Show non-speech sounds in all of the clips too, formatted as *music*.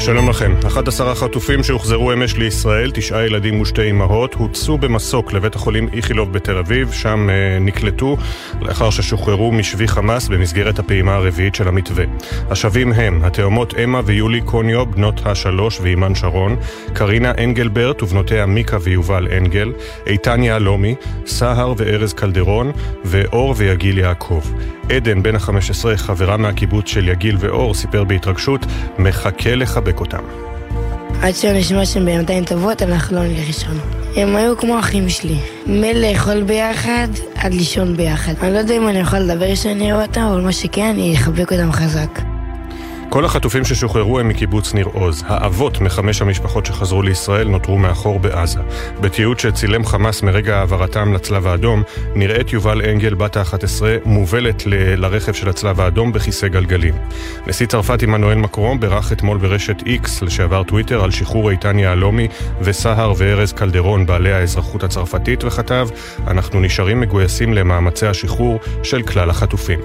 שלום לכם. 11 החטופים שהוחזרו אמש לישראל, תשעה ילדים ושתי אמהות, הוצאו במסוק לבית החולים איכילוב בתל אביב, שם אה, נקלטו לאחר ששוחררו משבי חמאס במסגרת הפעימה הרביעית של המתווה. השבים הם התאומות אמה ויולי קוניו, בנות השלוש ואימן שרון, קרינה אנגלברט ובנותיה מיקה ויובל אנגל, איתן יהלומי, סהר וארז קלדרון, ואור ויגיל יעקב. עדן, בן ה-15, חברה מהקיבוץ של יגיל ואור, סיפר בהתרגשות, מחכה לחבק אותם. עד שנשמע שהם בידיים טובות, אנחנו לא נלך לישון. הם היו כמו אחים שלי. מלאכול ביחד, עד לישון ביחד. אני לא יודע אם אני יכול לדבר כשאני רואה אותם, אבל מה שכן, אני אחבק אותם חזק. כל החטופים ששוחררו הם מקיבוץ ניר עוז. האבות מחמש המשפחות שחזרו לישראל נותרו מאחור בעזה. בתיעוד שצילם חמאס מרגע העברתם לצלב האדום, נראית יובל אנגל, בת ה-11, מובלת ל- לרכב של הצלב האדום בכיסא גלגלים. נשיא צרפת עמנואל מקרום בירך אתמול ברשת איקס, לשעבר טוויטר, על שחרור איתן יהלומי וסהר וארז קלדרון, בעלי האזרחות הצרפתית, וכתב: אנחנו נשארים מגויסים למאמצי השחרור של כלל החטופים.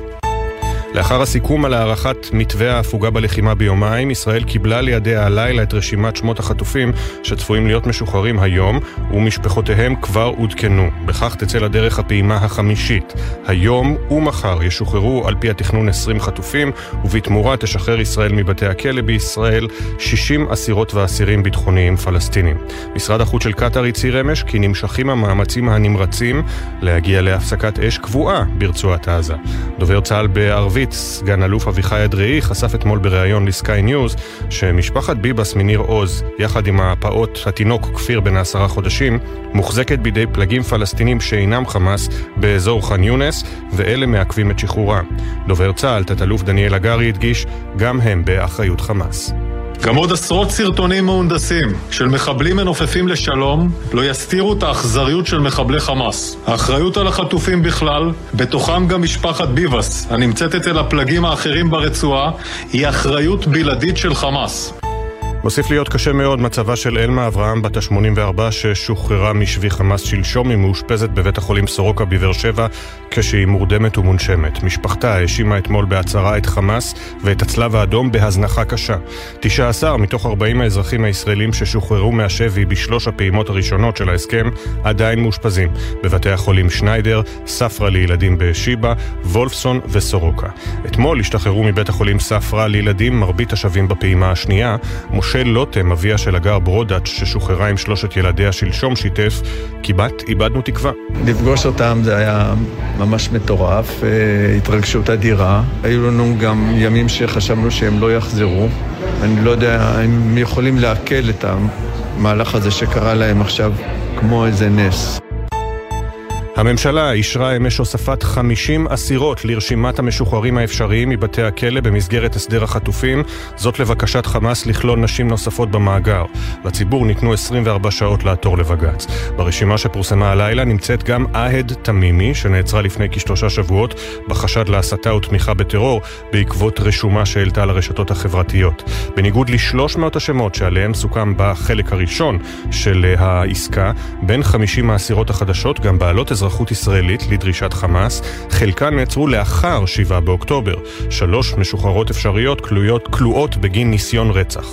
לאחר הסיכום על הארכת מתווה ההפוגה בלחימה ביומיים, ישראל קיבלה לידיה הלילה את רשימת שמות החטופים שצפויים להיות משוחררים היום, ומשפחותיהם כבר עודכנו. בכך תצא לדרך הפעימה החמישית. היום ומחר ישוחררו על פי התכנון 20 חטופים, ובתמורה תשחרר ישראל מבתי הכלא בישראל 60 אסירות ואסירים ביטחוניים פלסטינים. משרד החוץ של קטאר הצהיר אמש כי נמשכים המאמצים הנמרצים להגיע להפסקת אש קבועה ברצועת עזה. דובר צה"ל בערבית הערבית, סגן אלוף אביחי אדראי, חשף אתמול בריאיון לסקיי ניוז שמשפחת ביבס מניר עוז, יחד עם הפעוט, התינוק כפיר בן העשרה חודשים, מוחזקת בידי פלגים פלסטינים שאינם חמאס באזור ח'אן יונס, ואלה מעכבים את שחרורה. דובר צה"ל, תת-אלוף דניאל הגרי, הדגיש, גם הם באחריות חמאס. גם עוד עשרות סרטונים מהונדסים של מחבלים מנופפים לשלום לא יסתירו את האכזריות של מחבלי חמאס. האחריות על החטופים בכלל, בתוכם גם משפחת ביבס, הנמצאת אצל הפלגים האחרים ברצועה, היא אחריות בלעדית של חמאס. מוסיף להיות קשה מאוד מצבה של אלמה אברהם בת ה-84 ששוחררה משבי חמאס שלשום, היא מאושפזת בבית החולים סורוקה בבאר שבע כשהיא מורדמת ומונשמת. משפחתה האשימה אתמול בהצהרה את חמאס ואת הצלב האדום בהזנחה קשה. 19 מתוך 40 האזרחים הישראלים ששוחררו מהשבי בשלוש הפעימות הראשונות של ההסכם עדיין מאושפזים בבתי החולים שניידר, ספרא לילדים בשיבא, וולפסון וסורוקה. אתמול השתחררו מבית החולים ספרא לילדים מרבית השבים בפעימה השנייה. משה לוטם, אביה של הגר ברודאץ', ששוחררה עם שלושת ילדיה שלשום, שיתף, כמעט איבדנו תקווה. לפגוש אותם זה היה ממש מטורף, אה, התרגשות אדירה. היו לנו גם ימים שחשבנו שהם לא יחזרו. אני לא יודע אם יכולים לעכל את המהלך הזה שקרה להם עכשיו כמו איזה נס. הממשלה אישרה אמש הוספת 50 אסירות לרשימת המשוחררים האפשריים מבתי הכלא במסגרת הסדר החטופים, זאת לבקשת חמאס לכלול נשים נוספות במאגר. לציבור ניתנו 24 שעות לעתור לבג"ץ. ברשימה שפורסמה הלילה נמצאת גם אהד תמימי, שנעצרה לפני כשלושה שבועות בחשד להסתה ותמיכה בטרור בעקבות רשומה שהעלתה לרשתות החברתיות. בניגוד ל-300 השמות שעליהם סוכם בחלק הראשון של העסקה, בין 50 האסירות החדשות גם בעלות אזרחות אזרחות ישראלית לדרישת חמאס, חלקן נעצרו לאחר 7 באוקטובר. שלוש משוחררות אפשריות כלויות, כלואות בגין ניסיון רצח.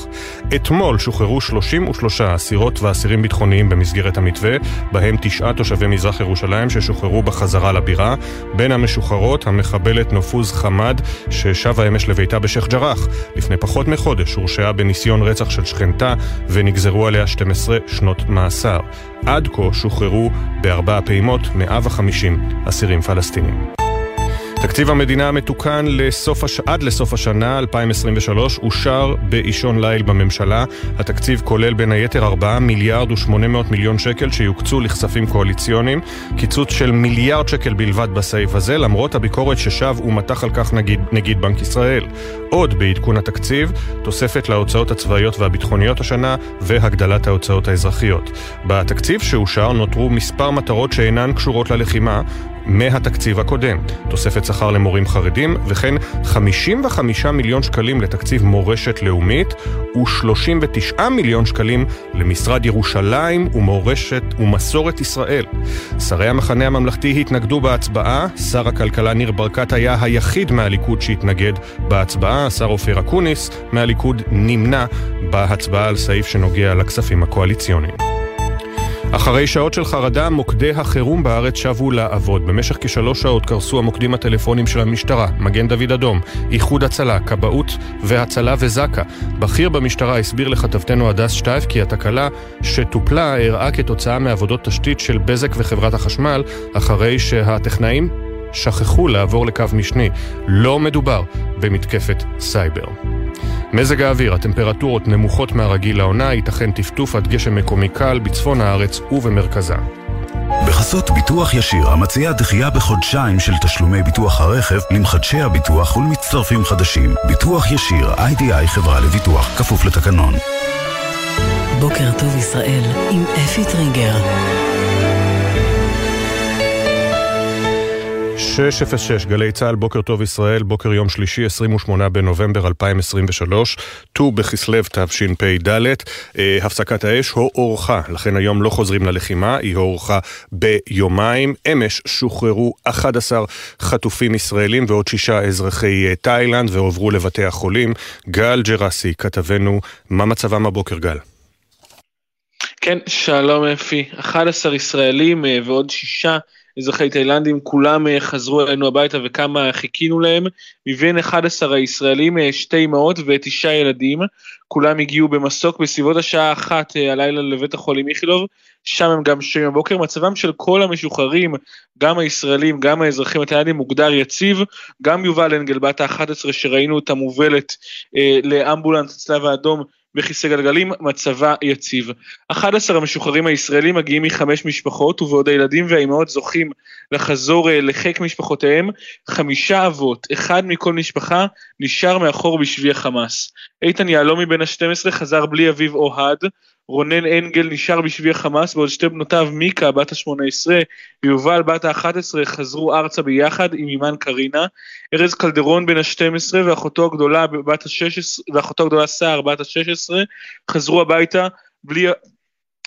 אתמול שוחררו 33 אסירות ואסירים ביטחוניים במסגרת המתווה, בהם תשעה תושבי מזרח ירושלים ששוחררו בחזרה לבירה. בין המשוחררות המחבלת נופוז חמד, ששבה אמש לביתה בשייח' ג'ראח. לפני פחות מחודש הורשעה בניסיון רצח של שכנתה ונגזרו עליה 12 שנות מאסר. עד כה שוחררו בארבע פעימות 150 אסירים פלסטינים. תקציב המדינה המתוקן לסוף הש... עד לסוף השנה, 2023, אושר באישון ליל בממשלה. התקציב כולל בין היתר 4 מיליארד ו-800 מיליון שקל שיוקצו לכספים קואליציוניים. קיצוץ של מיליארד שקל בלבד בסעיף הזה, למרות הביקורת ששב ומתח על כך נגיד, נגיד בנק ישראל. עוד בעדכון התקציב, תוספת להוצאות הצבאיות והביטחוניות השנה והגדלת ההוצאות האזרחיות. בתקציב שאושר נותרו מספר מטרות שאינן קשורות ללחימה, מהתקציב הקודם. תוספת שכר למורים חרדים, וכן 55 מיליון שקלים לתקציב מורשת לאומית, ו-39 מיליון שקלים למשרד ירושלים ומורשת ומסורת ישראל. שרי המחנה הממלכתי התנגדו בהצבעה, שר הכלכלה ניר ברקת היה היחיד מהליכוד שהתנגד בהצבעה, השר אופיר אקוניס מהליכוד נמנע בהצבעה על סעיף שנוגע לכספים הקואליציוניים. אחרי שעות של חרדה, מוקדי החירום בארץ שבו לעבוד. במשך כשלוש שעות קרסו המוקדים הטלפונים של המשטרה, מגן דוד אדום, איחוד הצלה, כבאות והצלה וזק"א. בכיר במשטרה הסביר לכתבתנו הדס שטייף כי התקלה שטופלה אירעה כתוצאה מעבודות תשתית של בזק וחברת החשמל, אחרי שהטכנאים שכחו לעבור לקו משני. לא מדובר במתקפת סייבר. מזג האוויר, הטמפרטורות נמוכות מהרגיל לעונה, ייתכן טפטוף עד גשם מקומי קל בצפון הארץ ובמרכזה. בחסות ביטוח ישיר, המציע דחייה בחודשיים של תשלומי ביטוח הרכב למחדשי הביטוח ולמצטרפים חדשים. ביטוח ישיר, איי-די-איי חברה לביטוח, כפוף לתקנון. בוקר טוב ישראל עם אפי טריגר. 606, גלי צה"ל, בוקר טוב ישראל, בוקר יום שלישי, 28 בנובמבר 2023, ט"ו בכסלו תשפ"ד. אה, הפסקת האש הוארכה, לכן היום לא חוזרים ללחימה, היא הוארכה ביומיים. אמש שוחררו 11 חטופים ישראלים ועוד שישה אזרחי אה, תאילנד והועברו לבתי החולים. גל ג'רסי, כתבנו, מה מצבם הבוקר, גל? כן, שלום אפי. 11 ישראלים אה, ועוד שישה אזרחי תאילנדים, כולם אה, חזרו אלינו הביתה וכמה חיכינו להם. מבין 11 הישראלים, אה, שתי אמהות ותשעה ילדים, כולם הגיעו במסוק בסביבות השעה אחת אה, הלילה לבית החולים איכילוב, שם הם גם שוהים בבוקר. מצבם של כל המשוחררים, גם הישראלים, גם האזרחים התאילנדים, מוגדר יציב. גם יובל אנגל, בת ה-11 שראינו אותה מובלת אה, לאמבולנס הצלב האדום, בכיסא גלגלים, מצבה יציב. 11 המשוחררים הישראלים מגיעים מחמש משפחות, ובעוד הילדים והאימהות זוכים לחזור אה, לחיק משפחותיהם, חמישה אבות, אחד מכל משפחה, נשאר מאחור בשבי החמאס. איתן יהלומי בן ה-12 חזר בלי אביו אוהד, רונן אנגל נשאר בשבי החמאס, בעוד שתי בנותיו, מיקה בת ה-18 ויובל בת ה-11 חזרו ארצה ביחד עם אימן קרינה. ארז קלדרון בן ה-12 ואחותו הגדולה בת ה-16, ואחותו הגדולה סער בת ה-16 חזרו הביתה בלי,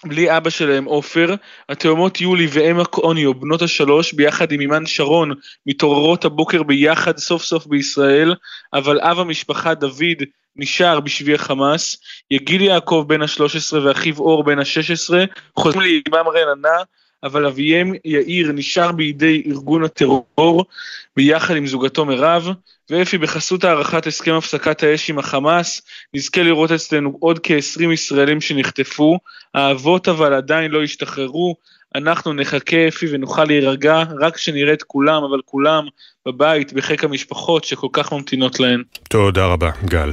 בלי אבא שלהם עופר, התאומות יולי ואמה קוניו, בנות השלוש, ביחד עם אימן שרון, מתעוררות הבוקר ביחד סוף סוף בישראל, אבל אב המשפחה דוד נשאר בשבי החמאס, יגיל יעקב בן ה-13 ואחיו אור בן ה-16 חוזרים לאימם רננה, אבל אביהם יאיר נשאר בידי ארגון הטרור ביחד עם זוגתו מירב, ואפי בחסות הארכת הסכם הפסקת האש עם החמאס, נזכה לראות אצלנו עוד כ-20 ישראלים שנחטפו, האבות אבל עדיין לא השתחררו, אנחנו נחכה אפי ונוכל להירגע רק כשנראה את כולם, אבל כולם בבית, בחיק המשפחות שכל כך ממתינות להן. תודה רבה, גל.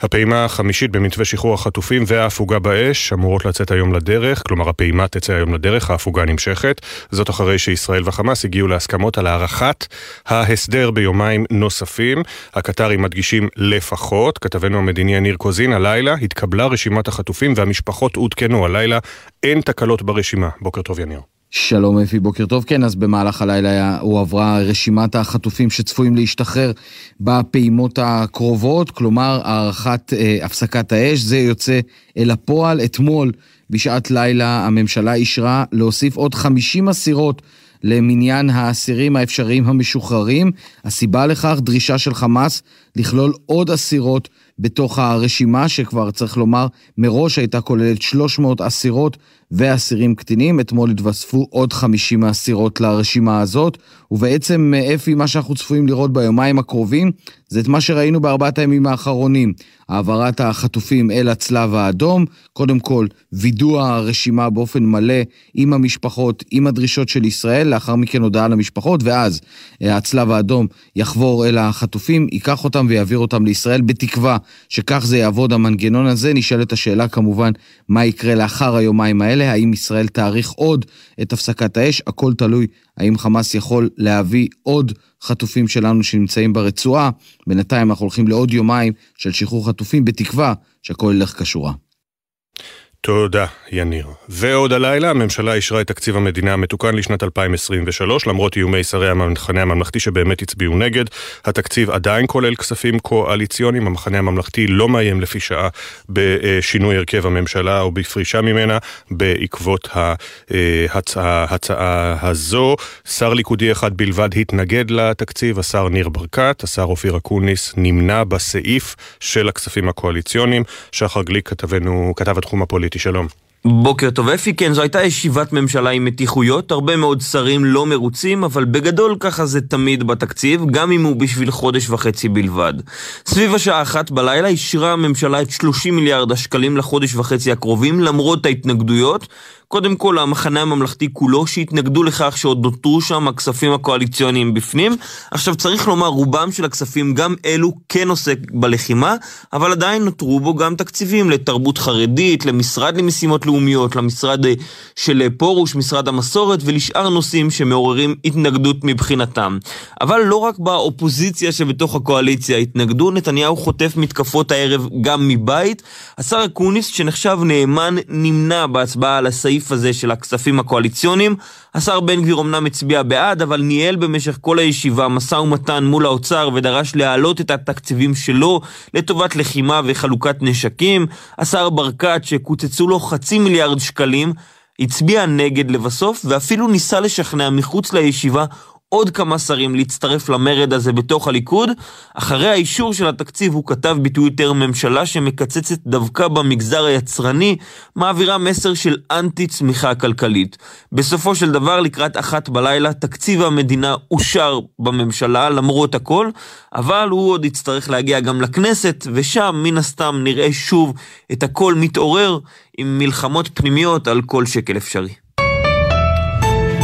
הפעימה החמישית במתווה שחרור החטופים וההפוגה באש אמורות לצאת היום לדרך, כלומר הפעימה תצא היום לדרך, ההפוגה נמשכת. זאת אחרי שישראל וחמאס הגיעו להסכמות על הארכת ההסדר ביומיים נוספים. הקטרים מדגישים לפחות, כתבנו המדיני יניר קוזין, הלילה התקבלה רשימת החטופים והמשפחות עודכנו. הלילה אין תקלות ברשימה. בוקר טוב יניר. שלום אפי, בוקר טוב. כן, אז במהלך הלילה הועברה רשימת החטופים שצפויים להשתחרר בפעימות הקרובות, כלומר הארכת אה, הפסקת האש. זה יוצא אל הפועל. אתמול, בשעת לילה, הממשלה אישרה להוסיף עוד 50 אסירות למניין האסירים האפשריים המשוחררים. הסיבה לכך, דרישה של חמאס לכלול עוד אסירות בתוך הרשימה, שכבר צריך לומר, מראש הייתה כוללת 300 אסירות ואסירים קטינים. אתמול התווספו עוד 50 אסירות לרשימה הזאת, ובעצם, אפי, מה שאנחנו צפויים לראות ביומיים הקרובים, זה את מה שראינו בארבעת הימים האחרונים. העברת החטופים אל הצלב האדום, קודם כל וידוא הרשימה באופן מלא עם המשפחות, עם הדרישות של ישראל, לאחר מכן הודעה למשפחות, ואז אה, הצלב האדום יחבור אל החטופים, ייקח אותם ויעביר אותם לישראל, בתקווה שכך זה יעבוד המנגנון הזה. נשאלת השאלה כמובן, מה יקרה לאחר היומיים האלה, האם ישראל תאריך עוד את הפסקת האש, הכל תלוי האם חמאס יכול להביא עוד חטופים שלנו שנמצאים ברצועה. בינתיים אנחנו הולכים לעוד יומיים של שחרור חטופים, בתקווה שהכל ילך כשורה. תודה, יניר. ועוד הלילה, הממשלה אישרה את תקציב המדינה המתוקן לשנת 2023, למרות איומי שרי המחנה הממלכתי שבאמת הצביעו נגד. התקציב עדיין כולל כספים קואליציוניים, המחנה הממלכתי לא מאיים לפי שעה בשינוי הרכב הממשלה או בפרישה ממנה, בעקבות ההצעה, ההצעה הזו. שר ליכודי אחד בלבד התנגד לתקציב, השר ניר ברקת, השר אופיר אקוניס נמנע בסעיף של הכספים הקואליציוניים. שחר גליק כתבנו, כתב התחום הפוליטי. איתי, שלום. בוקר טוב אפי, כן, זו הייתה ישיבת ממשלה עם מתיחויות, הרבה מאוד שרים לא מרוצים, אבל בגדול ככה זה תמיד בתקציב, גם אם הוא בשביל חודש וחצי בלבד. סביב השעה אחת בלילה אישרה הממשלה את 30 מיליארד השקלים לחודש וחצי הקרובים, למרות ההתנגדויות, קודם כל המחנה הממלכתי כולו שהתנגדו לכך שעוד נותרו שם הכספים הקואליציוניים בפנים. עכשיו צריך לומר, רובם של הכספים, גם אלו כן עוסק בלחימה, אבל עדיין נותרו בו גם תקציבים לתרבות חרדית, למשרד למשימות לאומיות, למשרד אה, של אה, פרוש, משרד המסורת, ולשאר נושאים שמעוררים התנגדות מבחינתם. אבל לא רק באופוזיציה שבתוך הקואליציה התנגדו, נתניהו חוטף מתקפות הערב גם מבית. השר אקוניס, שנחשב נאמן, נמנע בהצבעה על הסעיף הסעיף הזה של הכספים הקואליציוניים. השר בן גביר אמנם הצביע בעד, אבל ניהל במשך כל הישיבה משא ומתן מול האוצר ודרש להעלות את התקציבים שלו לטובת לחימה וחלוקת נשקים. השר ברקת, שקוצצו לו חצי מיליארד שקלים, הצביע נגד לבסוף, ואפילו ניסה לשכנע מחוץ לישיבה עוד כמה שרים להצטרף למרד הזה בתוך הליכוד. אחרי האישור של התקציב הוא כתב בטוויטר ממשלה שמקצצת דווקא במגזר היצרני, מעבירה מסר של אנטי צמיחה כלכלית. בסופו של דבר, לקראת אחת בלילה, תקציב המדינה אושר בממשלה למרות הכל, אבל הוא עוד יצטרך להגיע גם לכנסת, ושם מן הסתם נראה שוב את הכל מתעורר עם מלחמות פנימיות על כל שקל אפשרי.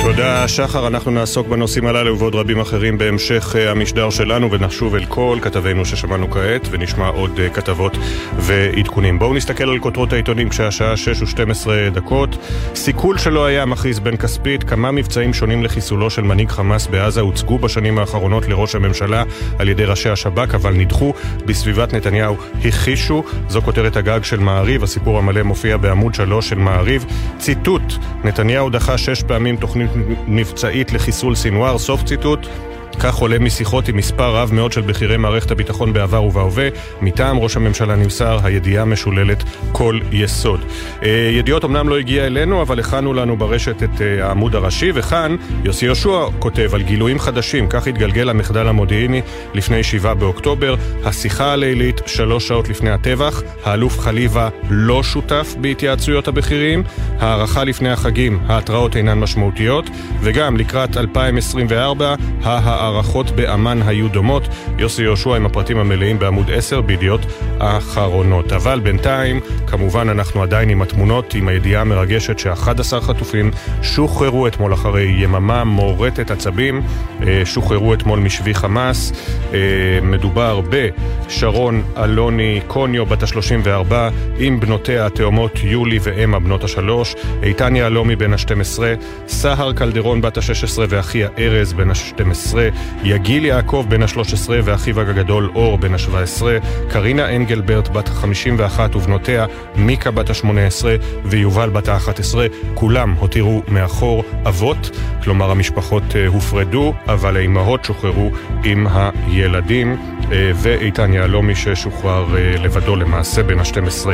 תודה, שחר. אנחנו נעסוק בנושאים הללו ובעוד רבים אחרים בהמשך אה, המשדר שלנו, ונשוב אל כל כתבינו ששמענו כעת, ונשמע עוד אה, כתבות ועדכונים. בואו נסתכל על כותרות העיתונים כשהשעה 6 ו-12 דקות. סיכול שלא היה מכריז בן כספית, כמה מבצעים שונים לחיסולו של מנהיג חמאס בעזה הוצגו בשנים האחרונות לראש הממשלה על ידי ראשי השב"כ, אבל נדחו בסביבת נתניהו הכחישו. זו כותרת הגג של מעריב, הסיפור המלא מופיע בעמוד 3 של מעריב. ציטוט: נתניהו דחה שש פעמים תוכנית מבצעית לחיסול סינואר, סוף ציטוט. כך עולה משיחות עם מספר רב מאוד של בכירי מערכת הביטחון בעבר ובהווה. מטעם ראש הממשלה נמסר, הידיעה משוללת כל יסוד. אה, ידיעות אמנם לא הגיע אלינו, אבל הכנו לנו ברשת את אה, העמוד הראשי, וכאן יוסי יהושע כותב על גילויים חדשים, כך התגלגל המחדל המודיעיני לפני 7 באוקטובר. השיחה הלילית, שלוש שעות לפני הטבח, האלוף חליבה לא שותף בהתייעצויות הבכירים, הערכה לפני החגים, ההתראות אינן משמעותיות, וגם לקראת 2024, ההערכה ההערכות באמ"ן היו דומות. יוסי יהושע עם הפרטים המלאים בעמוד 10 בידיעות אחרונות. אבל בינתיים, כמובן אנחנו עדיין עם התמונות, עם הידיעה המרגשת ש-11 חטופים שוחררו אתמול אחרי יממה מורטת עצבים, אה, שוחררו אתמול משבי חמאס. אה, מדובר בשרון אלוני קוניו, בת ה-34, עם בנותיה התאומות יולי ואמה בנות השלוש, איתן יהלומי בן ה-12, סהר קלדרון בת ה-16 ואחיה ארז בן ה-12, יגיל יעקב בן ה-13 ואחיו הגדול אור בן ה-17, קרינה אנגלברט בת ה-51 ובנותיה מיקה בת ה-18 ויובל בת ה-11, כולם הותירו מאחור אבות, כלומר המשפחות אה, הופרדו, אבל האימהות שוחררו עם הילדים, אה, ואיתן יהלומי ששוחרר אה, לבדו למעשה בן ה-12.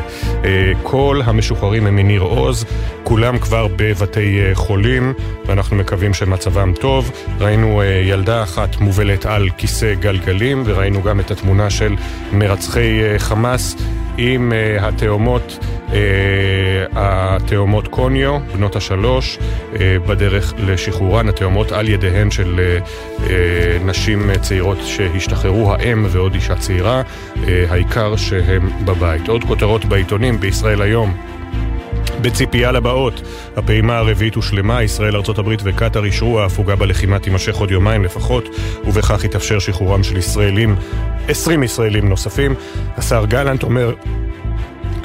כל המשוחררים הם מניר עוז, כולם כבר בבתי חולים, ואנחנו מקווים שמצבם טוב. ראינו ילדה אחת מובלת על כיסא גלגלים, וראינו גם את התמונה של מרצחי אה, חמאס עם אה, התאומות התאומות קוניו, בנות השלוש, בדרך לשחרורן, התאומות על ידיהן של נשים צעירות שהשתחררו, האם ועוד אישה צעירה, העיקר שהם בבית. עוד כותרות בעיתונים בישראל היום. בציפייה לבאות. הפעימה הרביעית הושלמה, ישראל, ארה"ב וקטאר אישרו, ההפוגה בלחימה תימשך עוד יומיים לפחות, ובכך יתאפשר שחרורם של ישראלים, 20 ישראלים נוספים. השר גלנט אומר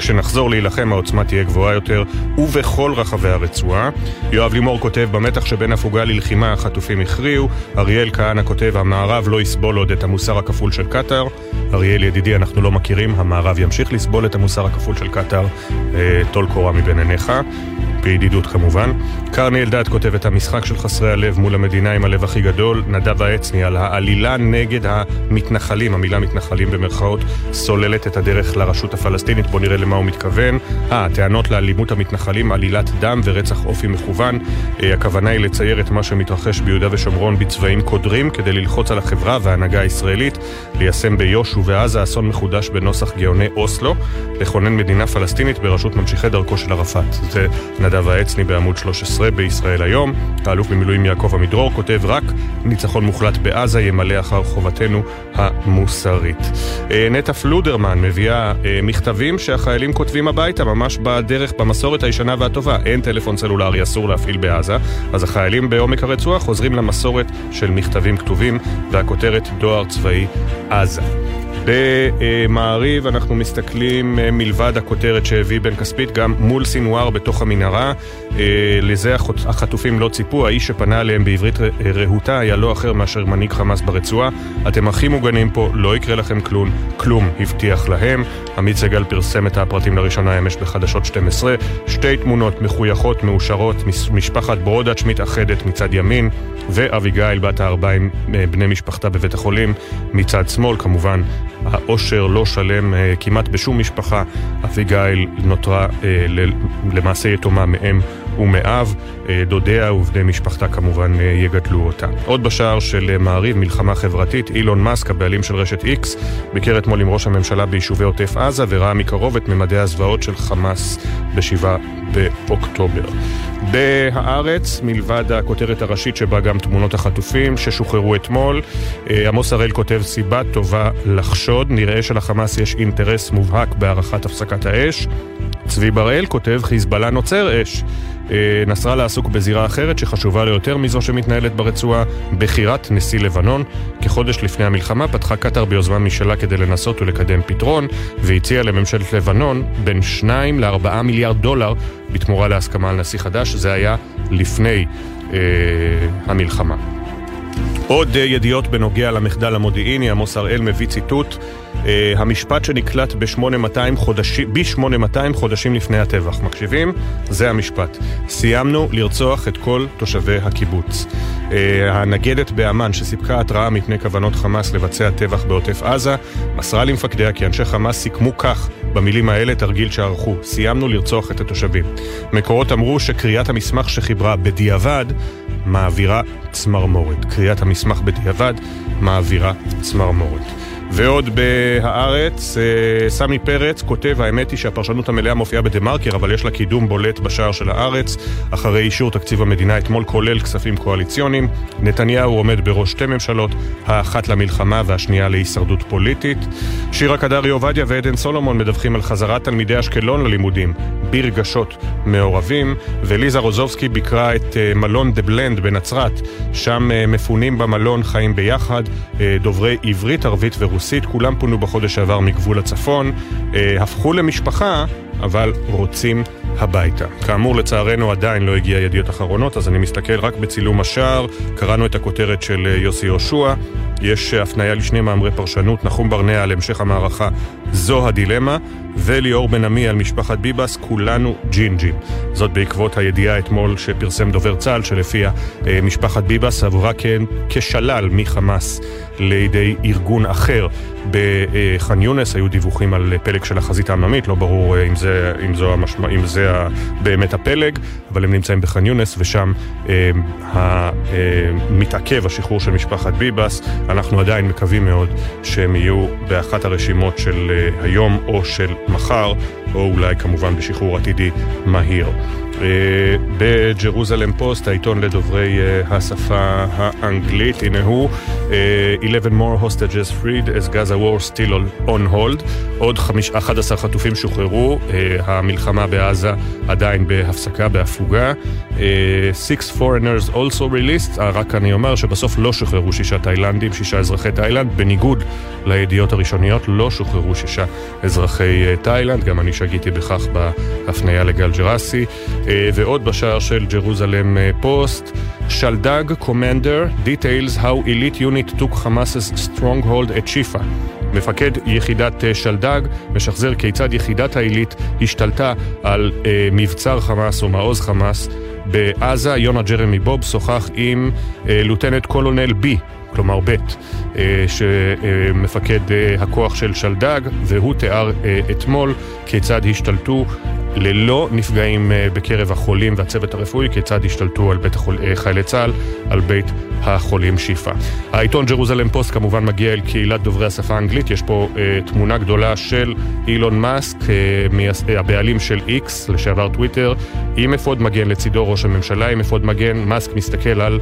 כשנחזור להילחם העוצמה תהיה גבוהה יותר, ובכל רחבי הרצועה. יואב לימור כותב, במתח שבין הפוגה ללחימה החטופים הכריעו. אריאל כהנא כותב, המערב לא יסבול עוד את המוסר הכפול של קטאר. אריאל ידידי, אנחנו לא מכירים, המערב ימשיך לסבול את המוסר הכפול של קטאר. אה, טול קורה מבין עיניך. בידידות כמובן. קרני אלדד כותב את המשחק של חסרי הלב מול המדינה עם הלב הכי גדול, נדב העצני על העלילה נגד המתנחלים, המילה מתנחלים במרכאות, סוללת את הדרך לרשות הפלסטינית, בואו נראה למה הוא מתכוון. אה, הטענות לאלימות המתנחלים, עלילת דם ורצח אופי מכוון. אה, הכוונה היא לצייר את מה שמתרחש ביהודה ושומרון בצבעים קודרים כדי ללחוץ על החברה וההנהגה הישראלית, ליישם ביו"ש ובעזה אסון מחודש בנוסח גאוני אוסלו, לכונן מדינה פלסטינית בראשות ממשיכי דרכו של ערפאת. זה נדב העצני בעמוד 13 בישראל היום. האלוף במילואים יעקב עמידרור כותב רק ניצחון מוחלט בעזה ימלא אחר חובתנו המוסרית. אה, נטע פלודרמן מביאה אה, מכתבים שהחיילים כותבים הביתה, ממש בדרך, במסורת הישנה והטובה. אין טלפון סלולרי, אסור להפעיל בעזה, אז החיילים בעומק הרצועה חוזרים למסורת של מכתבים כתובים, והכותרת דואר צבאי עזה. במעריב אנחנו מסתכלים אה, מלבד הכותרת שהביא בן כספית גם מול סינואר בתוך המנהרה. אה, לזה החטופים לא ציפו, האיש שפנה אליהם בעברית רהוטה היה לא אחר מאשר מנהיג חמאס ברצועה. אתם הכי מוגנים פה, לא יקרה לכם כלום, כלום, הבטיח להם. עמית סגל פרסם את הפרטים לראשונה אמש בחדשות 12. שתי תמונות מחויכות, מאושרות, משפחת ברודאץ' מתאחדת מצד ימין, ואביגיל בת הארבע עם אה, בני משפחתה בבית החולים מצד שמאל, כמובן. העושר לא שלם אה, כמעט בשום משפחה. אביגיל נותרה אה, למעשה יתומה מאם ומאב. אה, דודיה ובני משפחתה כמובן יגדלו אותה. עוד בשער של מעריב, מלחמה חברתית, אילון מאסק, הבעלים של רשת איקס, ביקר אתמול עם ראש הממשלה ביישובי עוטף עזה וראה מקרוב את ממדי הזוועות של חמאס ב-7 באוקטובר. בהארץ, מלבד הכותרת הראשית שבה גם תמונות החטופים ששוחררו אתמול, עמוס הראל כותב סיבה טובה לחשוב השוד, נראה שלחמאס יש אינטרס מובהק בהארכת הפסקת האש. צבי בראל כותב, חיזבאללה נוצר אש. אה, נסראללה עסוק בזירה אחרת שחשובה לו יותר מזו שמתנהלת ברצועה, בחירת נשיא לבנון. כחודש לפני המלחמה פתחה קטאר ביוזמה משלה כדי לנסות ולקדם פתרון, והציעה לממשלת לבנון בין 2 ל-4 מיליארד דולר בתמורה להסכמה על נשיא חדש. זה היה לפני אה, המלחמה. עוד אה, ידיעות בנוגע למחדל המודיעיני, עמוס הראל מביא ציטוט Uh, המשפט שנקלט ב-8200 חודשים, ב-8200 חודשים לפני הטבח. מקשיבים? זה המשפט. סיימנו לרצוח את כל תושבי הקיבוץ. Uh, הנגדת באמ"ן שסיפקה התראה מפני כוונות חמאס לבצע טבח בעוטף עזה, מסרה למפקדיה כי אנשי חמאס סיכמו כך, במילים האלה, תרגיל שערכו. סיימנו לרצוח את התושבים. מקורות אמרו שקריאת המסמך שחיברה בדיעבד מעבירה צמרמורת. קריאת המסמך בדיעבד מעבירה צמרמורת. ועוד בהארץ, אה, סמי פרץ כותב, האמת היא שהפרשנות המלאה מופיעה בדה-מרקר, אבל יש לה קידום בולט בשער של הארץ, אחרי אישור תקציב המדינה אתמול כולל כספים קואליציוניים. נתניהו עומד בראש שתי ממשלות, האחת למלחמה והשנייה להישרדות פוליטית. שירה קדרי עובדיה ועדן סולומון מדווחים על חזרת תלמידי אשקלון ללימודים, ברגשות מעורבים, וליזה רוזובסקי ביקרה את אה, מלון דה בלנד בנצרת, שם אה, מפונים במלון חיים ביחד, דוברי עברית, ערבית ורוסית. רוסית, כולם פונו בחודש שעבר מגבול הצפון, אה, הפכו למשפחה, אבל רוצים הביתה. כאמור, לצערנו עדיין לא הגיע ידיעות אחרונות, אז אני מסתכל רק בצילום השער, קראנו את הכותרת של אה, יוסי יהושע, יש הפניה לשני מאמרי פרשנות, נחום ברנע על המשך המערכה, זו הדילמה, וליאור בן עמי על משפחת ביבס, כולנו ג'ינג'ים. זאת בעקבות הידיעה אתמול שפרסם דובר צה"ל, שלפיה אה, משפחת ביבס עברה כשלל מחמאס לידי ארגון אחר בח'אן יונס, היו דיווחים על פלג של החזית העממית, לא ברור אה, אם זה, אם זו המשמע, אם זה באמת הפלג, אבל הם נמצאים בח'אן יונס ושם אה, אה, מתעכב השחרור של משפחת ביבס. אנחנו עדיין מקווים מאוד שהם יהיו באחת הרשימות של היום או של מחר, או אולי כמובן בשחרור עתידי מהיר. אה, בג'רוזלם פוסט, העיתון לדוברי אה, השפה האנגלית, הנה הוא, 11 more hostages freed as Gaza war still on hold, עוד 11 חטופים שוחררו, אה, המלחמה בעזה עדיין בהפסקה, בהפוגה. Six foreigners also released, רק אני אומר שבסוף לא שוחררו שישה תאילנדים, שישה אזרחי תאילנד, בניגוד לידיעות הראשוניות לא שוחררו שישה אזרחי תאילנד, גם אני שגיתי בכך בהפניה לגל ג'רסי. אה, ועוד בשער של ג'רוזלם אה, פוסט. שלדג קומנדר details how elite unit took Hamas's stronghold at שיפה. מפקד יחידת אה, שלדג משחזר כיצד יחידת העילית השתלטה על אה, מבצר חמאס או מעוז חמאס בעזה. יונה ג'רמי בוב שוחח עם אה, לוטנט קולונל בי, כלומר ב', אה, שמפקד אה, הכוח של שלדג, והוא תיאר אה, אתמול כיצד השתלטו ללא נפגעים בקרב החולים והצוות הרפואי, כיצד השתלטו על בית החול... חיילי צה"ל, על בית החולים שיפא. העיתון ג'רוזלם פוסט כמובן מגיע אל קהילת דוברי השפה האנגלית, יש פה אה, תמונה גדולה של אילון מאסק, אה, הבעלים של איקס, לשעבר טוויטר, עם אפוד מגן לצידו ראש הממשלה, עם אפוד מגן, מאסק מסתכל על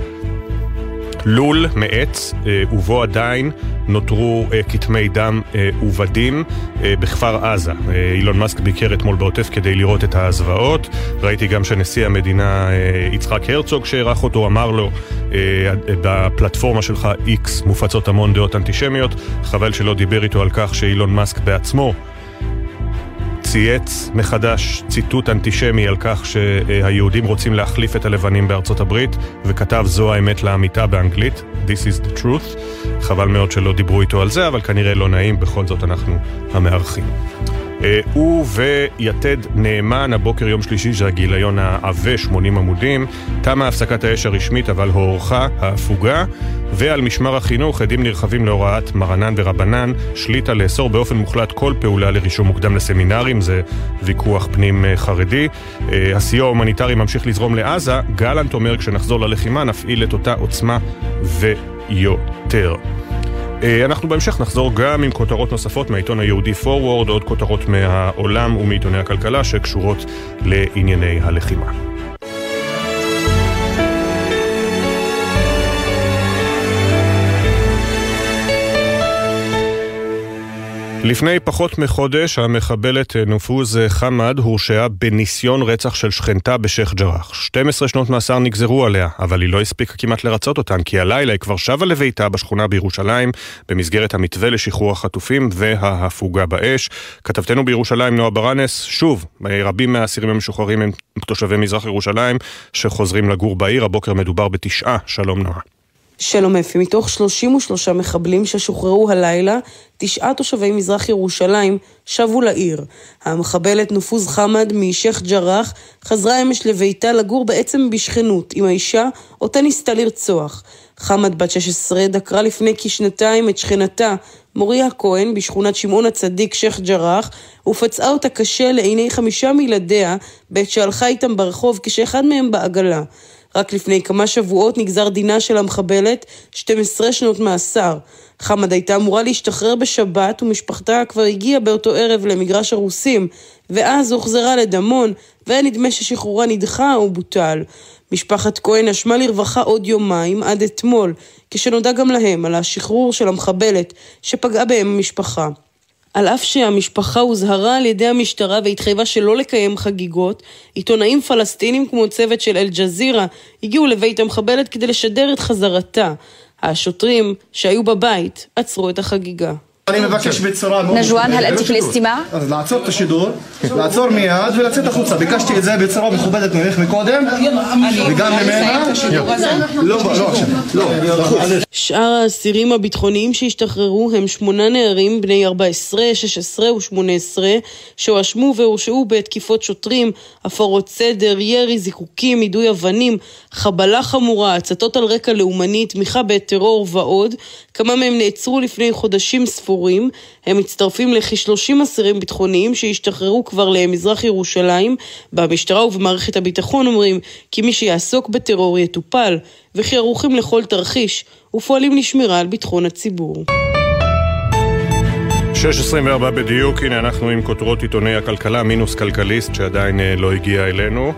לול מעץ, אה, ובו עדיין נותרו אה, כתמי דם אה, עובדים בכפר עזה. אילון מאסק ביקר אתמול בעוטף כדי לראות את הזוועות. ראיתי גם שנשיא המדינה יצחק הרצוג שאירח אותו אמר לו בפלטפורמה שלך איקס מופצות המון דעות אנטישמיות. חבל שלא דיבר איתו על כך שאילון מאסק בעצמו צייץ מחדש ציטוט אנטישמי על כך שהיהודים רוצים להחליף את הלבנים בארצות הברית, וכתב זו האמת לאמיתה באנגלית, This is the truth. חבל מאוד שלא דיברו איתו על זה, אבל כנראה לא נעים, בכל זאת אנחנו המארחים. אה, הוא ויתד נאמן, הבוקר יום שלישי, זה הגיליון העבה, 80 עמודים. תמה הפסקת האש הרשמית, אבל הוארכה ההפוגה. ועל משמר החינוך, הדים נרחבים להוראת מרנן ורבנן, שליט"א לאסור באופן מוחלט כל פעולה לרישום מוקדם לסמינרים, זה ויכוח פנים אה, חרדי. אה, הסיוע ההומניטרי ממשיך לזרום לעזה, גלנט אומר כשנחזור ללחימה נפעיל את אותה עוצמה ויותר. אה, אנחנו בהמשך נחזור גם עם כותרות נוספות מהעיתון היהודי Forward, עוד כותרות מהעולם ומעיתוני הכלכלה שקשורות לענייני הלחימה. לפני פחות מחודש המחבלת נופוז חמד הורשעה בניסיון רצח של שכנתה בשייח' ג'ראח. 12 שנות מאסר נגזרו עליה, אבל היא לא הספיקה כמעט לרצות אותן, כי הלילה היא כבר שבה לביתה בשכונה בירושלים, במסגרת המתווה לשחרור החטופים וההפוגה באש. כתבתנו בירושלים נועה ברנס, שוב, רבים מהאסירים המשוחררים הם תושבי מזרח ירושלים שחוזרים לגור בעיר, הבוקר מדובר בתשעה. שלום נועה. שלום אפי, מתוך 33 מחבלים ששוחררו הלילה, תשעה תושבי מזרח ירושלים שבו לעיר. המחבלת נופוז חמד משייח' ג'ראח חזרה אמש לביתה לגור בעצם בשכנות עם האישה אותה ניסתה לרצוח. חמד בת 16 דקרה לפני כשנתיים את שכנתה, מוריה כהן, בשכונת שמעון הצדיק, שייח' ג'ראח, ופצעה אותה קשה לעיני חמישה מילדיה בעת שהלכה איתם ברחוב כשאחד מהם בעגלה. רק לפני כמה שבועות נגזר דינה של המחבלת 12 שנות מאסר. חמד הייתה אמורה להשתחרר בשבת ומשפחתה כבר הגיעה באותו ערב למגרש הרוסים, ואז הוחזרה לדמון, והיה נדמה ששחרורה נדחה או בוטל. משפחת כהן נשמה לרווחה עוד יומיים עד אתמול, כשנודע גם להם על השחרור של המחבלת שפגעה בהם המשפחה. על אף שהמשפחה הוזהרה על ידי המשטרה והתחייבה שלא לקיים חגיגות, עיתונאים פלסטינים כמו צוות של אל-ג'זירה הגיעו לבית המחבלת כדי לשדר את חזרתה. השוטרים שהיו בבית עצרו את החגיגה. אני מבקש בצורה מאוד... נג'ואן, הל אנתי פלסטימה? אז לעצור את השידור, לעצור מיד ולצאת החוצה. ביקשתי את זה בצורה מכובדת ממך מקודם, וגם ממנה. לא, לא עכשיו. לא, שאר האסירים הביטחוניים שהשתחררו הם שמונה נערים בני 14, 16 ו-18 שהואשמו והורשעו בתקיפות שוטרים, הפרות סדר, ירי, זיקוקים, יידוי אבנים, חבלה חמורה, הצתות על רקע לאומני, תמיכה בטרור ועוד. כמה מהם נעצרו לפני חודשים ספורים. הם מצטרפים לכ-30 אסירים ביטחוניים שהשתחררו כבר למזרח ירושלים. במשטרה ובמערכת הביטחון אומרים כי מי שיעסוק בטרור יטופל, וכי ערוכים לכל תרחיש, ופועלים לשמירה על ביטחון הציבור. 6.24 בדיוק, הנה אנחנו עם כותרות עיתוני הכלכלה, מינוס כלכליסט שעדיין אה, לא הגיע אלינו.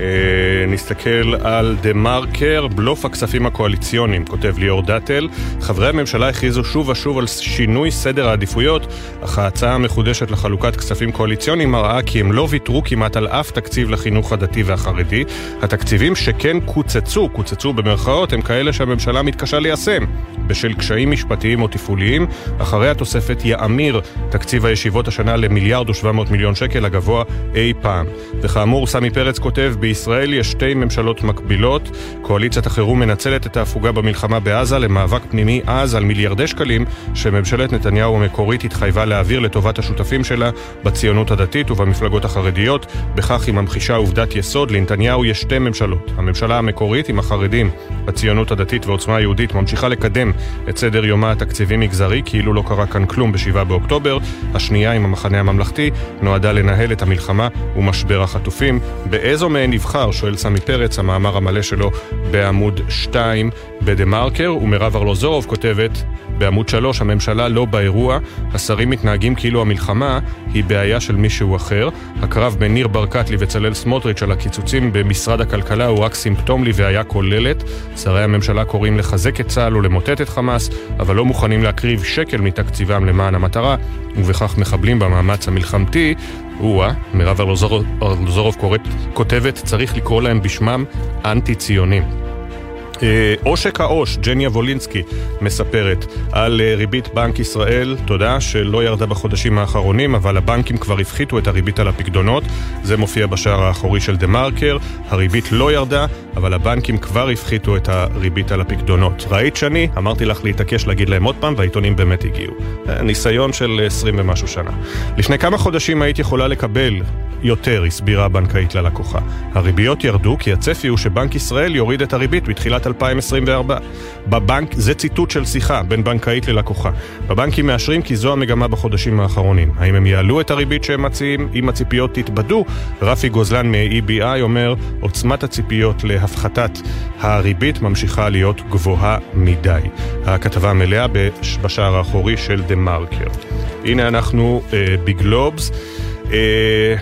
אה, נסתכל על דה מרקר, בלוף הכספים הקואליציוניים, כותב ליאור דאטל. חברי הממשלה הכריזו שוב ושוב על שינוי סדר העדיפויות, אך ההצעה המחודשת לחלוקת כספים קואליציוניים מראה כי הם לא ויתרו כמעט על אף תקציב לחינוך הדתי והחרדי. התקציבים שכן קוצצו, קוצצו במרכאות, הם כאלה שהממשלה מתקשה ליישם. בשל קשיים משפטיים או תפעוליים, אחרי התוספת יאמיר תקציב הישיבות השנה למיליארד ושבע מאות מיליון שקל, הגבוה אי פעם. וכאמור, סמי פרץ כותב, בישראל יש שתי ממשלות מקבילות. קואליציית החירום מנצלת את ההפוגה במלחמה בעזה למאבק פנימי עז על מיליארדי שקלים שממשלת נתניהו המקורית התחייבה להעביר לטובת השותפים שלה בציונות הדתית ובמפלגות החרדיות. בכך היא ממחישה עובדת יסוד, לנתניהו יש שתי ממשלות. הממשלה המקורית עם החרדים, הציונות הדתית ועוצמה יהודית ממשיכה לקדם את סדר יומה התקציבי מגזרי כאילו לא קרה כאן כלום ב-7 באוקטובר. השנייה עם המחנה הממלכתי נועדה לנהל את המלחמה ומשבר החטופים. באיזו מהן נבחר, שואל סמי פרץ, המאמר המלא שלו בעמוד 2 בדה מרקר, ומירב ארלוזורוב כותבת בעמוד 3, הממשלה לא באירוע, השרים מתנהגים כאילו המלחמה היא בעיה של מישהו אחר. הקרב בין ניר ברקת ובצלאל סמוטריץ' על הקיצוצים במשרד הכלכלה הוא רק סימפטום לבעיה כוללת. שרי הממשלה קוראים לחזק את צה"ל ולמוטט את חמאס, אבל לא מוכנים להקריב שקל מתקציבם למען המטרה, ובכך מחבלים במאמץ המלחמתי. או-אה, מירב ארלוזורוב כותבת, צריך לקרוא להם בשמם אנטי-ציונים. אה, עושק העו"ש, ג'ניה וולינסקי, מספרת על אה, ריבית בנק ישראל, תודה, שלא ירדה בחודשים האחרונים, אבל הבנקים כבר הפחיתו את הריבית על הפקדונות. זה מופיע בשער האחורי של דה מרקר. הריבית לא ירדה, אבל הבנקים כבר הפחיתו את הריבית על הפקדונות. ראית שאני? אמרתי לך להתעקש להגיד להם עוד פעם, והעיתונים באמת הגיעו. אה, ניסיון של 20 ומשהו שנה. לפני כמה חודשים היית יכולה לקבל יותר, הסבירה הבנקאית ללקוחה. הריביות ירדו כי הצפי הוא שבנק ישראל יוריד את הריבית בתחילת 2024. בבנק, זה ציטוט של שיחה בין בנקאית ללקוחה. בבנקים מאשרים כי זו המגמה בחודשים האחרונים. האם הם יעלו את הריבית שהם מציעים אם הציפיות תתבדו? רפי גוזלן מ-EBI אומר, עוצמת הציפיות להפחתת הריבית ממשיכה להיות גבוהה מדי. הכתבה המלאה בשער האחורי של דה מרקר. הנה אנחנו אה, בגלובס. אה,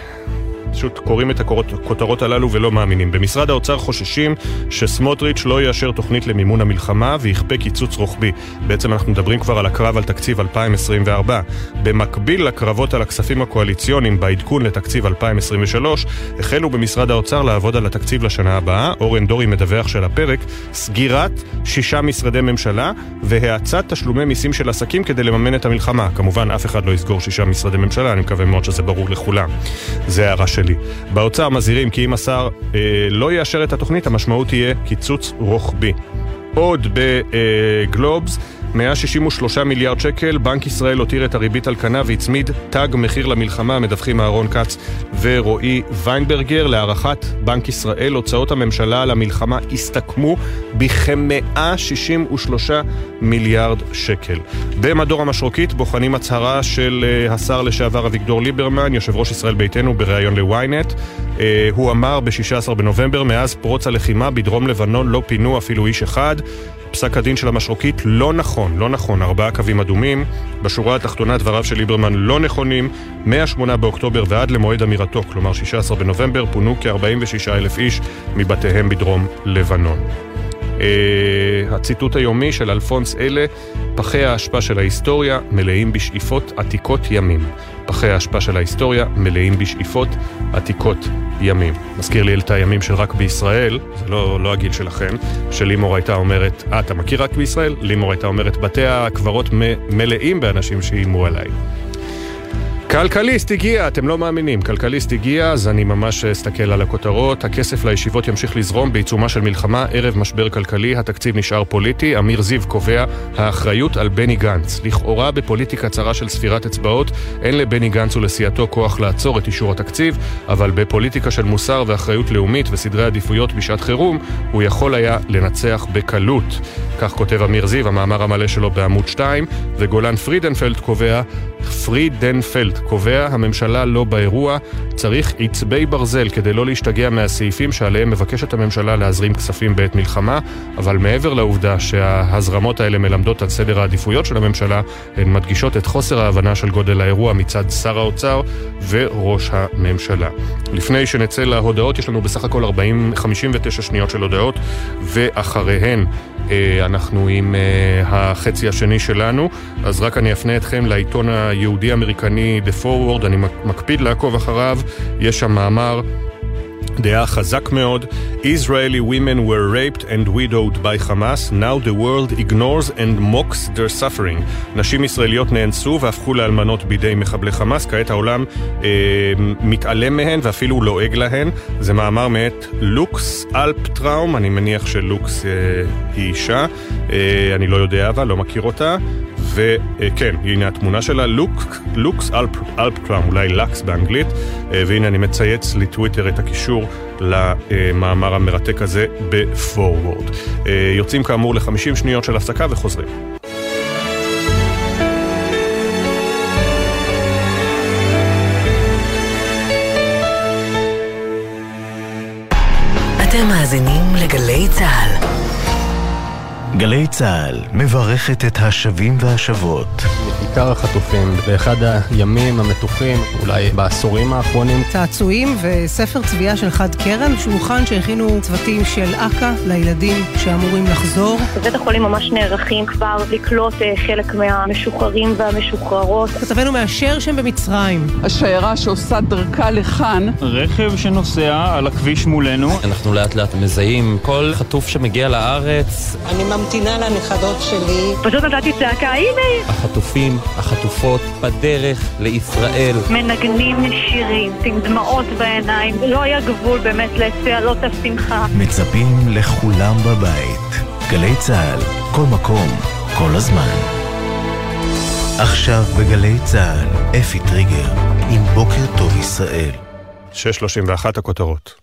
פשוט קוראים את הכותרות הללו ולא מאמינים. במשרד האוצר חוששים שסמוטריץ' לא יאשר תוכנית למימון המלחמה ויכפה קיצוץ רוחבי. בעצם אנחנו מדברים כבר על הקרב על תקציב 2024. במקביל לקרבות על הכספים הקואליציוניים בעדכון לתקציב 2023, החלו במשרד האוצר לעבוד על התקציב לשנה הבאה. אורן דורי מדווח של הפרק, סגירת שישה משרדי ממשלה והאצת תשלומי מיסים של עסקים כדי לממן את המלחמה. כמובן, אף אחד לא יסגור שישה משרדי ממשלה, אני מקווה מאוד שזה ברור לכולם. זה הערה שלי. באוצר מזהירים כי אם השר אה, לא יאשר את התוכנית, המשמעות תהיה קיצוץ רוחבי. עוד בגלובס, אה, 163 מיליארד שקל, בנק ישראל הותיר את הריבית על כנה והצמיד תג מחיר למלחמה, מדווחים אהרון כץ ורועי ויינברגר. להערכת בנק ישראל, הוצאות הממשלה על המלחמה הסתכמו בכ-163 מיליארד שקל. במדור המשרוקית בוחנים הצהרה של uh, השר לשעבר אביגדור ליברמן, יושב ראש ישראל ביתנו, בריאיון ל-ynet. Uh, הוא אמר ב-16 בנובמבר, מאז פרוץ הלחימה בדרום לבנון לא פינו אפילו איש אחד. פסק הדין של המשרוקית לא נכון, לא נכון, ארבעה קווים אדומים. בשורה התחתונה דבריו של ליברמן לא נכונים. מ-8 באוקטובר ועד למועד אמירתו, כלומר 16 בנובמבר, פונו כ-46 אלף איש מבתיהם בדרום לבנון. Uh, הציטוט היומי של אלפונס אלה, פחי האשפה של ההיסטוריה מלאים בשאיפות עתיקות ימים. פחי האשפה של ההיסטוריה מלאים בשאיפות עתיקות ימים. מזכיר לי את הימים של רק בישראל, זה לא, לא הגיל שלכם, שלימור הייתה אומרת, אה, אתה מכיר רק בישראל? לימור הייתה אומרת, בתי הקברות מלאים באנשים שאיימו עליי. כלכליסט הגיע, אתם לא מאמינים, כלכליסט הגיע, אז אני ממש אסתכל על הכותרות. הכסף לישיבות ימשיך לזרום בעיצומה של מלחמה, ערב משבר כלכלי, התקציב נשאר פוליטי. אמיר זיו קובע, האחריות על בני גנץ. לכאורה בפוליטיקה צרה של ספירת אצבעות, אין לבני גנץ ולסיעתו כוח לעצור את אישור התקציב, אבל בפוליטיקה של מוסר ואחריות לאומית וסדרי עדיפויות בשעת חירום, הוא יכול היה לנצח בקלות. כך כותב אמיר זיו, המאמר המלא שלו בעמוד 2, וגולן פרידנפלד קובע, פרידנפלד קובע, הממשלה לא באירוע, צריך עצבי ברזל כדי לא להשתגע מהסעיפים שעליהם מבקשת הממשלה להזרים כספים בעת מלחמה, אבל מעבר לעובדה שההזרמות האלה מלמדות על סדר העדיפויות של הממשלה, הן מדגישות את חוסר ההבנה של גודל האירוע מצד שר האוצר וראש הממשלה. לפני שנצא להודעות, יש לנו בסך הכל 40, 59 שניות של הודעות, ואחריהן אנחנו עם אה, החצי השני שלנו, אז רק אני אפנה אתכם לעיתון היהודי-אמריקני The Forward, אני מקפיד לעקוב אחריו, יש שם מאמר דעה חזק מאוד. Israeli women were raped and widowed by Hamas, now the world ignores and mocks their suffering. נשים ישראליות נאנסו והפכו לאלמנות בידי מחבלי חמאס, כעת העולם אה, מתעלם מהן ואפילו לועג להן. זה מאמר מאת לוקס אלפטראום, אני מניח שלוקס אה, היא אישה, אה, אני לא יודע אבל, לא מכיר אותה. וכן, הנה התמונה שלה, לוק, לוקס אלפ, אלפטראום, אולי לקס באנגלית, אה, והנה אני מצייץ לטוויטר את הקישור למאמר המרתק הזה בפורוורד. אה, יוצאים כאמור ל-50 שניות של הפסקה וחוזרים. גלי צה"ל מברכת את השבים והשבות. בעיקר החטופים, באחד הימים המתוחים, אולי בעשורים האחרונים. צעצועים וספר צביעה של חד קרן, שולחן שהכינו צוותים של אכ"א לילדים שאמורים לחזור. בבית החולים ממש נערכים כבר לקלוט אה, חלק מהמשוחררים והמשוחררות. כתבנו מאשר שהם במצרים. השיירה שעושה דרכה לכאן. רכב שנוסע על הכביש מולנו. אנחנו לאט לאט מזהים כל חטוף שמגיע לארץ. אני ממתינה לנכדות שלי. פשוט נתתי צעקה, הנה! החטופים, החטופות, בדרך לישראל. מנגנים שירים, עם דמעות בעיניים. לא היה גבול באמת לצהלות השמחה. מצפים לכולם בבית. גלי צה"ל, כל מקום, כל הזמן. עכשיו בגלי צה"ל, אפי טריגר, עם בוקר טוב ישראל. 6.31 הכותרות.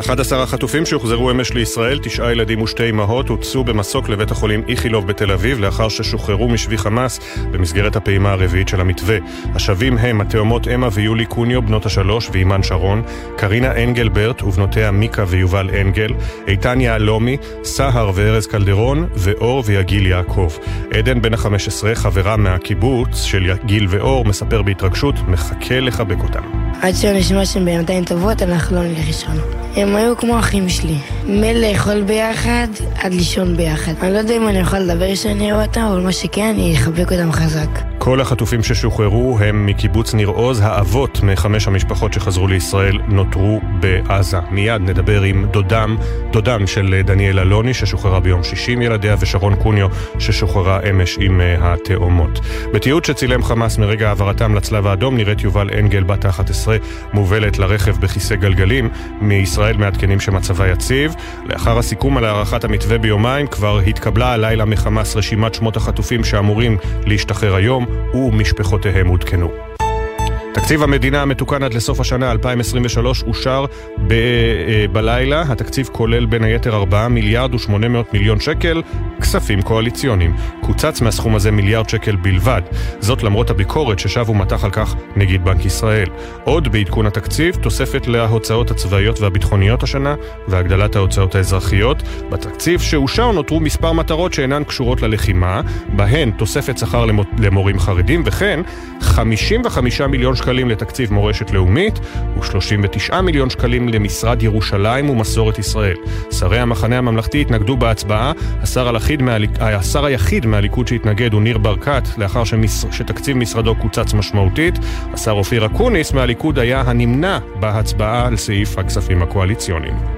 11 החטופים שהוחזרו אמש לישראל, תשעה ילדים ושתי אמהות, הוצאו במסוק לבית החולים איכילוב בתל אביב לאחר ששוחררו משבי חמאס במסגרת הפעימה הרביעית של המתווה. השבים הם התאומות אמה ויולי קוניו, בנות השלוש, ואימן שרון, קרינה אנגלברט ובנותיה מיקה ויובל אנגל, איתן יהלומי, סהר וארז קלדרון, ואור ויגיל יעקב. עדן בן ה-15, חברה מהקיבוץ של יגיל ואור, מספר בהתרגשות, מחכה לחבק אותם. עד שהנשמה שהם בינתיים טובות, אנחנו לא נלך לישון. הם היו כמו אחים שלי. מלאכול ביחד עד לישון ביחד. אני לא יודע אם אני יכול לדבר כשאני אראה אותם, אבל מה שכן, אני אחבק אותם חזק. כל החטופים ששוחררו הם מקיבוץ ניר עוז. האבות מחמש המשפחות שחזרו לישראל נותרו בעזה. מיד נדבר עם דודם, דודם של דניאל אלוני ששוחררה ביום שישי עם ילדיה ושרון קוניו ששוחררה אמש עם אה, התאומות. בתיעוד שצילם חמאס מרגע העברתם לצלב האדום נראית יובל אנגל בת ה-11 מובלת לרכב בכיסא גלגלים. מישראל מעדכנים שמצבה יציב. לאחר הסיכום על הארכת המתווה ביומיים כבר התקבלה הלילה מחמאס רשימת שמות החטופים שאמורים להשתחרר היום. ומשפחותיהם עודכנו. תקציב המדינה המתוקן עד לסוף השנה 2023 אושר ב- אה, בלילה. התקציב כולל בין היתר 4 מיליארד ו-800 מיליון שקל כספים קואליציוניים. קוצץ מהסכום הזה מיליארד שקל בלבד. זאת למרות הביקורת ששב ומתח על כך נגיד בנק ישראל. עוד בעדכון התקציב, תוספת להוצאות הצבאיות והביטחוניות השנה והגדלת ההוצאות האזרחיות. בתקציב שאושר נותרו מספר מטרות שאינן קשורות ללחימה, בהן תוספת שכר למורים חרדים וכן 55 מיליון שקלים לתקציב מורשת לאומית ו-39 מיליון שקלים למשרד ירושלים ומסורת ישראל. שרי המחנה הממלכתי התנגדו בהצבעה, השר, מהליק... השר היחיד מהליכוד שהתנגד הוא ניר ברקת, לאחר שמש... שתקציב משרדו קוצץ משמעותית. השר אופיר אקוניס מהליכוד היה הנמנע בהצבעה על סעיף הכספים הקואליציוניים.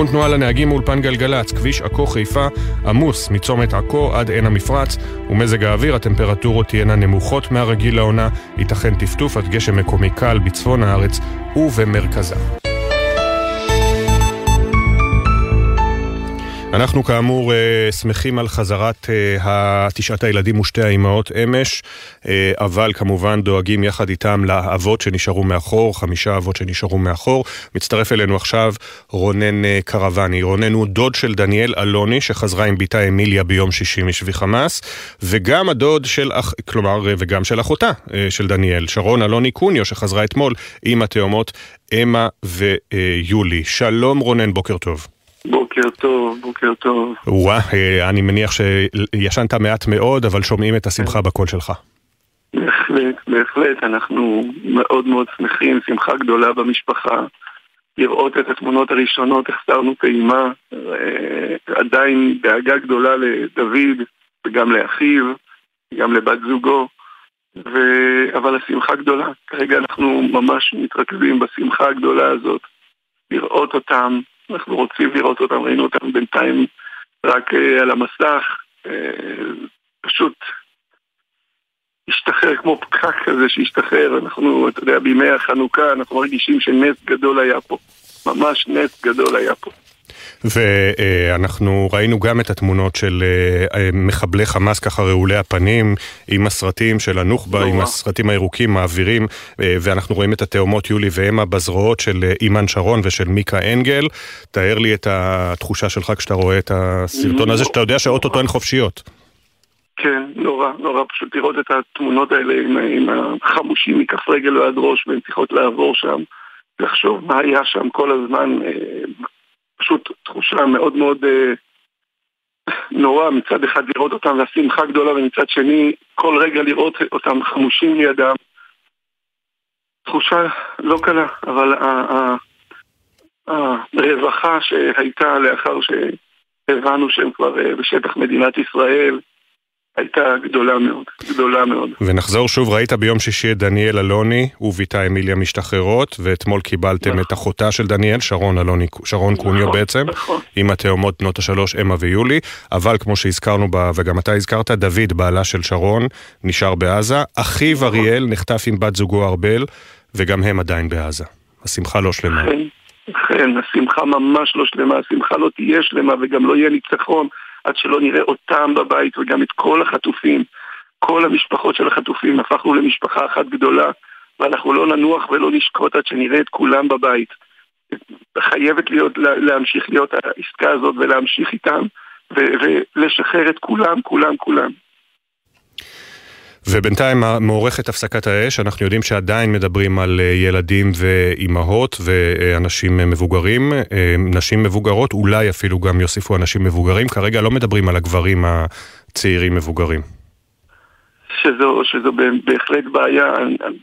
עדכון תנועה לנהגים מאולפן גלגלצ, כביש עכו חיפה עמוס מצומת עכו עד עין המפרץ ומזג האוויר, הטמפרטורות תהיינה נמוכות מהרגיל לעונה, ייתכן טפטוף עד גשם מקומי קל בצפון הארץ ובמרכזה. אנחנו כאמור אה, שמחים על חזרת אה, תשעת הילדים ושתי האימהות אמש, אה, אבל כמובן דואגים יחד איתם לאבות שנשארו מאחור, חמישה אבות שנשארו מאחור. מצטרף אלינו עכשיו רונן קרבני. רונן הוא דוד של דניאל אלוני, שחזרה עם בתה אמיליה ביום שישי משבי חמאס, וגם הדוד של, אח... כלומר, וגם של אחותה של דניאל, שרון אלוני קוניו, שחזרה אתמול עם התאומות אמה ויולי. שלום רונן, בוקר טוב. בוקר טוב, בוקר טוב. וואה, אה, אני מניח שישנת מעט מאוד, אבל שומעים את השמחה בקול שלך. בהחלט, בהחלט, אנחנו מאוד מאוד שמחים, שמחה גדולה במשפחה. לראות את התמונות הראשונות, החסרנו פעימה, אה, עדיין דאגה גדולה לדוד וגם לאחיו, גם לבת זוגו, ו... אבל השמחה גדולה. כרגע אנחנו ממש מתרכזים בשמחה הגדולה הזאת, לראות אותם, אנחנו רוצים לראות אותם, ראינו אותם בינתיים רק uh, על המסך, uh, פשוט השתחרר כמו פקק כזה שהשתחרר, אנחנו, אתה יודע, בימי החנוכה אנחנו מרגישים שנס גדול היה פה, ממש נס גדול היה פה. ואנחנו ראינו גם את התמונות של אה, אה, מחבלי חמאס ככה רעולי הפנים, עם הסרטים של הנוח'בה, עם הסרטים הירוקים מעבירים, אה, ואנחנו רואים את התאומות יולי ואמה בזרועות של אימן שרון ושל מיקה אנגל. תאר לי את התחושה שלך כשאתה רואה את הסרטון הזה, שאתה יודע שאו-טו-טו הן חופשיות. כן, נורא, נורא פשוט לראות את התמונות האלה עם, עם החמושים מכף רגל ועד ראש, והן צריכות לעבור שם, לחשוב מה היה שם כל הזמן פשוט תחושה מאוד מאוד אה, נורא מצד אחד לראות אותם והשמחה גדולה ומצד שני כל רגע לראות אותם חמושים לידם. תחושה לא קלה, אבל הרווחה שהייתה לאחר שהבנו שהם כבר אה, בשטח מדינת ישראל הייתה גדולה מאוד, גדולה מאוד. ונחזור שוב, ראית ביום שישי את דניאל אלוני ובתה אמיליה משתחררות, ואתמול קיבלתם נכון. את אחותה של דניאל, שרון אלוני, שרון נכון, קוניו בעצם, נכון. עם התאומות בנות השלוש, אמה ויולי, אבל כמו שהזכרנו, בה, וגם אתה הזכרת, דוד, בעלה של שרון, נשאר בעזה, אחיו נכון. אריאל נחטף עם בת זוגו ארבל, וגם הם עדיין בעזה. השמחה לא שלמה. כן, כן, השמחה ממש לא שלמה, השמחה לא תהיה שלמה וגם לא יהיה ניצחון. עד שלא נראה אותם בבית וגם את כל החטופים, כל המשפחות של החטופים, הפכנו למשפחה אחת גדולה ואנחנו לא ננוח ולא נשקוט עד שנראה את כולם בבית. חייבת להיות, להמשיך להיות העסקה הזאת ולהמשיך איתם ולשחרר את כולם, כולם, כולם. ובינתיים מוארכת הפסקת האש, אנחנו יודעים שעדיין מדברים על אה, ילדים ואימהות ואנשים מבוגרים, אה, נשים מבוגרות, אולי אפילו גם יוסיפו אנשים מבוגרים, כרגע לא מדברים על הגברים הצעירים מבוגרים. שזו, שזו בהחלט בעיה,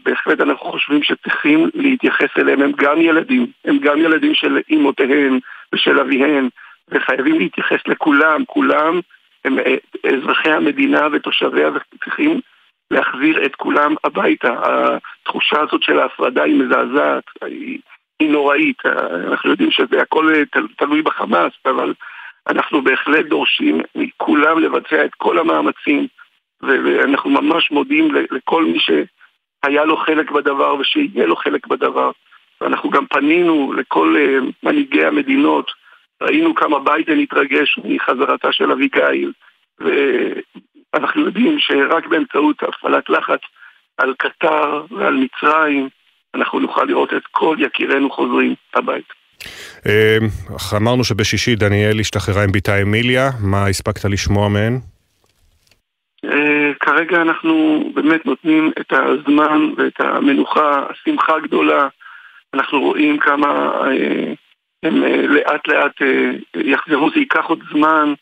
בהחלט אנחנו חושבים שצריכים להתייחס אליהם, הם גם ילדים, הם גם ילדים של אימותיהם ושל אביהם, וחייבים להתייחס לכולם, כולם הם אה, אזרחי המדינה ותושביה וצריכים להחזיר את כולם הביתה. התחושה הזאת של ההפרדה היא מזעזעת, היא, היא נוראית. אנחנו יודעים שזה הכל תלוי בחמאס, אבל אנחנו בהחלט דורשים מכולם לבצע את כל המאמצים, ואנחנו ממש מודים לכל מי שהיה לו חלק בדבר ושיהיה לו חלק בדבר. ואנחנו גם פנינו לכל אה, מנהיגי המדינות, ראינו כמה ביידן התרגש מחזרתה של אביגיל, אנחנו יודעים שרק באמצעות הפעלת לחץ על קטר ועל מצרים, אנחנו נוכל לראות את כל יקירנו חוזרים הבית. אה, אמרנו שבשישי דניאל השתחררה עם בתה אמיליה, מה הספקת לשמוע מהן? אה, כרגע אנחנו באמת נותנים את הזמן ואת המנוחה, השמחה הגדולה. אנחנו רואים כמה אה, הם לאט לאט יחזרו, זה ייקח עוד זמן.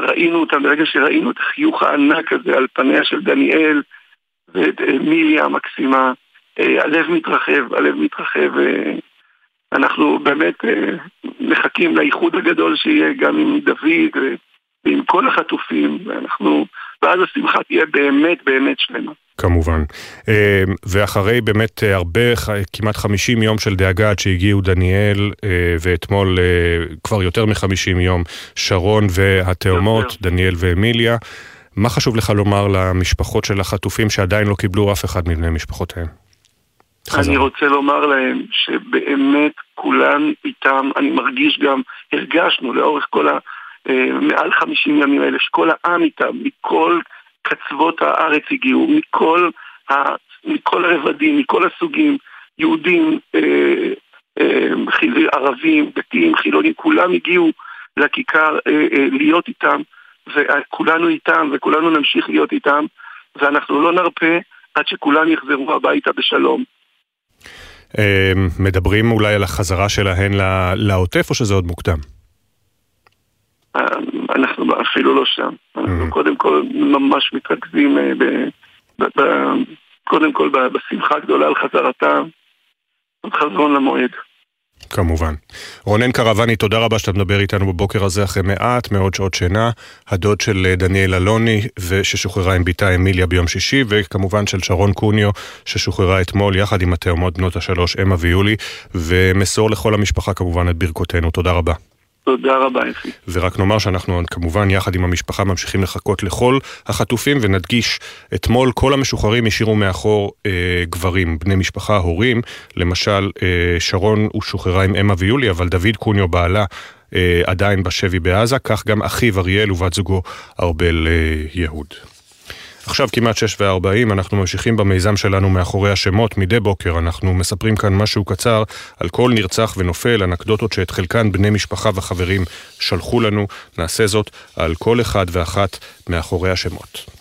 ראינו אותם, ברגע שראינו את החיוך הענק הזה על פניה של דניאל ואת אה, מיליה המקסימה, אה, הלב מתרחב, הלב מתרחב. אנחנו באמת אה, מחכים לאיחוד הגדול שיהיה גם עם דוד ועם כל החטופים, ואנחנו, ואז השמחה תהיה באמת באמת שלמה. כמובן. אה, ואחרי באמת אה, הרבה, כמעט 50 יום של דאגה עד שהגיעו דניאל, אה, ואתמול כבר יותר מ-50 יום, שרון והתאומות, דניאל ואמיליה, מה חשוב לך לומר למשפחות של החטופים שעדיין לא קיבלו אף אחד מבני משפחותיהם? חזר. אני רוצה לומר להם שבאמת כולם איתם, אני מרגיש גם, הרגשנו לאורך כל מעל 50 ימים האלה, שכל העם איתם, מכל קצוות הארץ הגיעו, מכל, ה, מכל הרבדים, מכל הסוגים, יהודים, אה, אה, חיל, ערבים, דתיים, חילונים, כולם הגיעו לכיכר אה, אה, להיות איתם, וכולנו איתם, וכולנו נמשיך להיות איתם, ואנחנו לא נרפה עד שכולם יחזרו הביתה בשלום. אה, מדברים אולי על החזרה שלהן לעוטף, או שזה עוד מוקדם? אנחנו אפילו לא שם. אנחנו קודם כל ממש מתרכזים אה, ב, ב, ב, קודם כל בשמחה גדולה על חזרתם, חזרון למועד. כמובן. רונן קרבני, תודה רבה שאתה מדבר איתנו בבוקר הזה אחרי מעט מאוד שעות שינה. הדוד של אה, דניאל אלוני, ששוחררה עם בתה אמיליה ביום שישי, וכמובן של שרון קוניו, ששוחררה אתמול יחד עם התאומות בנות השלוש, אמה ויולי, ומסור לכל המשפחה כמובן את ברכותינו. תודה רבה. תודה רבה, אפי. ורק נאמר שאנחנו כמובן יחד עם המשפחה ממשיכים לחכות לכל החטופים, ונדגיש, אתמול כל המשוחררים השאירו מאחור אה, גברים, בני משפחה, הורים. למשל, אה, שרון הוא שוחררה עם אמה ויולי, אבל דוד קוניו בעלה אה, עדיין בשבי בעזה, כך גם אחיו אריאל ובת זוגו ארבל אה, יהוד. עכשיו כמעט שש וארבעים, אנחנו ממשיכים במיזם שלנו מאחורי השמות. מדי בוקר אנחנו מספרים כאן משהו קצר על כל נרצח ונופל, אנקדוטות שאת חלקן בני משפחה וחברים שלחו לנו. נעשה זאת על כל אחד ואחת מאחורי השמות.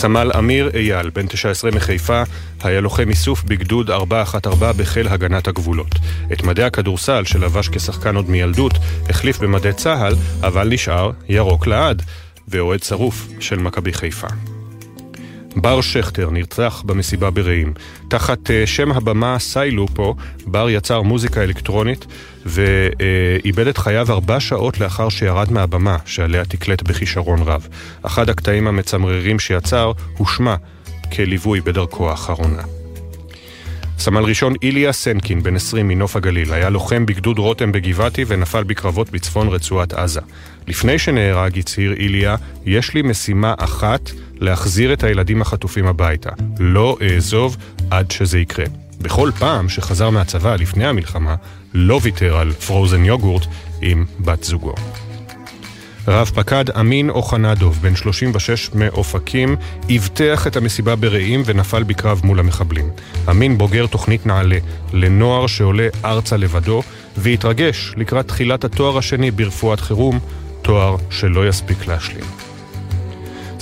סמל אמיר אייל, בן 19 מחיפה, היה לוחם איסוף בגדוד 414 בחיל הגנת הגבולות. את מדי הכדורסל שלבש כשחקן עוד מילדות, החליף במדי צה"ל, אבל נשאר ירוק לעד, ואוהד שרוף של מכבי חיפה. בר שכטר נרצח במסיבה ברעים. תחת אה, שם הבמה סיילופו, בר יצר מוזיקה אלקטרונית ואיבד את חייו ארבע שעות לאחר שירד מהבמה, שעליה תקלט בכישרון רב. אחד הקטעים המצמררים שיצר הושמע כליווי בדרכו האחרונה. סמל ראשון איליה סנקין, בן 20 מנוף הגליל, היה לוחם בגדוד רותם בגבעתי ונפל בקרבות בצפון רצועת עזה. לפני שנהרג הצהיר איליה, יש לי משימה אחת, להחזיר את הילדים החטופים הביתה. לא אעזוב עד שזה יקרה. בכל פעם שחזר מהצבא לפני המלחמה, לא ויתר על פרוזן יוגורט עם בת זוגו. רב פקד אמין אוחנדוב, בן 36 מאופקים, אבטח את המסיבה ברעים ונפל בקרב מול המחבלים. אמין בוגר תוכנית נעלה לנוער שעולה ארצה לבדו, והתרגש לקראת תחילת התואר השני ברפואת חירום, תואר שלא יספיק להשלים.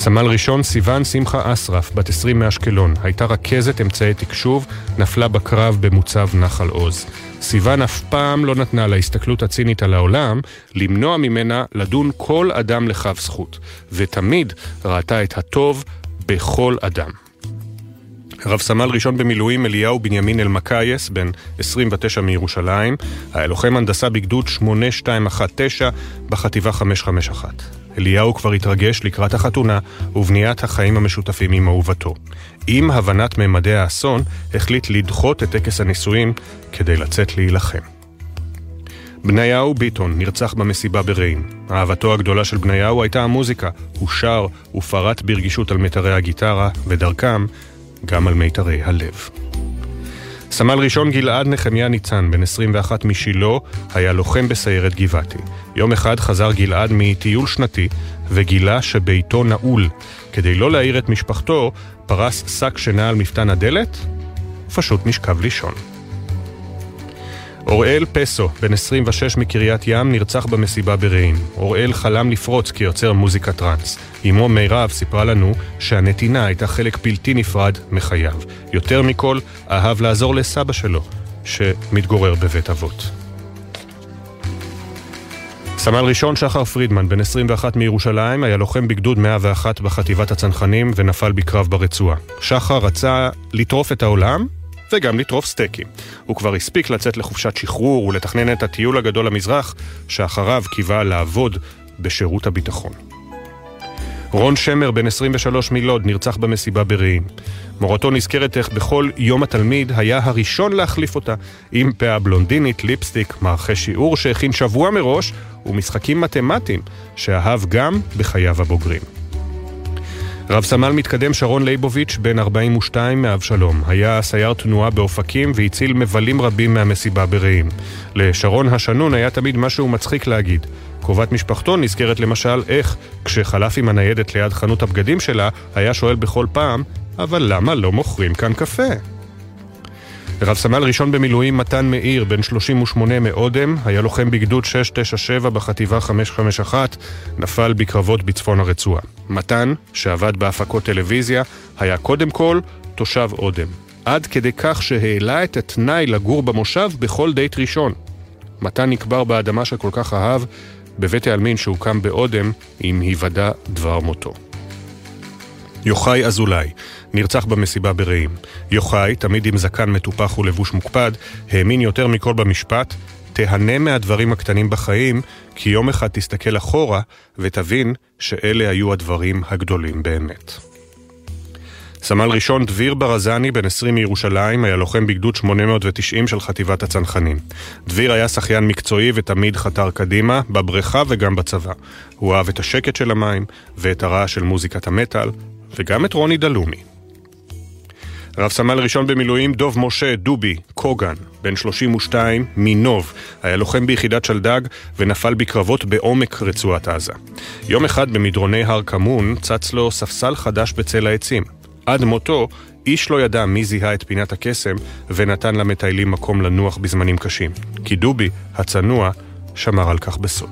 סמל ראשון סיון שמחה אסרף, בת 20 מאשקלון, הייתה רכזת אמצעי תקשוב, נפלה בקרב במוצב נחל עוז. סיון אף פעם לא נתנה להסתכלות הצינית על העולם למנוע ממנה לדון כל אדם לכף זכות, ותמיד ראתה את הטוב בכל אדם. רב סמל ראשון במילואים אליהו בנימין אלמקייס, בן 29 מירושלים, היה לוחם הנדסה בגדוד 8219 בחטיבה 551. אליהו כבר התרגש לקראת החתונה ובניית החיים המשותפים עם אהובתו. עם הבנת ממדי האסון, החליט לדחות את טקס הנישואין כדי לצאת להילחם. בניהו ביטון נרצח במסיבה ברעים. אהבתו הגדולה של בניהו הייתה המוזיקה. הוא שר ופרט ברגישות על מיתרי הגיטרה, ודרכם גם על מיתרי הלב. סמל ראשון גלעד נחמיה ניצן, בן 21 משילה, היה לוחם בסיירת גבעתי. יום אחד חזר גלעד מטיול שנתי וגילה שביתו נעול. כדי לא להעיר את משפחתו, פרס שק שינה על מפתן הדלת ופשוט נשכב לישון. אוראל פסו, בן 26 מקריית ים, נרצח במסיבה ברעים. אוראל חלם לפרוץ כיוצר מוזיקה טראנס. אמו מירב סיפרה לנו שהנתינה הייתה חלק בלתי נפרד מחייו. יותר מכל, אהב לעזור לסבא שלו, שמתגורר בבית אבות. סמל ראשון שחר פרידמן, בן 21 מירושלים, היה לוחם בגדוד 101 בחטיבת הצנחנים ונפל בקרב ברצועה. שחר רצה לטרוף את העולם וגם לטרוף סטייקים. הוא כבר הספיק לצאת לחופשת שחרור ולתכנן את הטיול הגדול למזרח, שאחריו קיווה לעבוד בשירות הביטחון. רון שמר, בן 23 מלוד, נרצח במסיבה ברעים. מורתו נזכרת איך בכל יום התלמיד היה הראשון להחליף אותה עם פאה בלונדינית, ליפסטיק, מערכי שיעור שהכין שבוע מראש ומשחקים מתמטיים שאהב גם בחייו הבוגרים. רב סמל מתקדם שרון ליבוביץ', בן 42 מאבשלום, היה סייר תנועה באופקים והציל מבלים רבים מהמסיבה ברעים. לשרון השנון היה תמיד משהו מצחיק להגיד. קרובת משפחתו נזכרת למשל איך, כשחלף עם הניידת ליד חנות הבגדים שלה, היה שואל בכל פעם, אבל למה לא מוכרים כאן קפה? רב סמל ראשון במילואים מתן מאיר, בן 38 מאודם, היה לוחם בגדוד 697 בחטיבה 551, נפל בקרבות בצפון הרצועה. מתן, שעבד בהפקות טלוויזיה, היה קודם כל תושב אודם. עד כדי כך שהעלה את התנאי לגור במושב בכל דייט ראשון. מתן נקבר באדמה שכל כך אהב, בבית העלמין שהוקם באודם, עם היוודע דבר מותו. יוחאי אזולאי, נרצח במסיבה ברעים. יוחאי, תמיד עם זקן מטופח ולבוש מוקפד, האמין יותר מכל במשפט, תהנה מהדברים הקטנים בחיים, כי יום אחד תסתכל אחורה ותבין שאלה היו הדברים הגדולים באמת. סמל ראשון דביר ברזני, בן 20 מירושלים, היה לוחם בגדוד 890 של חטיבת הצנחנים. דביר היה שחיין מקצועי ותמיד חתר קדימה, בבריכה וגם בצבא. הוא אהב את השקט של המים ואת הרעש של מוזיקת המטאל, וגם את רוני דלומי. רב סמל ראשון במילואים דוב משה דובי קוגן, בן 32, מנוב, היה לוחם ביחידת שלדג ונפל בקרבות בעומק רצועת עזה. יום אחד במדרוני הר כמון צץ לו ספסל חדש בצל העצים. עד מותו, איש לא ידע מי זיהה את פינת הקסם ונתן למטיילים מקום לנוח בזמנים קשים. כי דובי, הצנוע, שמר על כך בסוד.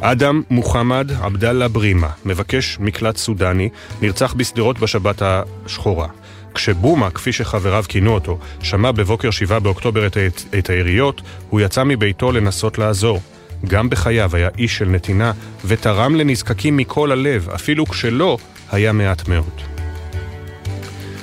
אדם מוחמד עבדאללה ברימה, מבקש מקלט סודני, נרצח בשדרות בשבת השחורה. כשבומה, כפי שחבריו כינו אותו, שמע בבוקר 7 באוקטובר את, את היריות, הוא יצא מביתו לנסות לעזור. גם בחייו היה איש של נתינה, ותרם לנזקקים מכל הלב, אפילו כשלא היה מעט מאוד.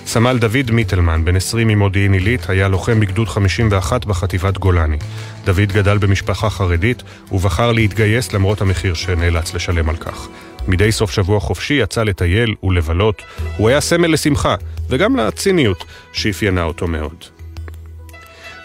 סמל דוד מיטלמן, בן 20 ממודיעין עילית, היה לוחם בגדוד 51 בחטיבת גולני. דוד גדל במשפחה חרדית, ובחר להתגייס למרות המחיר שנאלץ לשלם על כך. מדי סוף שבוע חופשי יצא לטייל ולבלות. הוא היה סמל לשמחה, וגם לציניות שאפיינה אותו מאוד.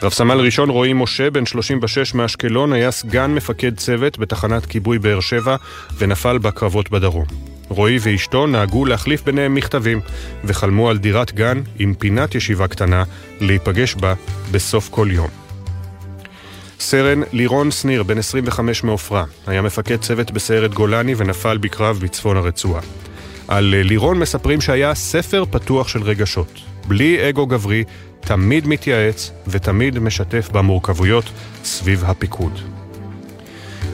רב סמל ראשון רועי משה, בן 36 מאשקלון, היה סגן מפקד צוות בתחנת כיבוי באר שבע ונפל בקרבות בדרום. רועי ואשתו נהגו להחליף ביניהם מכתבים, וחלמו על דירת גן עם פינת ישיבה קטנה להיפגש בה בסוף כל יום. סרן לירון שניר, בן 25 מעופרה, היה מפקד צוות בסיירת גולני ונפל בקרב בצפון הרצועה. על לירון מספרים שהיה ספר פתוח של רגשות. בלי אגו גברי, תמיד מתייעץ ותמיד משתף במורכבויות סביב הפיקוד.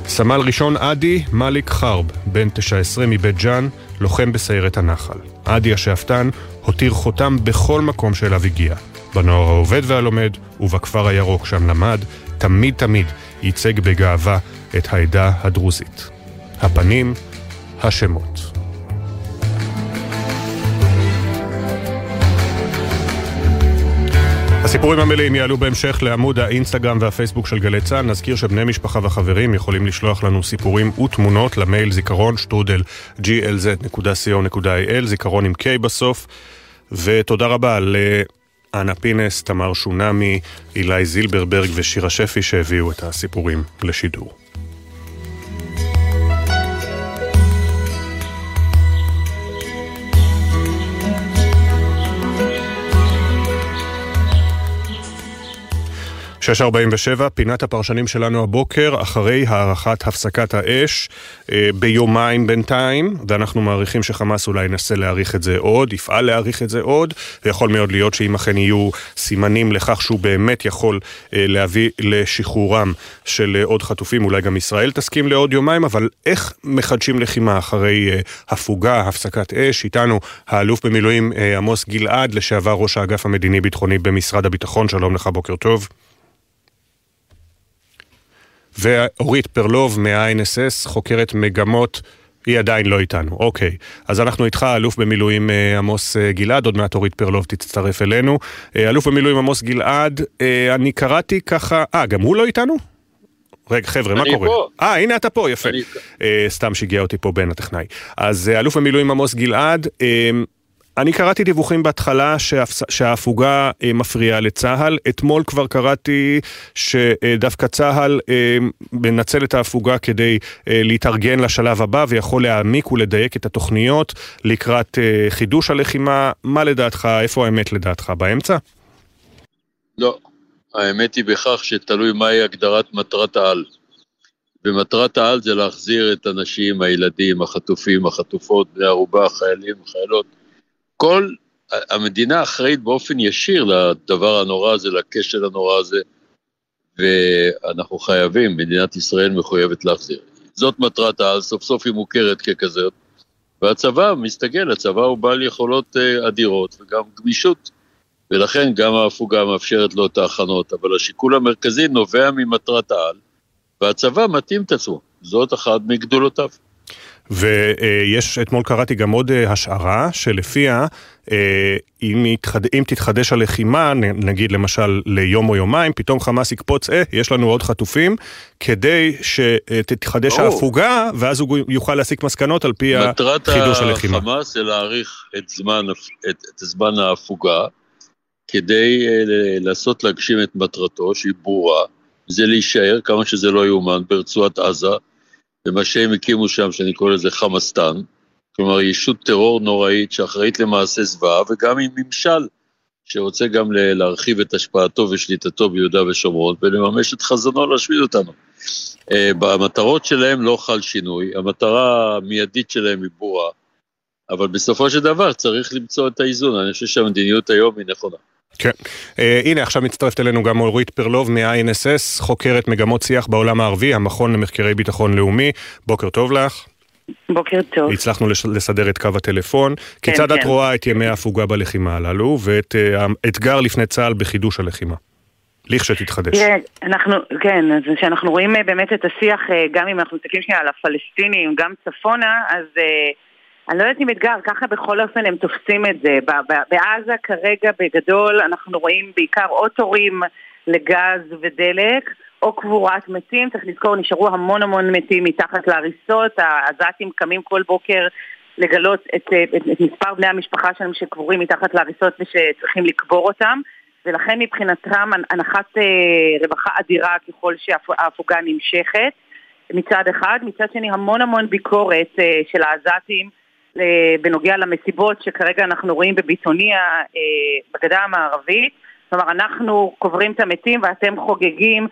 סמל ראשון עדי מאליק חרב, בן 19 מבית ג'אן, לוחם בסיירת הנחל. עדי השאפתן הותיר חותם בכל מקום שאליו הגיע. בנוער העובד והלומד ובכפר הירוק שם למד, תמיד תמיד ייצג בגאווה את העדה הדרוזית. הפנים, השמות. הסיפורים המלאים יעלו בהמשך לעמוד האינסטגרם והפייסבוק של גלי צה"ל. נזכיר שבני משפחה וחברים יכולים לשלוח לנו סיפורים ותמונות למייל זיכרון שטרודל glz.co.il, זיכרון עם K בסוף. ותודה רבה לאנה פינס, תמר שונמי, אילי זילברברג ושירה שפי שהביאו את הסיפורים לשידור. שש ארבעים ושבע, פינת הפרשנים שלנו הבוקר, אחרי הארכת הפסקת האש אה, ביומיים בינתיים, ואנחנו מעריכים שחמאס אולי ינסה להאריך את זה עוד, יפעל להאריך את זה עוד, ויכול מאוד להיות שאם אכן יהיו סימנים לכך שהוא באמת יכול אה, להביא לשחרורם של אה, עוד חטופים, אולי גם ישראל תסכים לעוד יומיים, אבל איך מחדשים לחימה אחרי הפוגה, הפסקת אש? איתנו האלוף במילואים עמוס גלעד, לשעבר ראש האגף המדיני-ביטחוני במשרד הביטחון, שלום לך, בוקר טוב. ואורית פרלוב מה-INSS, חוקרת מגמות, היא עדיין לא איתנו. אוקיי, אז אנחנו איתך, אלוף במילואים אה, עמוס אה, גלעד, עוד מעט אורית פרלוב תצטרף אלינו. אה, אלוף במילואים עמוס גלעד, אני קראתי ככה, אה, גם הוא לא איתנו? רגע, חבר'ה, מה קורה? אה, הנה אתה פה, יפה. אני... סתם שיגע אותי פה בן הטכנאי. אז אלוף במילואים עמוס גלעד, אני קראתי דיווחים בהתחלה שההפוגה אה, מפריעה לצה"ל. אתמול כבר קראתי שדווקא צה"ל אה, מנצל את ההפוגה כדי אה, להתארגן לשלב הבא ויכול להעמיק ולדייק את התוכניות לקראת חידוש הלחימה. מה לדעתך, איפה האמת לדעתך? באמצע? לא. האמת היא בכך שתלוי מהי הגדרת מטרת העל. ומטרת העל זה להחזיר את הנשים, הילדים, החטופים, החטופות, בני ערובה, החיילים, החיילות. כל, המדינה אחראית באופן ישיר לדבר הנורא הזה, לכשל הנורא הזה, ואנחנו חייבים, מדינת ישראל מחויבת להחזיר. זאת מטרת העל, סוף סוף היא מוכרת ככזאת, והצבא מסתגל, הצבא הוא בעל יכולות אה, אדירות וגם גמישות, ולכן גם ההפוגה מאפשרת לו את ההכנות, אבל השיקול המרכזי נובע ממטרת העל, והצבא מתאים את עצמו, זאת אחת מגדולותיו. ויש, אתמול קראתי גם עוד אה, השערה, שלפיה אה, אם, יתחד, אם תתחדש הלחימה, נגיד למשל ליום או יומיים, פתאום חמאס יקפוץ, אה, יש לנו עוד חטופים, כדי שתתחדש ההפוגה, ואז הוא יוכל להסיק מסקנות על פי חידוש הלחימה. מטרת החמאס זה להאריך את זמן, את, את זמן ההפוגה, כדי לעשות להגשים את מטרתו, שהיא ברורה, זה להישאר, כמה שזה לא יאומן, ברצועת עזה, ומה שהם הקימו שם, שאני קורא לזה חמאסטן, כלומר ישות טרור נוראית שאחראית למעשה זוועה, וגם עם ממשל שרוצה גם להרחיב את השפעתו ושליטתו ביהודה ושומרון ולממש את חזונו להשמיד אותנו. אה, במטרות שלהם לא חל שינוי, המטרה המיידית שלהם היא ברורה, אבל בסופו של דבר צריך למצוא את האיזון, אני חושב שהמדיניות היום היא נכונה. כן. Uh, הנה, עכשיו מצטרפת אלינו גם אורית פרלוב מה-INSS, חוקרת מגמות שיח בעולם הערבי, המכון למחקרי ביטחון לאומי. בוקר טוב לך. בוקר טוב. הצלחנו לסדר את קו הטלפון. כן, כיצד כן. את רואה את ימי ההפוגה בלחימה הללו, ואת uh, האתגר לפני צה"ל בחידוש הלחימה? לכשתתחדש. תראה, אנחנו, כן, אז כשאנחנו רואים אה, באמת את השיח, גם אם אנחנו מסתכלים שנייה על הפלסטינים, גם צפונה, אז... Uh, אני לא יודעת אם אתגר, ככה בכל אופן הם תופסים את זה. בעזה כרגע בגדול אנחנו רואים בעיקר או תורים לגז ודלק, או קבורת מתים, צריך לזכור, נשארו המון המון מתים מתחת להריסות, העזתים קמים כל בוקר לגלות את, את, את מספר בני המשפחה שלהם שקבורים מתחת להריסות ושצריכים לקבור אותם, ולכן מבחינתם הנחת אה, רווחה אדירה ככל שההפוגה נמשכת מצד אחד, מצד שני המון המון ביקורת אה, של העזתים בנוגע למסיבות שכרגע אנחנו רואים בביטוניה אה, בגדה המערבית. כלומר, אנחנו קוברים את המתים ואתם חוגגים,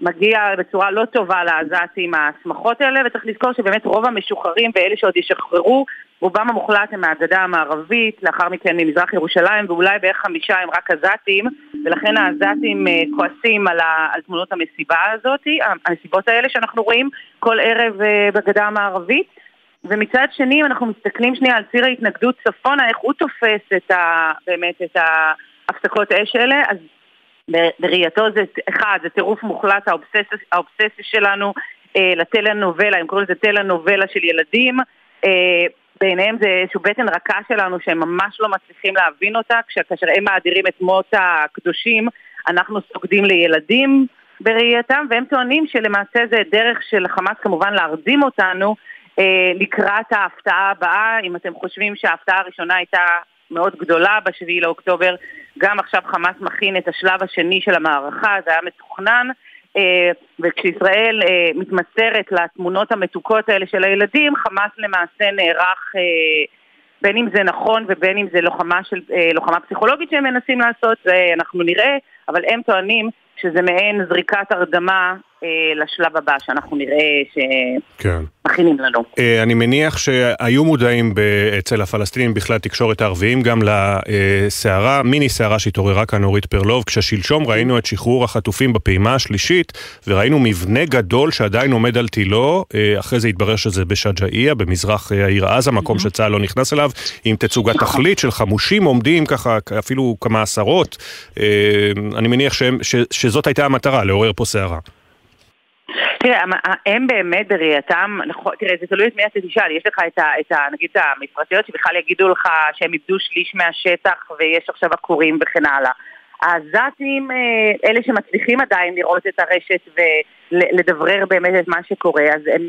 מגיע בצורה לא טובה לעזתים השמחות האלה, וצריך לזכור שבאמת רוב המשוחררים ואלה שעוד ישחררו, רובם המוחלט הם מהגדה המערבית, לאחר מכן ממזרח ירושלים, ואולי בערך חמישה הם רק עזתים, ולכן העזתים אה, כועסים על, תמונות המסיבה הזאת, המסיבות האלה שאנחנו רואים כל ערב אה, בגדה המערבית. ומצד שני, אם אנחנו מסתכלים שנייה על ציר ההתנגדות צפונה, איך הוא תופס את ה, באמת את ההפסקות האש האלה, אז בראייתו זה, אחד, זה טירוף מוחלט, האובססיה, האובססיה שלנו אה, לטלנובלה, הם קוראים לזה טלנובלה של ילדים, אה, בעיניהם זה איזשהו בטן רכה שלנו שהם ממש לא מצליחים להבין אותה, כאשר הם מאדירים את מות הקדושים, אנחנו סוגדים לילדים בראייתם, והם טוענים שלמעשה זה דרך של חמאס כמובן להרדים אותנו, לקראת ההפתעה הבאה, אם אתם חושבים שההפתעה הראשונה הייתה מאוד גדולה בשביעי לאוקטובר, גם עכשיו חמאס מכין את השלב השני של המערכה, זה היה מתוכנן, אה, וכשישראל אה, מתמסרת לתמונות המתוקות האלה של הילדים, חמאס למעשה נערך, בין אם זה נכון ובין אם זה לוחמה, של, לוחמה פסיכולוגית שהם מנסים לעשות, אנחנו נראה, אבל הם טוענים שזה מעין זריקת הרדמה אה, לשלב הבא שאנחנו נראה שמכינים כן. לנו. אה, אני מניח שהיו מודעים אצל הפלסטינים בכלל תקשורת הערביים גם לסערה, מיני סערה שהתעוררה כאן אורית פרלוב, כששלשום ראינו את שחרור החטופים בפעימה השלישית וראינו מבנה גדול שעדיין עומד על תילו, אה, אחרי זה התברר שזה בשג'אעיה, במזרח העיר עזה, מקום שצה"ל לא נכנס אליו, עם תצוגת נכון. תכלית של חמושים עומדים ככה אפילו כמה עשרות. אני מניח שהם, ש, שזאת הייתה המטרה, לעורר פה סערה. תראה, הם באמת בראייתם, נכון, תראה, זה תלוי את מי אתה תשאל, יש לך את ה... את ה נגיד את המפרטיות שבכלל יגידו לך שהם איבדו שליש מהשטח ויש עכשיו עקורים וכן הלאה. העזתים, אה, אלה שמצליחים עדיין לראות את הרשת ולדברר באמת את מה שקורה, אז הם,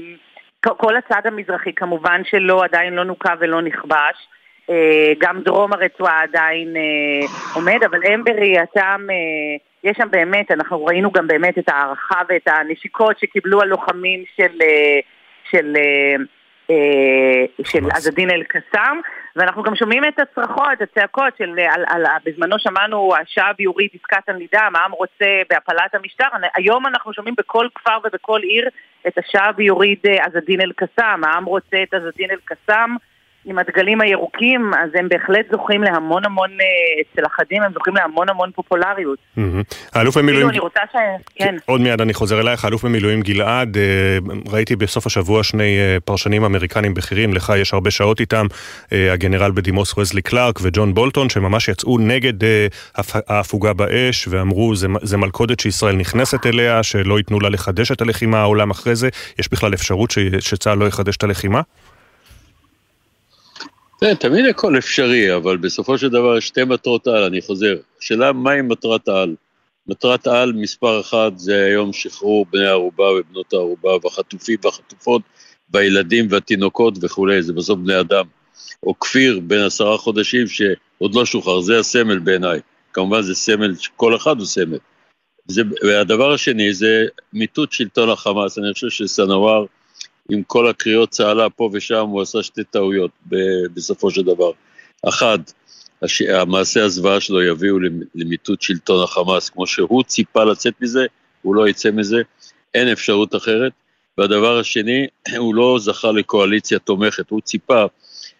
כל הצד המזרחי כמובן שלא, עדיין לא נוקה ולא נכבש. אה, גם דרום הרצועה עדיין אה, עומד, אבל הם בראייתם, יש שם באמת, אנחנו ראינו גם באמת את ההערכה ואת הנשיקות שקיבלו הלוחמים של... אה, של אה, אה, של עז א-דין אל-קסאם, ואנחנו גם שומעים את הצרחות, הצעקות של, על, על, על, בזמנו שמענו השעב יוריד עסקת הנידם, העם רוצה בהפלת המשטר, היום אנחנו שומעים בכל כפר ובכל עיר את השעב יוריד עז א-דין אל-קסאם, העם רוצה את עז א-דין אל-קסאם עם הדגלים הירוקים, אז הם בהחלט זוכים להמון המון, אה, אצל אחדים הם זוכים להמון המון פופולריות. האלוף במילואים... אני רוצה ש... כן. עוד מיד אני חוזר אלייך, האלוף במילואים גלעד, אה, ראיתי בסוף השבוע שני אה, פרשנים אמריקנים בכירים, לך יש הרבה שעות איתם, הגנרל בדימוס וזלי קלארק וג'ון בולטון, שממש יצאו נגד ההפוגה באש, ואמרו זה מלכודת שישראל נכנסת אליה, שלא ייתנו לה לחדש את הלחימה העולם אחרי זה. יש בכלל אפשרות שצה"ל לא יחדש את הלחימה? כן, תמיד הכל אפשרי, אבל בסופו של דבר יש שתי מטרות על, אני חוזר. השאלה מהי מטרת העל? מטרת העל מספר אחת זה היום שחרור בני הערובה ובנות הערובה והחטופים והחטופות והילדים והתינוקות וכולי, זה בסוף בני אדם. או כפיר בן עשרה חודשים שעוד לא שוחרר, זה הסמל בעיניי. כמובן זה סמל, כל אחד הוא סמל. זה, והדבר השני זה מיטוט שלטון החמאס, אני חושב שסנוואר עם כל הקריאות צהלה פה ושם, הוא עשה שתי טעויות בסופו של דבר. אחת, הש... המעשה הזוועה שלו יביאו למיטוט שלטון החמאס, כמו שהוא ציפה לצאת מזה, הוא לא יצא מזה, אין אפשרות אחרת. והדבר השני, *clears throat* הוא לא זכה לקואליציה תומכת, הוא ציפה,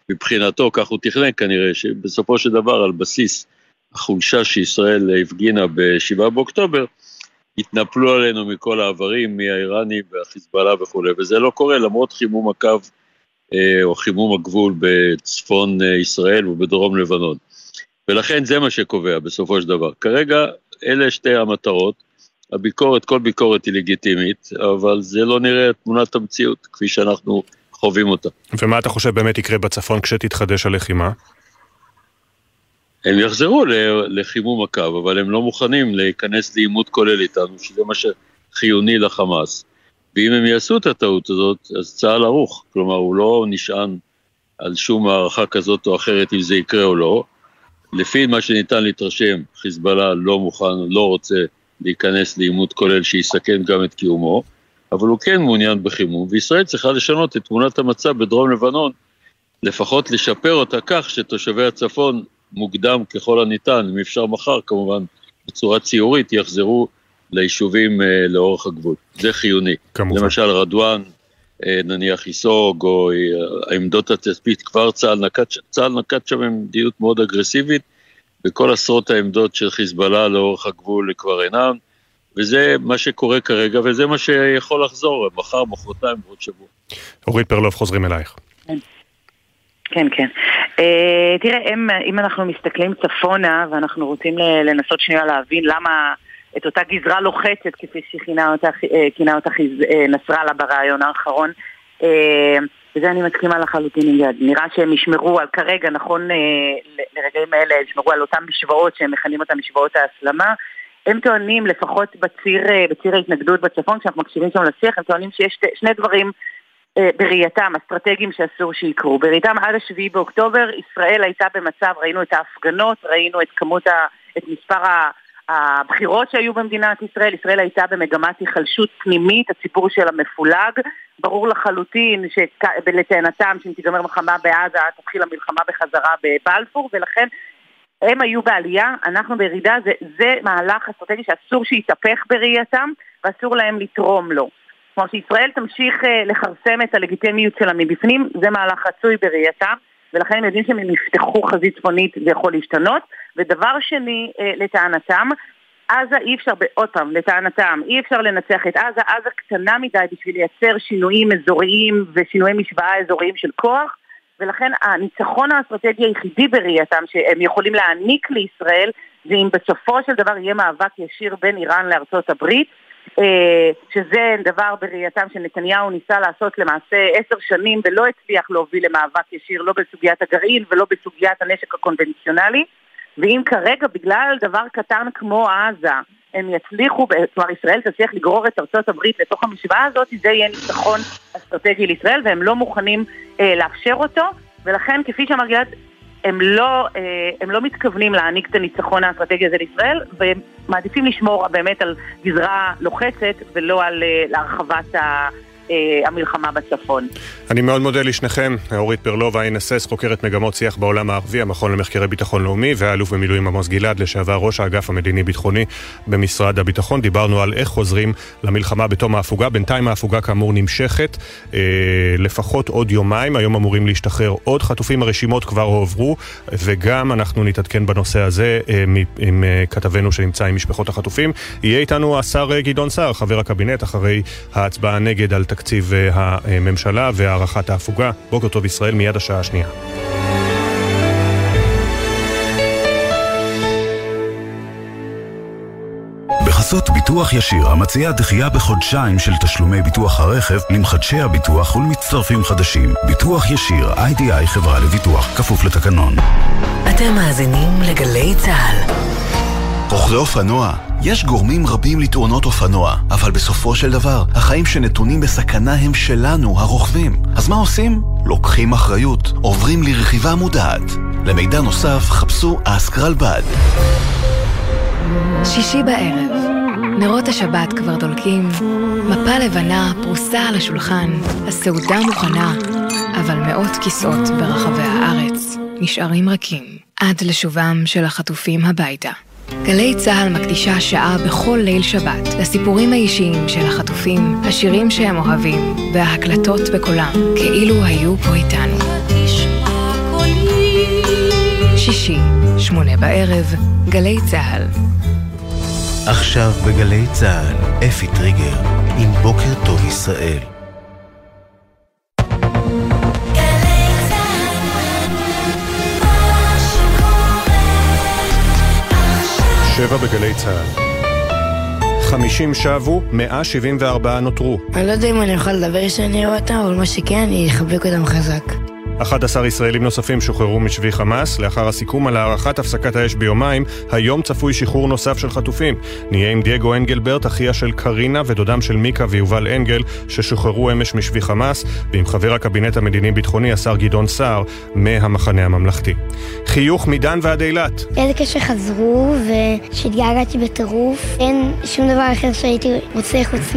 מבחינתו, כך הוא תכנן כנראה, שבסופו של דבר על בסיס החולשה שישראל הפגינה ב-7 באוקטובר, התנפלו עלינו מכל העברים, מהאיראנים והחיזבאללה וכולי, וזה לא קורה למרות חימום הקו אה, או חימום הגבול בצפון אה, ישראל ובדרום לבנון. ולכן זה מה שקובע בסופו של דבר. כרגע אלה שתי המטרות, הביקורת, כל ביקורת היא לגיטימית, אבל זה לא נראה תמונת המציאות כפי שאנחנו חווים אותה. ומה אתה חושב באמת יקרה בצפון כשתתחדש הלחימה? הם יחזרו לחימום הקו, אבל הם לא מוכנים להיכנס לעימות כולל איתנו, שזה מה שחיוני לחמאס. ואם הם יעשו את הטעות הזאת, אז צה"ל ערוך. כלומר, הוא לא נשען על שום הערכה כזאת או אחרת אם זה יקרה או לא. לפי מה שניתן להתרשם, חיזבאללה לא מוכן, לא רוצה להיכנס לעימות כולל שיסכן גם את קיומו, אבל הוא כן מעוניין בחימום, וישראל צריכה לשנות את תמונת המצב בדרום לבנון, לפחות לשפר אותה כך שתושבי הצפון מוקדם ככל הניתן, אם אפשר מחר כמובן, בצורה ציורית, יחזרו ליישובים אה, לאורך הגבול. זה חיוני. כמובן. למשל רדואן, אה, נניח איסוג, או אה, העמדות התצפית, כבר צה"ל נקט, צה"ל נקט שם מדיניות מאוד אגרסיבית, וכל עשרות העמדות של חיזבאללה לאורך הגבול כבר אינן, וזה מה שקורה כרגע, וזה מה שיכול לחזור מחר, מחרתיים, בעוד שבוע. אורית פרלוב, חוזרים אלייך. כן. כן, כן. Uh, תראה, אם, אם אנחנו מסתכלים צפונה, ואנחנו רוצים לנסות שנייה להבין למה את אותה גזרה לוחצת, כפי שכינה אותה, uh, אותה uh, נסראללה בריאיון האחרון, uh, וזה אני מסכימה לחלוטין עם יד. נראה שהם ישמרו על, כרגע, נכון uh, לרגעים האלה, ישמרו על אותן משוואות שהם מכנים אותן משוואות ההסלמה. הם טוענים, לפחות בציר, בציר ההתנגדות בצפון, כשאנחנו מקשיבים שם לשיח, הם טוענים שיש שני דברים אה, בראייתם, אסטרטגיים שאסור שיקרו. בראייתם עד השביעי באוקטובר ישראל הייתה במצב, ראינו את ההפגנות, ראינו את כמות, ה, את מספר הבחירות שהיו במדינת ישראל, ישראל הייתה במגמת היחלשות פנימית, הציבור שלה מפולג. ברור לחלוטין שלטענתם שאם תיגמר מלחמה בעזה תתחיל המלחמה בחזרה בבלפור, ולכן הם היו בעלייה, אנחנו בירידה, זה, זה מהלך אסטרטגי שאסור שיתהפך בראייתם ואסור להם לתרום לו. כלומר שישראל תמשיך אה, לכרסם את הלגיטימיות שלה מבפנים, זה מהלך רצוי בראייתה, ולכן הם יודעים שהם יפתחו חזית צפונית זה יכול להשתנות. ודבר שני, אה, לטענתם, עזה אי אפשר, עוד פעם, לטענתם, אי אפשר לנצח את עזה, עזה קטנה מדי בשביל לייצר שינויים אזוריים ושינויי משוואה אזוריים של כוח, ולכן הניצחון האסטרטגי היחידי בראייתם שהם יכולים להעניק לישראל זה אם בסופו של דבר יהיה מאבק ישיר בין איראן לארצות הברית, שזה דבר בראייתם שנתניהו ניסה לעשות למעשה עשר שנים ולא הצליח להוביל למאבק ישיר לא בסוגיית הגרעין ולא בסוגיית הנשק הקונבנציונלי. ואם כרגע בגלל דבר קטן כמו עזה הם יצליחו, כלומר ישראל תצליח לגרור את ארצות הברית לתוך המשוואה הזאת, זה יהיה ניצחון אסטרטגי לישראל והם לא מוכנים אה, לאפשר אותו. ולכן כפי שאמר גלעד הם לא, הם לא מתכוונים להעניק את הניצחון האסטרטגי הזה לישראל, והם מעדיפים לשמור באמת על גזרה לוחצת ולא על להרחבת ה... אה, המלחמה בצפון. אני מאוד מודה לשניכם, אורית פרלוב, ה-NSS, חוקרת מגמות שיח בעולם הערבי, המכון למחקרי ביטחון לאומי, והאלוף במילואים עמוס גלעד, לשעבר ראש האגף המדיני-ביטחוני במשרד הביטחון. דיברנו על איך חוזרים למלחמה בתום ההפוגה. בינתיים ההפוגה כאמור נמשכת אה, לפחות עוד יומיים. היום אמורים להשתחרר עוד חטופים, הרשימות כבר הועברו, וגם אנחנו נתעדכן בנושא הזה אה, עם אה, כתבנו שנמצא עם משפחות החטופים. יהיה איתנו השר אה, גדעון סער, חבר הקבינט, אחרי ההצבעה נגד על תקציב אה, הממשלה והארכת ההפוגה. בוקר טוב ישראל, מיד השעה השנייה. בחסות ביטוח ישיר, המציעה דחייה בחודשיים של תשלומי ביטוח הרכב למחדשי הביטוח ולמצטרפים חדשים. ביטוח ישיר, איי-די-איי חברה לביטוח, כפוף לתקנון. אתם מאזינים לגלי צה"ל. רוכבי אופנוע, יש גורמים רבים לתאונות אופנוע, אבל בסופו של דבר, החיים שנתונים בסכנה הם שלנו, הרוכבים. אז מה עושים? לוקחים אחריות, עוברים לרכיבה מודעת. למידע נוסף, חפשו אסקרלבד. שישי בערב, נרות השבת כבר דולקים, מפה לבנה פרוסה על השולחן, הסעודה מוכנה, אבל מאות כיסאות ברחבי הארץ נשארים רכים עד לשובם של החטופים הביתה. גלי צה"ל מקדישה שעה בכל ליל שבת לסיפורים האישיים של החטופים, השירים שהם אוהבים וההקלטות בקולם, כאילו היו פה איתנו. שישי, שמונה בערב, גלי צה"ל. עכשיו בגלי צה"ל, אפי טריגר, עם בוקר טוב ישראל. שבע בגלי צה"ל. 50 שבו, 174 נותרו. אני לא יודע אם אני אוכל לדבר כשאני רואה אותם, אבל מה שכן, אני אחבק אותם חזק. 11 ישראלים נוספים שוחררו משבי חמאס. לאחר הסיכום על הארכת הפסקת האש ביומיים, היום צפוי שחרור נוסף של חטופים. נהיה עם דייגו אנגלברט, אחיה של קרינה ודודם של מיקה ויובל אנגל, ששוחררו אמש משבי חמאס, ועם חבר הקבינט המדיני-ביטחוני, השר גדעון סער, מהמחנה הממלכתי. חיוך מדן ועד אילת. איזה קשר חזרו, ושהתגעגעתי בטירוף. אין שום דבר אחר שהייתי רוצה חוץ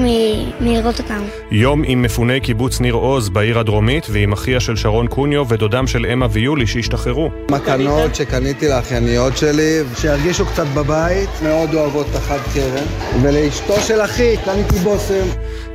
מלראות אותם. יום עם מפוני קיבוץ ניר עוז בעיר הדרומית, ועם אחיה של שרון קון קוניו ודודם של אמה ויולי שהשתחררו. מתנות שקניתי לאחייניות שלי, שירגישו קצת בבית, מאוד אוהבות את החד קרן. ולאשתו של אחי קניתי בושם.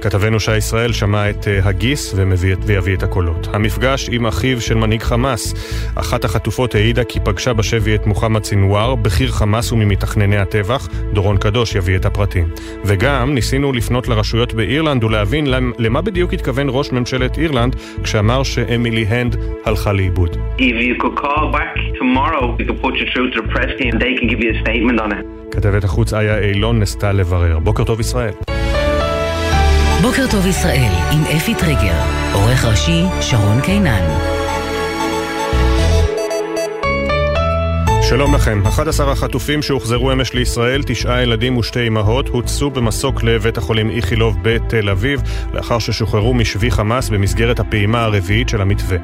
כתבנו שי ישראל שמע את הגיס ומביא, ויביא את הקולות. המפגש עם אחיו של מנהיג חמאס. אחת החטופות העידה כי פגשה בשבי את מוחמד סינואר, בכיר חמאס וממתכנני הטבח. דורון קדוש יביא את הפרטים. וגם ניסינו לפנות לרשויות באירלנד ולהבין למה בדיוק התכוון ראש ממשלת אירלנד כשאמר שאמילי הנד הלכה לאיבוד. כתבת החוץ איה אילון נסתה לברר. בוקר טוב ישראל. בוקר טוב ישראל עם אפי טריגר, עורך ראשי שרון קינן. שלום לכם. 11 החטופים שהוחזרו אמש לישראל, תשעה ילדים ושתי אמהות, הוצאו במסוק לבית החולים איכילוב בתל אביב, לאחר ששוחררו משבי חמאס במסגרת הפעימה הרביעית של המתווה.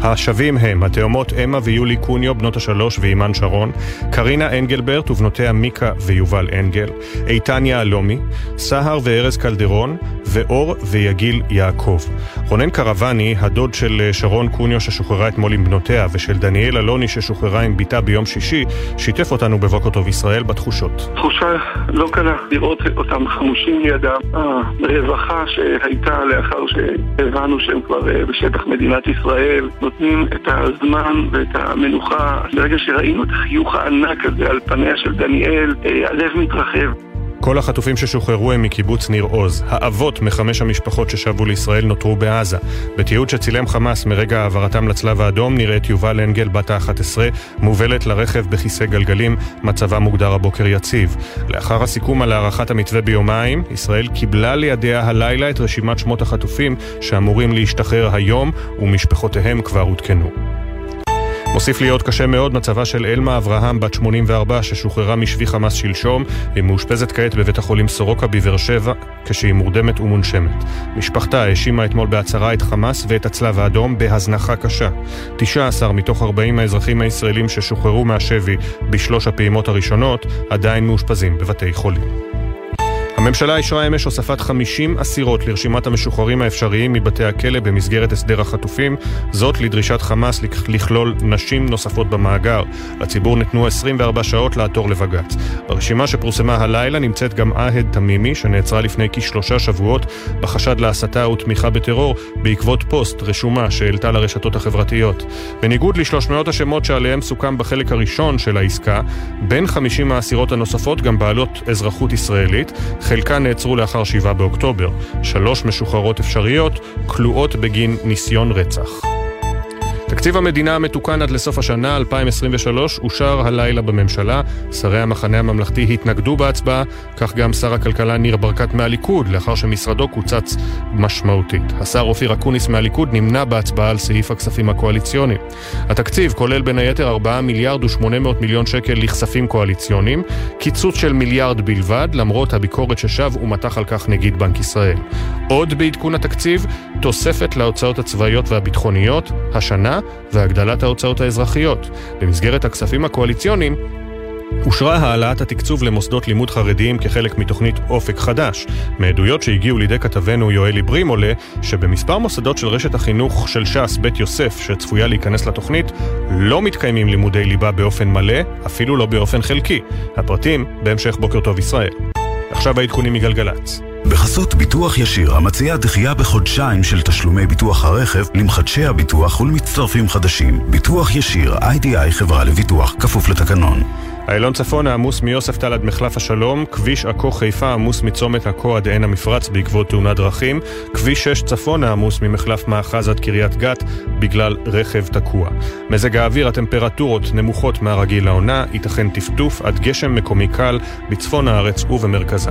השבים הם התאומות אמה ויולי קוניו, בנות השלוש ואימן שרון, קרינה אנגלברט ובנותיה מיקה ויובל אנגל, איתן יהלומי, סהר וארז קלדרון, ואור ויגיל יעקב. רונן קרבני, הדוד של שרון קוניו ששוחררה אתמול עם בנותיה, ושל דניאל אלוני ששוחררה עם בתה ביום שישי, שיתף אותנו בבוקר טוב ישראל בתחושות. תחושה לא קלה לראות אותם חמושים לידם. הרווחה שהייתה לאחר שהבנו שהם כבר בשטח מדינת ישראל, נותנים את הזמן ואת המנוחה. ברגע שראינו את החיוך הענק הזה על פניה של דניאל, הלב מתרחב. כל החטופים ששוחררו הם מקיבוץ ניר עוז. האבות מחמש המשפחות ששבו לישראל נותרו בעזה. בתיעוד שצילם חמאס מרגע העברתם לצלב האדום נראית יובל אנגל בת ה-11 מובלת לרכב בכיסא גלגלים, מצבה מוגדר הבוקר יציב. לאחר הסיכום על הארכת המתווה ביומיים, ישראל קיבלה לידיה הלילה את רשימת שמות החטופים שאמורים להשתחרר היום ומשפחותיהם כבר עודכנו. מוסיף להיות קשה מאוד מצבה של אלמה אברהם, בת 84, ששוחררה משבי חמאס שלשום. היא מאושפזת כעת בבית החולים סורוקה בבאר שבע, כשהיא מורדמת ומונשמת. משפחתה האשימה אתמול בהצהרה את חמאס ואת הצלב האדום בהזנחה קשה. 19 מתוך 40 האזרחים הישראלים ששוחררו מהשבי בשלוש הפעימות הראשונות עדיין מאושפזים בבתי חולים. הממשלה אישרה אמש הוספת 50 אסירות לרשימת המשוחררים האפשריים מבתי הכלא במסגרת הסדר החטופים, זאת לדרישת חמאס לכלול נשים נוספות במאגר. לציבור ניתנו 24 שעות לעתור לבג"ץ. ברשימה שפורסמה הלילה נמצאת גם עהד תמימי, שנעצרה לפני כשלושה שבועות בחשד להסתה ותמיכה בטרור בעקבות פוסט רשומה שהעלתה לרשתות החברתיות. בניגוד ל-300 השמות שעליהם סוכם בחלק הראשון של העסקה, בין 50 האסירות הנוספות גם בעלות אזרחות ישראלית, חלקן נעצרו לאחר 7 באוקטובר. שלוש משוחררות אפשריות כלואות בגין ניסיון רצח. תקציב המדינה המתוקן עד לסוף השנה 2023 אושר הלילה בממשלה. שרי המחנה הממלכתי התנגדו בהצבעה, כך גם שר הכלכלה ניר ברקת מהליכוד, לאחר שמשרדו קוצץ משמעותית. השר אופיר אקוניס מהליכוד נמנע בהצבעה על סעיף הכספים הקואליציוניים. התקציב כולל בין היתר 4 מיליארד ו-800 מיליון שקל לכספים קואליציוניים, קיצוץ של מיליארד בלבד, למרות הביקורת ששב ומתח על כך נגיד בנק ישראל. עוד בעדכון התקציב, תוספת להוצאות הצבאיות והביטחוניות, השנה והגדלת ההוצאות האזרחיות. במסגרת הכספים הקואליציוניים אושרה העלאת התקצוב למוסדות לימוד חרדיים כחלק מתוכנית אופק חדש. מעדויות שהגיעו לידי כתבנו יואלי ברים עולה שבמספר מוסדות של רשת החינוך של ש"ס בית יוסף שצפויה להיכנס לתוכנית לא מתקיימים לימודי ליבה באופן מלא, אפילו לא באופן חלקי. הפרטים בהמשך בוקר טוב ישראל. עכשיו העדכונים מגלגלצ. בחסות ביטוח ישיר, המציע דחייה בחודשיים של תשלומי ביטוח הרכב למחדשי הביטוח ולמצטרפים חדשים. ביטוח ישיר, איי-די-איי חברה לביטוח, כפוף לתקנון. איילון צפון העמוס מיוספטל עד מחלף השלום, כביש עכו חיפה עמוס מצומת עכו עד עין המפרץ בעקבות תאונת דרכים, כביש 6 צפון העמוס ממחלף מאחז עד קריית גת בגלל רכב תקוע. מזג האוויר, הטמפרטורות נמוכות מהרגיל לעונה, ייתכן טפטוף עד גשם מקומי קל בצפון הארץ ובמרכזה.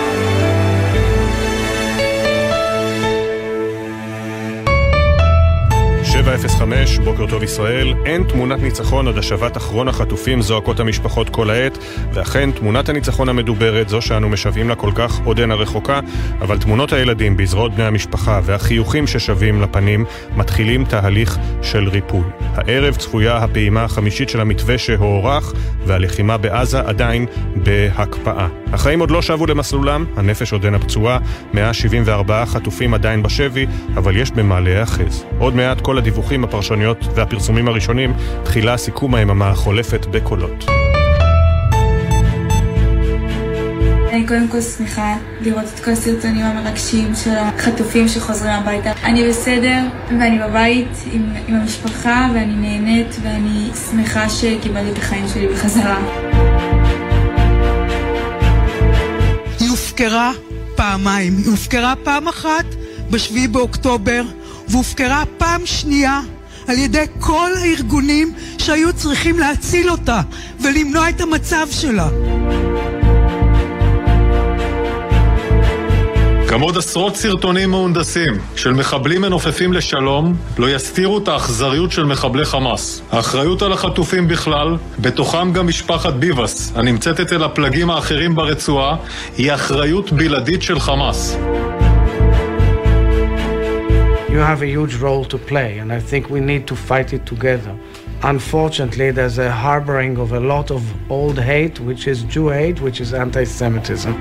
705, בוקר טוב ישראל. אין תמונת ניצחון עד השבת אחרון החטופים זועקות המשפחות כל העת, ואכן תמונת הניצחון המדוברת, זו שאנו משוועים לה כל כך, עודנה רחוקה, אבל תמונות הילדים בזרועות בני המשפחה והחיוכים ששבים לפנים מתחילים תהליך של ריפוי. הערב צפויה הפעימה החמישית של המתווה שהוארך, והלחימה בעזה עדיין בהקפאה. החיים עוד לא שבו למסלולם, הנפש עודנה פצועה, 174 חטופים עדיין בשבי, אבל יש במה להיאחז. עוד מעט כל הדיווחים, הפרשנויות והפרסומים הראשונים, תחילה סיכום היממה החולפת בקולות. אני קודם כל שמחה לראות את כל הסרטונים המרגשים של החטופים שחוזרים הביתה. אני בסדר ואני בבית עם, עם המשפחה ואני נהנית ואני שמחה שקיבלתי את החיים שלי בחזרה. היא הופקרה פעמיים. היא הופקרה פעם אחת בשביעי באוקטובר והופקרה פעם שנייה על ידי כל הארגונים שהיו צריכים להציל אותה ולמנוע את המצב שלה. גם עוד עשרות סרטונים מהונדסים של מחבלים מנופפים לשלום לא יסתירו את האכזריות של מחבלי חמאס. האחריות על החטופים בכלל, בתוכם גם משפחת ביבס, הנמצאת אצל הפלגים האחרים ברצועה, היא אחריות בלעדית של חמאס. You have a huge role to play, and I think we need to fight it together. Unfortunately, there's a harboring of a lot of old hate, which is Jew hate, which is anti-Semitism.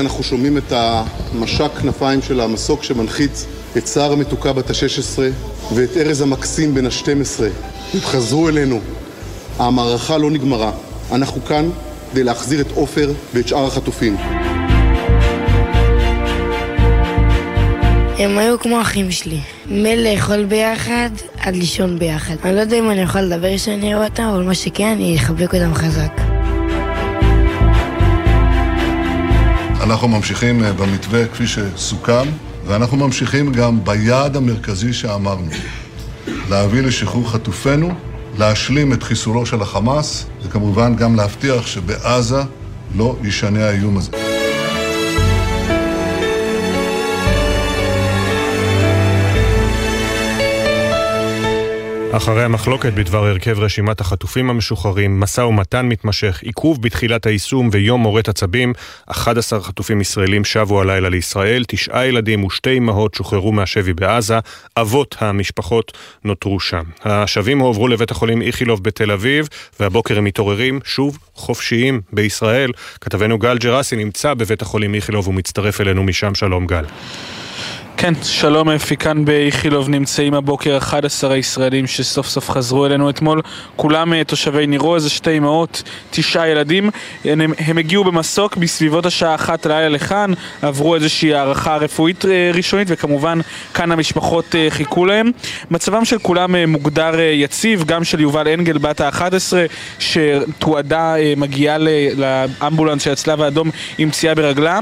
אנחנו שומעים את המשק כנפיים של המסוק שמנחית את שרה המתוקה בת ה-16 ואת ארז המקסים בן ה-12. התחזרו אלינו. המערכה לא נגמרה. אנחנו כאן כדי להחזיר את עופר ואת שאר החטופים. הם היו כמו אחים שלי. מלאכול ביחד עד לישון ביחד. אני לא יודע אם אני יכול לדבר כשאני רואה אותם, אבל מה שכן, אני אחבק אותם חזק. אנחנו ממשיכים אה, במתווה כפי שסוכם, ואנחנו ממשיכים גם ביעד המרכזי שאמרנו, להביא לשחרור חטופינו, להשלים את חיסולו של החמאס, וכמובן גם להבטיח שבעזה לא יישנה האיום הזה. אחרי המחלוקת בדבר הרכב רשימת החטופים המשוחררים, משא ומתן מתמשך, עיכוב בתחילת היישום ויום מורת עצבים, 11 חטופים ישראלים שבו הלילה לישראל, תשעה ילדים ושתי אמהות שוחררו מהשבי בעזה, אבות המשפחות נותרו שם. השבים הועברו לבית החולים איכילוב בתל אביב, והבוקר הם מתעוררים שוב חופשיים בישראל. כתבנו גל ג'רסי נמצא בבית החולים איכילוב ומצטרף אלינו משם, שלום גל. כן, שלום אפי, כאן באיכילוב נמצאים הבוקר 11 הישראלים שסוף סוף חזרו אלינו אתמול, כולם אה, תושבי ניר עוז, שתי אמהות, תשעה ילדים, הם, הם הגיעו במסוק בסביבות השעה אחת לילה לכאן, עברו איזושהי הערכה רפואית אה, ראשונית וכמובן כאן המשפחות אה, חיכו להם. מצבם של כולם מוגדר יציב, גם של יובל אנגל בת ה-11 שתועדה מגיעה לאמבולנס של הצלב האדום עם פציעה ברגלה.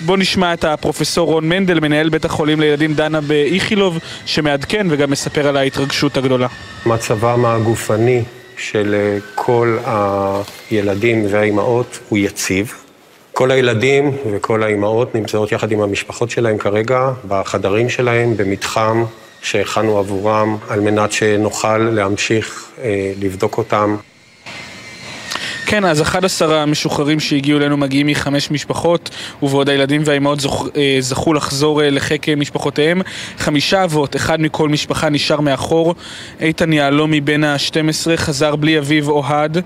בואו נשמע את הפרופסור רון מנדל, מנהל בית החולים החולים לילדים דנה באיכילוב, שמעדכן וגם מספר על ההתרגשות הגדולה. מצבם הגופני של אה, כל הילדים והאימהות הוא יציב. כל הילדים וכל האימהות נמצאות יחד עם המשפחות שלהם כרגע בחדרים שלהם, במתחם שהכנו עבורם, על מנת שנוכל להמשיך אה, לבדוק אותם. כן, אז 11 המשוחררים שהגיעו אלינו מגיעים מחמש משפחות, ובעוד הילדים והאימהות. אה, זכו לחזור אה, לחיק משפחותיהם. חמישה אבות, אחד מכל משפחה נשאר מאחור. איתן יהלומי בן ה-12 חזר בלי אביו אוהד.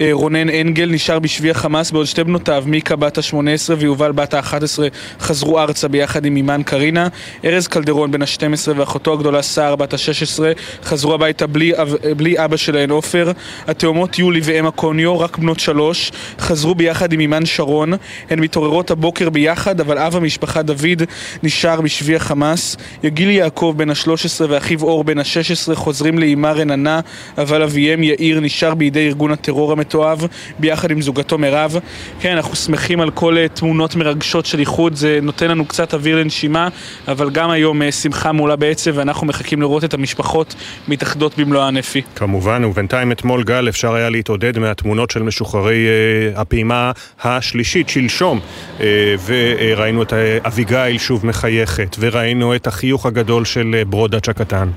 אה, רונן אנגל נשאר בשבי החמאס, בעוד שתי בנותיו, מיקה בת ה-18 ויובל בת ה-11 חזרו ארצה ביחד עם אימן קרינה. ארז קלדרון בן ה-12 ואחותו הגדולה סער בת ה-16 חזרו הביתה בלי, בלי אבא שלהן עופר. התאומות יולי ואמה קוניו, רק בנות שלוש, חזרו ביחד עם אימן שרון. הן מתעוררות הבוקר ביחד, אבל אב המשפחה דוד נשאר בשבי החמאס. יגיל יעקב בן ה-13 ואחיו אור בן ה-16 חוזרים לאימה רננה, אבל אביהם יאיר נשאר בידי ארגון הטרור המתועב, ביחד עם זוגתו מירב. כן, אנחנו שמחים על כל אה, תמונות מרגשות של איחוד, זה נותן לנו קצת אוויר לנשימה, אבל גם היום אה, שמחה מעולה בעצב, ואנחנו מחכים לראות את המשפחות מתאחדות במלואן אפי. כמובן, ובינתיים אתמול גל אפשר היה להתעודד מהתמונות של משוחררי uh, הפעימה השלישית, שלשום, uh, וראינו את אביגיל שוב מחייכת, וראינו את החיוך הגדול של ברודאץ' הקטן.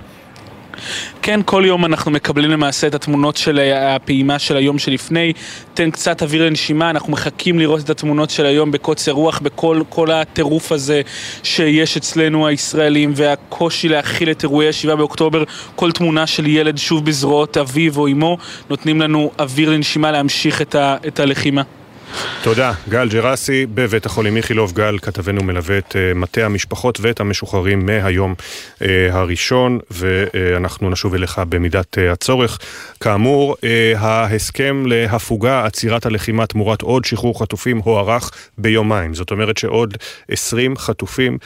כן, כל יום אנחנו מקבלים למעשה את התמונות של הפעימה של היום שלפני. תן קצת אוויר לנשימה, אנחנו מחכים לראות את התמונות של היום בקוצר רוח, בכל כל הטירוף הזה שיש אצלנו הישראלים, והקושי להכיל את אירועי ה-7 באוקטובר. כל תמונה של ילד שוב בזרועות אביו או אמו, נותנים לנו אוויר לנשימה להמשיך את, ה, את הלחימה. תודה. גל ג'רסי בבית החולים איכילוב. גל, כתבנו מלווה את uh, מטה המשפחות ואת המשוחררים מהיום uh, הראשון, ואנחנו נשוב אליך במידת uh, הצורך. כאמור, ההסכם להפוגה, עצירת הלחימה תמורת עוד שחרור חטופים הוארך ביומיים. זאת אומרת שעוד 20 חטופים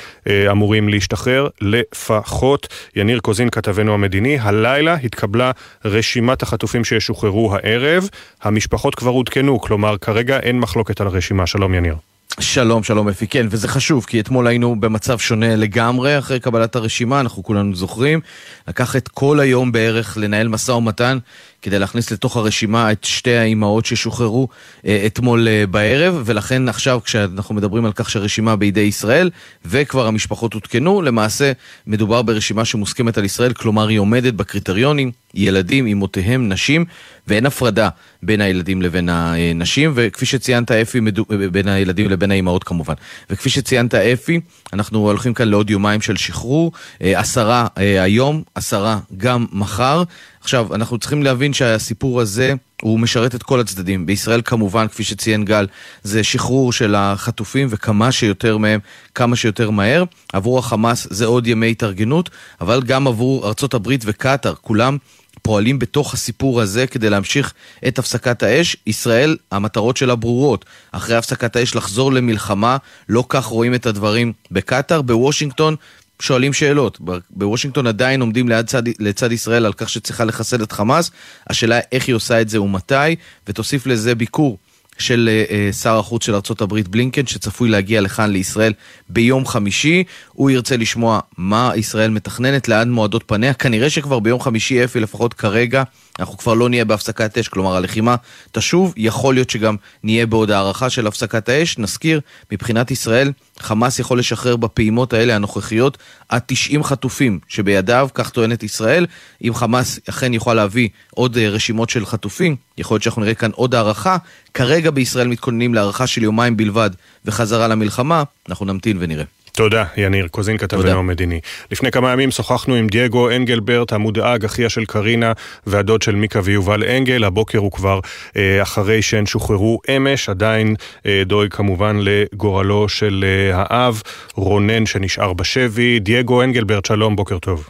אמורים להשתחרר לפחות. יניר קוזין, כתבנו המדיני, הלילה התקבלה רשימת החטופים שישוחררו הערב. המשפחות כבר עודכנו, כלומר כרגע אין אין מחלוקת על הרשימה. שלום יניר. שלום, שלום אפי, כן, וזה חשוב, כי אתמול היינו במצב שונה לגמרי אחרי קבלת הרשימה, אנחנו כולנו זוכרים. לקח את כל היום בערך לנהל משא ומתן כדי להכניס לתוך הרשימה את שתי האימהות ששוחררו אה, אתמול אה, בערב, ולכן עכשיו כשאנחנו מדברים על כך שהרשימה בידי ישראל, וכבר המשפחות עודכנו, למעשה מדובר ברשימה שמוסכמת על ישראל, כלומר היא עומדת בקריטריונים, ילדים, אמותיהם, נשים, ואין הפרדה בין הילדים לבין הנשים, וכפי שציינת אפי, מדו... בין הילדים לבין האימהות כמובן. וכפי שציינת אפי, אנחנו הולכים כאן לעוד יומיים של שחרור, אה, עשרה היום, עשרה גם מחר. עכשיו, אנחנו צריכים להבין שהסיפור הזה, הוא משרת את כל הצדדים. בישראל כמובן, כפי שציין גל, זה שחרור של החטופים וכמה שיותר מהם, כמה שיותר מהר. עבור החמאס זה עוד ימי התארגנות, אבל גם עבור ארצות הברית וקטאר, כולם פועלים בתוך הסיפור הזה כדי להמשיך את הפסקת האש. ישראל, המטרות שלה ברורות. אחרי הפסקת האש לחזור למלחמה, לא כך רואים את הדברים בקטאר. בוושינגטון שואלים שאלות. בוושינגטון עדיין עומדים לצד, לצד ישראל על כך שצריכה לחסל את חמאס. השאלה איך היא עושה את זה ומתי, ותוסיף לזה ביקור של uh, שר החוץ של ארה"ב בלינקן, שצפוי להגיע לכאן לישראל ביום חמישי. הוא ירצה לשמוע מה ישראל מתכננת, לאן מועדות פניה. כנראה שכבר ביום חמישי אפי, לפחות כרגע, אנחנו כבר לא נהיה בהפסקת אש, כלומר הלחימה תשוב, יכול להיות שגם נהיה בעוד הארכה של הפסקת האש. נזכיר, מבחינת ישראל, חמאס יכול לשחרר בפעימות האלה הנוכחיות עד 90 חטופים שבידיו, כך טוענת ישראל. אם חמאס אכן יוכל להביא עוד אה, רשימות של חטופים, יכול להיות שאנחנו נראה כאן עוד הארכה. כרגע בישראל מתכוננים להארכה של יומיים בלבד וחזרה למלחמה, אנחנו נמתין ונראה. תודה, יניר קוזין, כתבנו המדיני. לפני כמה ימים שוחחנו עם דייגו אנגלברט, המודאג, אחיה של קרינה והדוד של מיקה ויובל אנגל. הבוקר הוא כבר אה, אחרי שהן שוחררו אמש, עדיין אה, דואג כמובן לגורלו של אה, האב, רונן שנשאר בשבי. דייגו אנגלברט, שלום, בוקר טוב.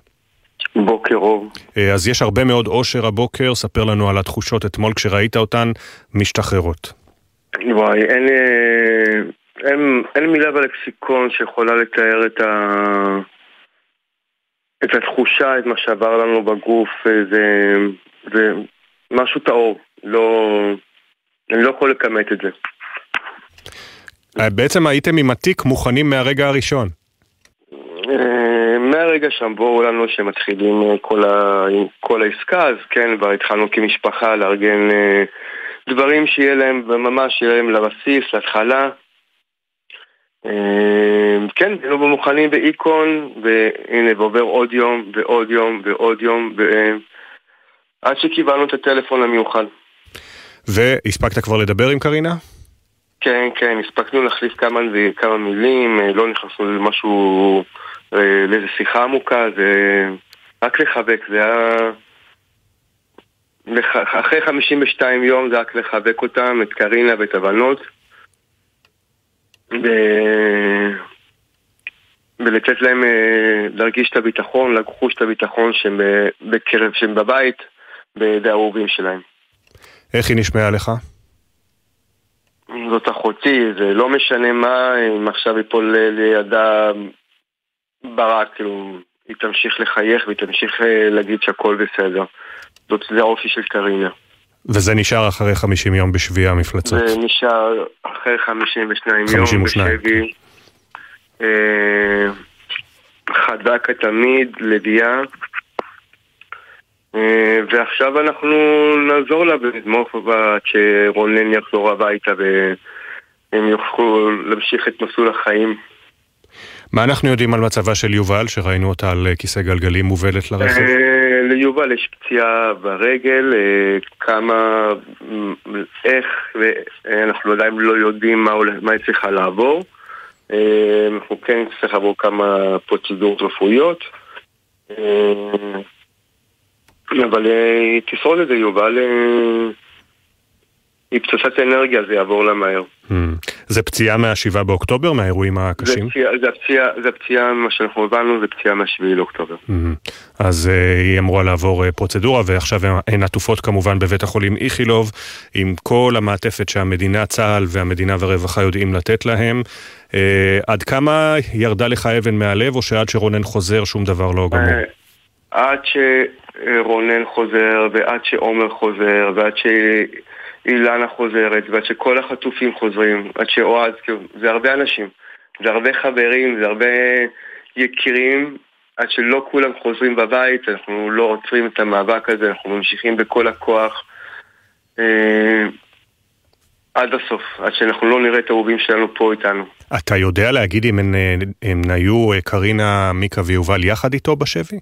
בוקר אור. אה, אז יש הרבה מאוד אושר הבוקר, ספר לנו על התחושות אתמול כשראית אותן משתחררות. וואי, אין... אה, אין, אין מילה בלקסיקון שיכולה לתאר את, ה... את התחושה, את מה שעבר לנו בגוף, זה, זה משהו טהור, לא... אני לא יכול לכמת את זה. אה, בעצם הייתם עם התיק מוכנים מהרגע הראשון. אה, מהרגע שאמרו לנו שמתחילים אה, כל, ה... כל העסקה, אז כן, כבר התחלנו כמשפחה לארגן דברים שיהיה להם, ממש שיהיה להם לבסיס, להתחלה. אמ, כן, היינו מוכנים באיקון, והנה, ועובר עוד יום, ועוד יום, ועוד יום, עד שקיבלנו את הטלפון המיוחד. והספקת כבר לדבר עם קרינה? כן, כן, הספקנו להחליף כמה, כמה מילים, אה, לא נכנסנו למשהו, אה, לאיזה שיחה עמוקה, זה רק לחבק, זה היה... אחרי 52 יום זה רק לחבק אותם, את קרינה ואת הבנות. ו... ולתת להם אה, להרגיש את הביטחון, לחוש את הביטחון שהם בקרב, שהם בבית, בידי האהובים שלהם. איך היא נשמעה לך? זאת אחותי, זה לא משנה מה, אם עכשיו ייפול לידה ברק, כאילו, היא תמשיך לחייך והיא תמשיך אה, להגיד שהכל בסדר. זאת, זה האופי של קרינה. וזה נשאר אחרי 50 יום בשבי המפלצות. זה נשאר אחרי 52 יום בשבי. אה, חזק התמיד, לביאה. אה, ועכשיו אנחנו נעזור לה ונתמוך בה עד שרונן יחזור הביתה והם יוכלו להמשיך את מסלול החיים. מה אנחנו יודעים על מצבה של יובל, שראינו אותה על אה, כיסא גלגלים מובלת לרכב? אה, ליובל יש פציעה ברגל, אה, כמה, איך, אנחנו עדיין לא יודעים מה היא צריכה לעבור. אנחנו כן נצטרך לעבור כמה פרוצדורות רפואיות. אבל היא תשרוד את זה, יובל היא פצצת אנרגיה, זה יעבור לה מהר. Hmm. זה פציעה מה-7 באוקטובר, מהאירועים הקשים? זה פציעה, זה פציעה, זה פציעה, מה שאנחנו הבנו, זה פציעה מה-7 לאוקטובר. Hmm. אז uh, היא אמורה לעבור uh, פרוצדורה, ועכשיו הן עטופות כמובן בבית החולים איכילוב, עם כל המעטפת שהמדינה, צה"ל והמדינה והרווחה יודעים לתת להם. Uh, עד כמה ירדה לך אבן מהלב, או שעד שרונן חוזר שום דבר לא גמור? עד שרונן חוזר, ועד שעומר חוזר, ועד ש... אילנה חוזרת, ועד שכל החטופים חוזרים, עד שאוהד, זה הרבה אנשים, זה הרבה חברים, זה הרבה יקירים, עד שלא כולם חוזרים בבית, אנחנו לא עוצרים את המאבק הזה, אנחנו ממשיכים בכל הכוח אה, עד הסוף, עד שאנחנו לא נראה את האהובים שלנו פה איתנו. אתה יודע להגיד אם הם, אה, היו אה, קרינה, מיקה ויובל יחד איתו בשבי?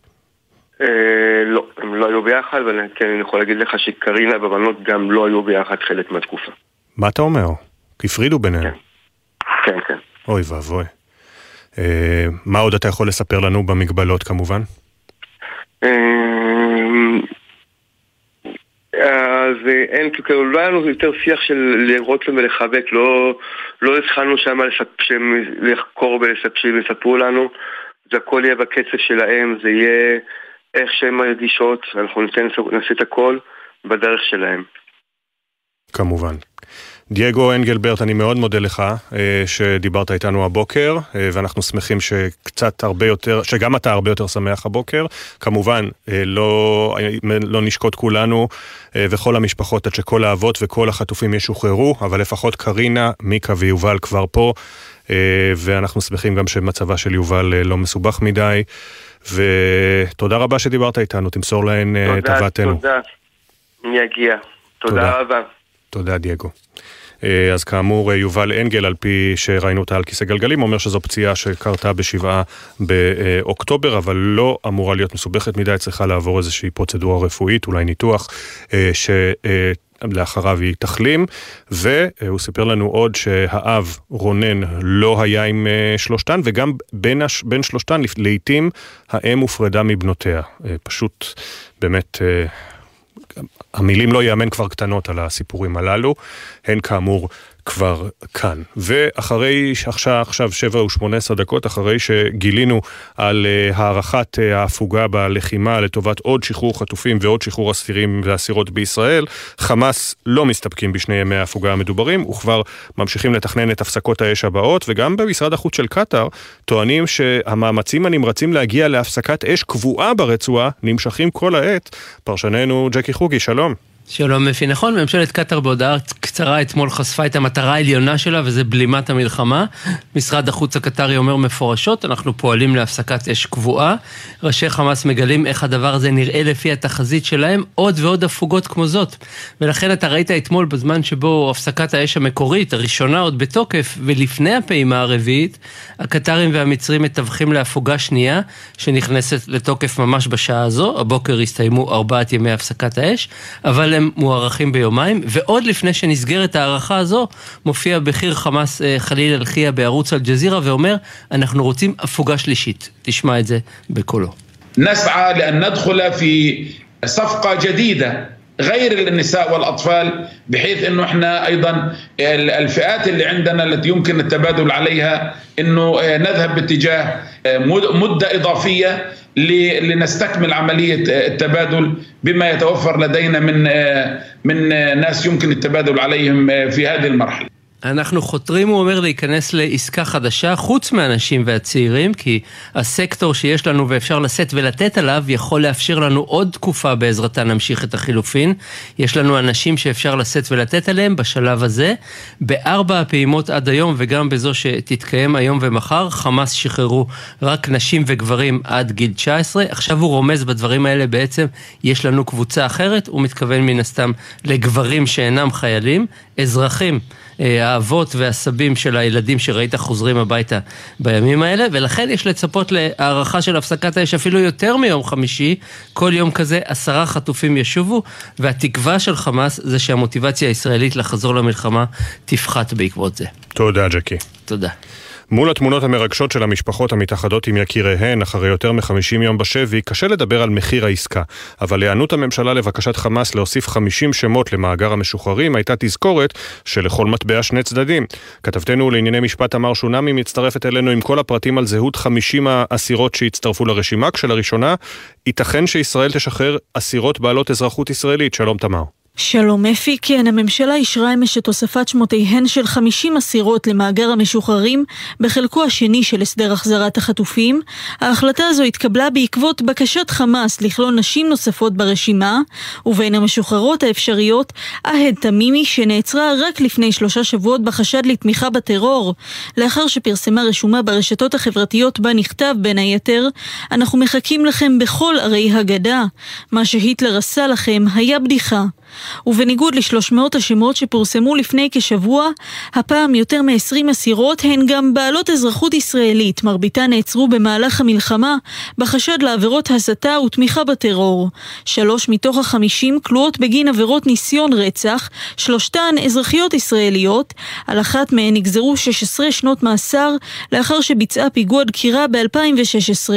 אה, לא, הם לא היו ביחד, אבל כן, אני יכול להגיד לך שקרינה והבנות גם לא היו ביחד חלק מהתקופה. מה אתה אומר? הפרידו ביניהם. כן, כן. כן. אוי ואבוי. אה, מה עוד אתה יכול לספר לנו במגבלות כמובן? אה, אז אין, כאילו, לא היה לנו יותר שיח של לראות ולחבק, לא, לא התחלנו שם לחקור ולספר, יספרו לנו, זה הכל יהיה בקצב שלהם, זה יהיה איך שהן מרגישות, אנחנו ניתן, נעשה את הכל בדרך שלהם. כמובן. דייגו אנגלברט, אני מאוד מודה לך אה, שדיברת איתנו הבוקר, אה, ואנחנו שמחים שקצת הרבה יותר, שגם אתה הרבה יותר שמח הבוקר. כמובן, אה, לא, לא נשקוט כולנו וכל המשפחות עד שכל האבות וכל החטופים ישוחררו, אבל לפחות קרינה, מיקה ויובל כבר פה, ואנחנו שמחים גם שמצבה של יובל לא מסובך מדי. ותודה רבה שדיברת איתנו, תמסור להן את הבאתנו. תודה, אני אגיע. תודה, תודה. רבה. תודה, דייגו. אה, אז כאמור, אה, יובל אנגל, על פי שראינו אותה על כיסא גלגלים, אומר שזו פציעה שקרתה בשבעה באוקטובר, אבל לא אמורה להיות מסובכת מדי, צריכה לעבור איזושהי פרוצדורה רפואית, אולי ניתוח, אה, ש... לאחריו היא תחלים, והוא סיפר לנו עוד שהאב רונן לא היה עם אה, שלושתן, וגם בין, הש... בין שלושתן לעיתים האם הופרדה מבנותיה. אה, פשוט באמת... אה, המילים לא ייאמן כבר קטנות על הסיפורים הללו, הן כאמור כבר כאן. ואחרי, עכשיו, עכשיו שבע ושמונה עשרה דקות, אחרי שגילינו על uh, הערכת uh, ההפוגה בלחימה לטובת עוד שחרור חטופים ועוד שחרור אסירים ואסירות בישראל, חמאס לא מסתפקים בשני ימי ההפוגה המדוברים, וכבר ממשיכים לתכנן את הפסקות האש הבאות, וגם במשרד החוץ של קטאר טוענים שהמאמצים הנמרצים להגיע להפסקת אש קבועה ברצועה נמשכים כל העת. פרשננו ג'קי חוגי, שלום. שלום אפי, נכון, ממשלת קטאר בהודעה קצרה אתמול חשפה את המטרה העליונה שלה וזה בלימת המלחמה. משרד החוץ הקטרי אומר מפורשות, אנחנו פועלים להפסקת אש קבועה. ראשי חמאס מגלים איך הדבר הזה נראה לפי התחזית שלהם, עוד ועוד הפוגות כמו זאת. ולכן אתה ראית אתמול בזמן שבו הפסקת האש המקורית, הראשונה עוד בתוקף, ולפני הפעימה הרביעית, הקטרים והמצרים מתווכים להפוגה שנייה, שנכנסת לתוקף ממש בשעה הזו. הבוקר הסתיימו ארבעת ימי הפסקת האש, אבל הם מוארכים ביומיים, ועוד לפני שנסגרת ההארכה הזו, מופיע בכיר חמאס חליל אלחיה בערוץ אל-ג'זירה ואומר, אנחנו רוצים הפוגה שלישית. תשמע את זה בקולו. نسعى لأن ندخل في صفقة جديدة غير النساء والأطفال بحيث أنه إحنا أيضا الفئات اللي عندنا التي يمكن التبادل عليها أنه نذهب باتجاه مدة إضافية لنستكمل عملية التبادل بما يتوفر لدينا من من ناس يمكن التبادل عليهم في هذه المرحلة. אנחנו חותרים, הוא אומר, להיכנס לעסקה חדשה, חוץ מהנשים והצעירים, כי הסקטור שיש לנו ואפשר לשאת ולתת עליו, יכול לאפשר לנו עוד תקופה בעזרתה נמשיך את החילופין. יש לנו אנשים שאפשר לשאת ולתת עליהם בשלב הזה. בארבע הפעימות עד היום, וגם בזו שתתקיים היום ומחר, חמאס שחררו רק נשים וגברים עד גיל 19. עכשיו הוא רומז בדברים האלה בעצם, יש לנו קבוצה אחרת, הוא מתכוון מן הסתם לגברים שאינם חיילים, אזרחים. האבות והסבים של הילדים שראית חוזרים הביתה בימים האלה, ולכן יש לצפות להערכה של הפסקת האש אפילו יותר מיום חמישי, כל יום כזה עשרה חטופים ישובו, והתקווה של חמאס זה שהמוטיבציה הישראלית לחזור למלחמה תפחת בעקבות זה. תודה, ג'קי. תודה. מול התמונות המרגשות של המשפחות המתאחדות עם יקיריהן אחרי יותר מ-50 יום בשבי, קשה לדבר על מחיר העסקה. אבל להיענות הממשלה לבקשת חמאס להוסיף 50 שמות למאגר המשוחררים הייתה תזכורת שלכל מטבע שני צדדים. כתבתנו לענייני משפט תמר שונמי מצטרפת אלינו עם כל הפרטים על זהות 50 האסירות שהצטרפו לרשימה, כשלראשונה ייתכן שישראל תשחרר אסירות בעלות אזרחות ישראלית. שלום תמר. שלום אפי, כן, הממשלה אישרה אמש את הוספת שמותיהן של 50 אסירות למאגר המשוחררים בחלקו השני של הסדר החזרת החטופים. ההחלטה הזו התקבלה בעקבות בקשת חמאס לכלול נשים נוספות ברשימה, ובין המשוחררות האפשריות, אהד תמימי שנעצרה רק לפני שלושה שבועות בחשד לתמיכה בטרור. לאחר שפרסמה רשומה ברשתות החברתיות בה נכתב בין היתר, אנחנו מחכים לכם בכל ערי הגדה. מה שהיטלר עשה לכם היה בדיחה. ובניגוד לשלוש מאות השמות שפורסמו לפני כשבוע, הפעם יותר מ-20 אסירות הן גם בעלות אזרחות ישראלית, מרביתן נעצרו במהלך המלחמה בחשד לעבירות הסתה ותמיכה בטרור. שלוש מתוך החמישים כלואות בגין עבירות ניסיון רצח, שלושתן אזרחיות ישראליות, על אחת מהן נגזרו 16 שנות מאסר לאחר שביצעה פיגוע דקירה ב-2016.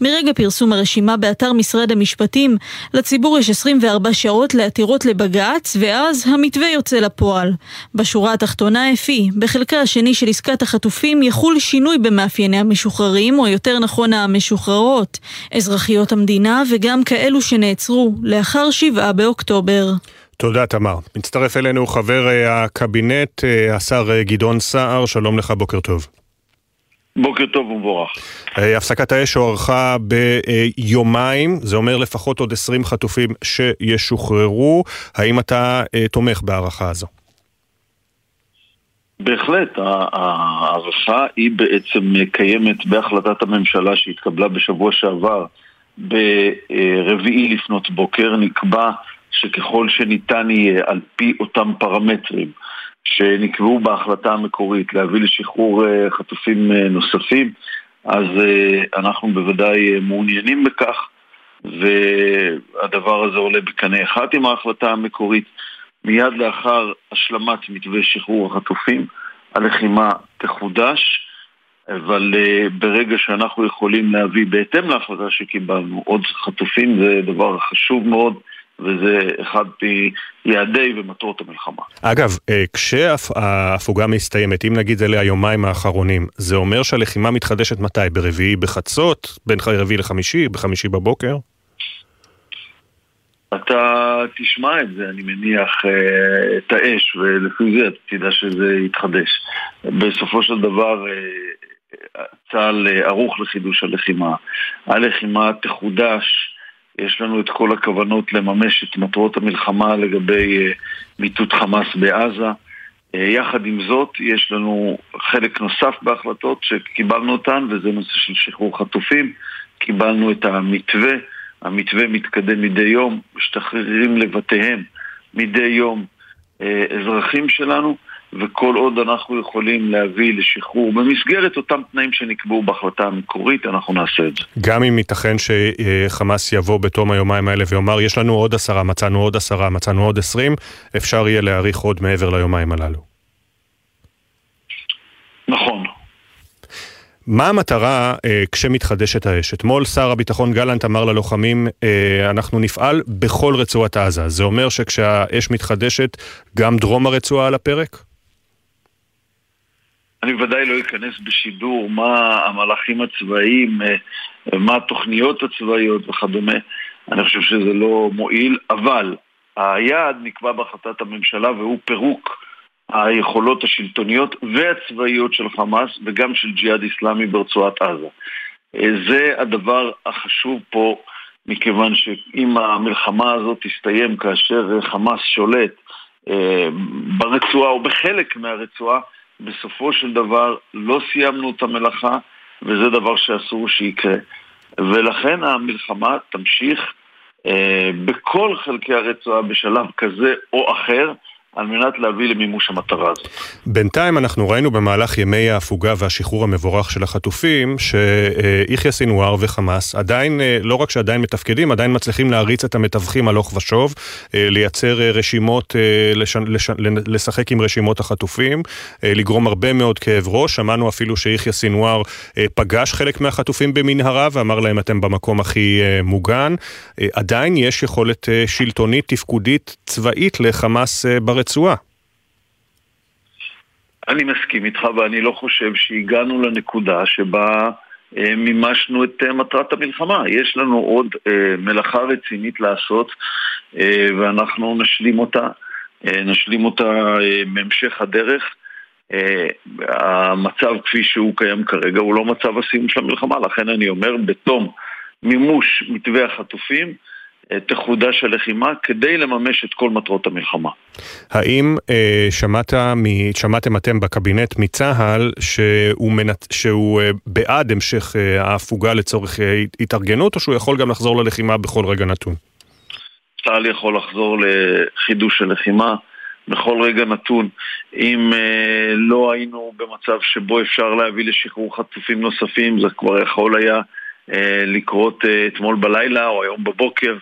מרגע פרסום הרשימה באתר משרד המשפטים, לציבור יש 24 שעות לעתירות לבג"ץ, ואז המתווה יוצא לפועל. בשורה התחתונה אפי, בחלקה השני של עסקת החטופים יחול שינוי במאפייני המשוחררים, או יותר נכון המשוחררות, אזרחיות המדינה וגם כאלו שנעצרו לאחר שבעה באוקטובר. תודה תמר. מצטרף אלינו חבר הקבינט, השר גדעון סער, שלום לך, בוקר טוב. בוקר טוב ומבורך. הפסקת האש הוארכה ביומיים, זה אומר לפחות עוד 20 חטופים שישוחררו. האם אתה תומך בהערכה הזו? בהחלט, ההערכה היא בעצם קיימת בהחלטת הממשלה שהתקבלה בשבוע שעבר ברביעי לפנות בוקר, נקבע שככל שניתן יהיה על פי אותם פרמטרים שנקבעו בהחלטה המקורית להביא לשחרור חטופים נוספים, אז אנחנו בוודאי מעוניינים בכך. והדבר הזה עולה בקנה אחד עם ההחלטה המקורית. מיד לאחר השלמת מתווה שחרור החטופים, הלחימה תחודש, אבל ברגע שאנחנו יכולים להביא, בהתאם להחלטה שקיבלנו, עוד חטופים זה דבר חשוב מאוד. וזה אחד מיעדי ומטרות המלחמה. אגב, אה, כשההפוגה מסתיימת, אם נגיד אלה היומיים האחרונים, זה אומר שהלחימה מתחדשת מתי? ברביעי בחצות? בין רביעי לחמישי? בחמישי בבוקר? אתה תשמע את זה, אני מניח, אה, את האש, ולפי זה אתה תדע שזה יתחדש. בסופו של דבר, אה, צה"ל אה, ערוך לחידוש הלחימה. הלחימה תחודש, יש לנו את כל הכוונות לממש את מטרות המלחמה לגבי מיטוט חמאס בעזה. יחד עם זאת, יש לנו חלק נוסף בהחלטות שקיבלנו אותן, וזה נושא של שחרור חטופים. קיבלנו את המתווה. המתווה מתקדם מדי יום, משתחררים לבתיהם מדי יום אה, אזרחים שלנו, וכל עוד אנחנו יכולים להביא לשחרור במסגרת אותם תנאים שנקבעו בהחלטה המקורית, אנחנו נעשה את זה. גם אם ייתכן שחמאס יבוא בתום היומיים האלה ויאמר, יש לנו עוד עשרה, מצאנו עוד עשרה, מצאנו עוד עשרים, אפשר יהיה להאריך עוד מעבר ליומיים הללו. נכון. מה המטרה אה, כשמתחדשת האש? אתמול שר הביטחון גלנט אמר ללוחמים, אה, אנחנו נפעל בכל רצועת עזה. זה אומר שכשהאש מתחדשת, גם דרום הרצועה על הפרק? אני ודאי לא אכנס בשידור מה המהלכים הצבאיים, אה, מה התוכניות הצבאיות וכדומה. אני חושב שזה לא מועיל, אבל היעד נקבע בהחלטת הממשלה והוא פירוק היכולות השלטוניות והצבאיות של חמאס וגם של ג'יהאד איסלאמי ברצועת עזה. אה, זה הדבר החשוב פה, מכיוון שאם המלחמה הזאת תסתיים כאשר חמאס שולט אה, ברצועה או בחלק מהרצועה, בסופו של דבר לא סיימנו את המלאכה וזה דבר שאסור שיקרה. ולכן המלחמה תמשיך אה, בכל חלקי הרצועה בשלב כזה או אחר. על מנת להביא למימוש המטרה הזאת. בינתיים אנחנו ראינו במהלך ימי ההפוגה והשחרור המבורך של החטופים, שיחיא סינואר וחמאס עדיין, אה, לא רק שעדיין מתפקדים, עדיין מצליחים להריץ את המתווכים הלוך ושוב, אה, לייצר אה, רשימות, לש, לש, לשחק עם רשימות החטופים, לגרום הרבה מאוד כאב ראש. שמענו אפילו שיחיא סינואר פגש חלק מהחטופים במנהרה ואמר להם אתם במקום הכי מוגן. עדיין יש יכולת שלטונית, תפקודית, צבאית לחמאס ברצועה. הרצועה. אני מסכים איתך ואני לא חושב שהגענו לנקודה שבה אה, מימשנו את אה, מטרת המלחמה. יש לנו עוד אה, מלאכה רצינית לעשות אה, ואנחנו נשלים אותה, אה, נשלים אותה אה, בהמשך הדרך. אה, המצב כפי שהוא קיים כרגע הוא לא מצב הסיום של המלחמה, לכן אני אומר בתום מימוש מתווה החטופים תחודש הלחימה כדי לממש את כל מטרות המלחמה. האם אה, שמעת, מ, שמעתם אתם בקבינט מצה"ל שהוא, מנת, שהוא אה, בעד המשך אה, ההפוגה לצורך אה, התארגנות, או שהוא יכול גם לחזור ללחימה בכל רגע נתון? צה"ל יכול לחזור לחידוש הלחימה בכל רגע נתון. אם אה, לא היינו במצב שבו אפשר להביא לשחרור חטופים נוספים, זה כבר יכול היה אה, לקרות אה, אתמול בלילה או היום בבוקר.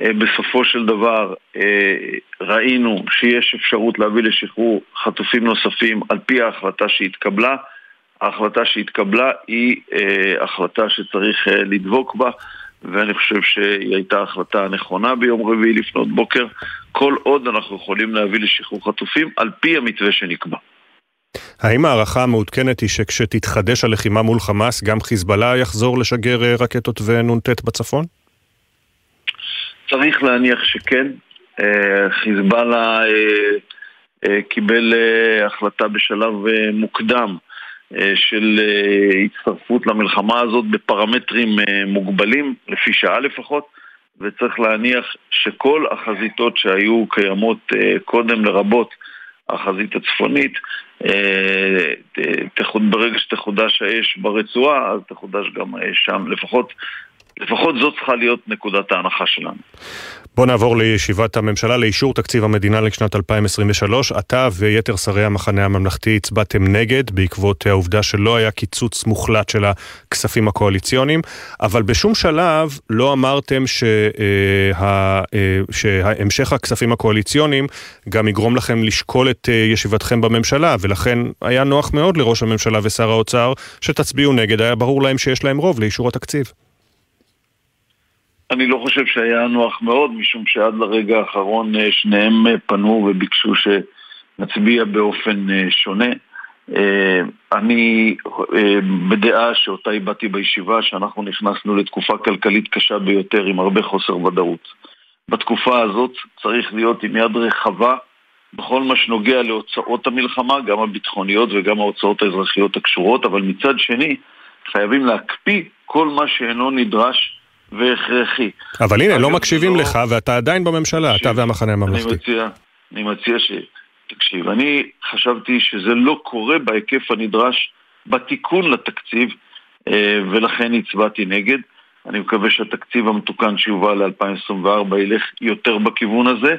אה, בסופו של דבר אה, ראינו שיש אפשרות להביא לשחרור חטופים נוספים על פי ההחלטה שהתקבלה. ההחלטה שהתקבלה היא אה, החלטה שצריך לדבוק בה ואני חושב שהיא הייתה החלטה נכונה ביום רביעי לפנות בוקר כל עוד אנחנו יכולים להביא לשחרור חטופים על פי המתווה שנקבע. האם ההערכה המעודכנת היא שכשתתחדש הלחימה מול חמאס גם חיזבאללה יחזור לשגר רקטות ונ"ט בצפון? צריך להניח שכן. אה, חיזבאללה אה, אה, קיבל החלטה בשלב מוקדם של הצטרפות למלחמה הזאת בפרמטרים מוגבלים, לפי שעה לפחות, וצריך להניח שכל החזיתות שהיו קיימות קודם, לרבות החזית הצפונית, ברגע שתחודש האש ברצועה, אז תחודש גם האש שם, לפחות לפחות זאת צריכה להיות נקודת ההנחה שלנו. בוא נעבור לישיבת הממשלה לאישור תקציב המדינה לשנת 2023. אתה ויתר שרי המחנה הממלכתי הצבעתם נגד בעקבות העובדה שלא היה קיצוץ מוחלט של הכספים הקואליציוניים, אבל בשום שלב לא אמרתם שה, אה, שהמשך הכספים הקואליציוניים גם יגרום לכם לשקול את אה, ישיבתכם בממשלה, ולכן היה נוח מאוד לראש הממשלה ושר האוצר שתצביעו נגד, היה ברור להם שיש להם רוב לאישור התקציב. אני לא חושב שהיה נוח מאוד, משום שעד לרגע האחרון אה, שניהם אה, פנו וביקשו שנצביע באופן אה, שונה. אני בדעה שאותה הבעתי בישיבה, שאנחנו נכנסנו לתקופה כלכלית קשה ביותר עם הרבה חוסר ודאות. בתקופה הזאת צריך להיות עם יד רחבה בכל מה שנוגע להוצאות המלחמה, גם הביטחוניות וגם ההוצאות האזרחיות הקשורות, אבל מצד שני חייבים להקפיא כל מה שאינו נדרש והכרחי. אבל הנה, לא מקשיבים לא... לך ואתה עדיין בממשלה. אתה והמחנה הממלכתי. אני מציע, אני מציע ש... תקשיב, אני חשבתי שזה לא קורה בהיקף הנדרש בתיקון לתקציב, אה, ולכן הצבעתי נגד. אני מקווה שהתקציב המתוקן שיובא ל-2024 ילך יותר בכיוון הזה,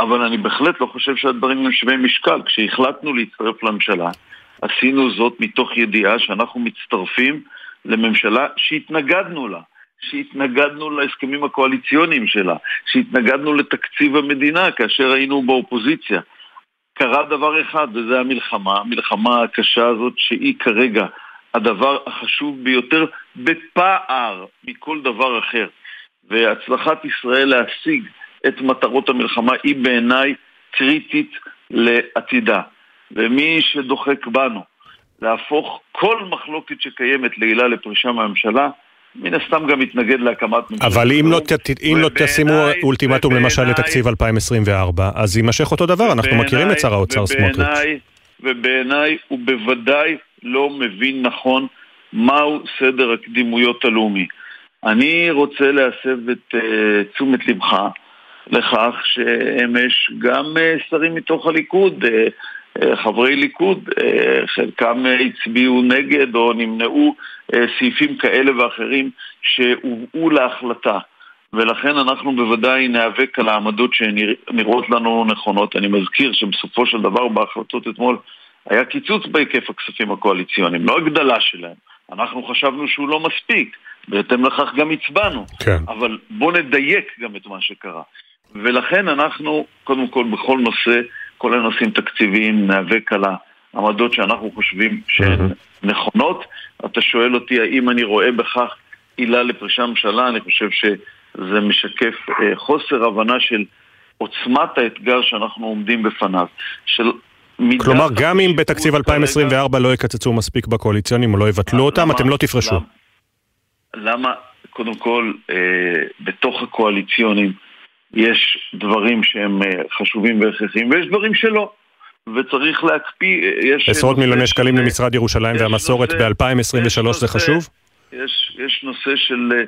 אבל אני בהחלט לא חושב שהדברים הם שווי משקל. כשהחלטנו להצטרף לממשלה, עשינו זאת מתוך ידיעה שאנחנו מצטרפים לממשלה שהתנגדנו לה. שהתנגדנו להסכמים הקואליציוניים שלה, שהתנגדנו לתקציב המדינה כאשר היינו באופוזיציה. קרה דבר אחד, וזה המלחמה, המלחמה הקשה הזאת שהיא כרגע הדבר החשוב ביותר בפער מכל דבר אחר. והצלחת ישראל להשיג את מטרות המלחמה היא בעיניי קריטית לעתידה. ומי שדוחק בנו להפוך כל מחלוקת שקיימת לעילה לפרישה מהממשלה, מן הסתם גם יתנגד להקמת ממשלה. אבל אם לא, ת, אם לא תשימו אולטימטום למשל לתקציב 2024, אז יימשך אותו דבר, אנחנו מכירים את שר האוצר סמוטריץ'. ובעיניי הוא בוודאי לא מבין נכון מהו סדר הקדימויות הלאומי. אני רוצה להסב את uh, תשומת לבך לכך שאמש גם uh, שרים מתוך הליכוד, uh, חברי ליכוד, חלקם הצביעו נגד או נמנעו סעיפים כאלה ואחרים שהובאו להחלטה. ולכן אנחנו בוודאי ניאבק על העמדות שנראות לנו נכונות. אני מזכיר שבסופו של דבר בהחלטות אתמול היה קיצוץ בהיקף הכספים הקואליציוניים, לא הגדלה שלהם. אנחנו חשבנו שהוא לא מספיק, בהתאם לכך גם הצבענו. כן. אבל בואו נדייק גם את מה שקרה. ולכן אנחנו, קודם כל, בכל נושא, כל הנושאים תקציביים, ניאבק על העמדות שאנחנו חושבים שהן נכונות. אתה שואל אותי האם אני רואה בכך עילה לפרישה ממשלה, אני חושב שזה משקף אה, חוסר הבנה של עוצמת האתגר שאנחנו עומדים בפניו. של כלומר, גם אם בתקציב 2024 לא יקצצו מספיק בקואליציונים או לא יבטלו אותם, אתם לא תפרשו. למה, קודם כל, אה, בתוך הקואליציונים יש דברים שהם אה, חשובים והכרחיים ויש דברים שלא. וצריך להקפיא, אה, יש... עשרות מיליוני שקלים למשרד ירושלים והמסורת ב-2023 זה חשוב? יש, יש נושא של אה,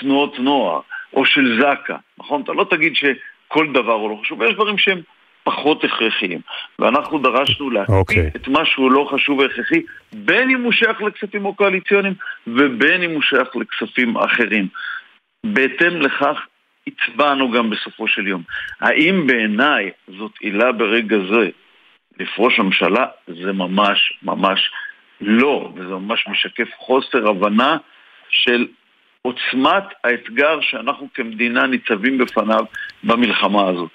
תנועות נוער, או של זק"א, נכון? אתה לא תגיד שכל דבר הוא לא חשוב, יש דברים שהם פחות הכרחיים. ואנחנו דרשנו להקפיא okay. אוקיי. את מה שהוא לא חשוב והכרחי, בין אם הוא שייך לכספים הקואליציוניים ובין אם הוא שייך לכספים אחרים. בהתאם לכך הצבענו גם בסופו של יום. האם בעיניי זאת עילה ברגע זה לפרוש הממשלה? זה ממש ממש לא, וזה ממש משקף חוסר הבנה של עוצמת האתגר שאנחנו כמדינה ניצבים בפניו במלחמה הזאת.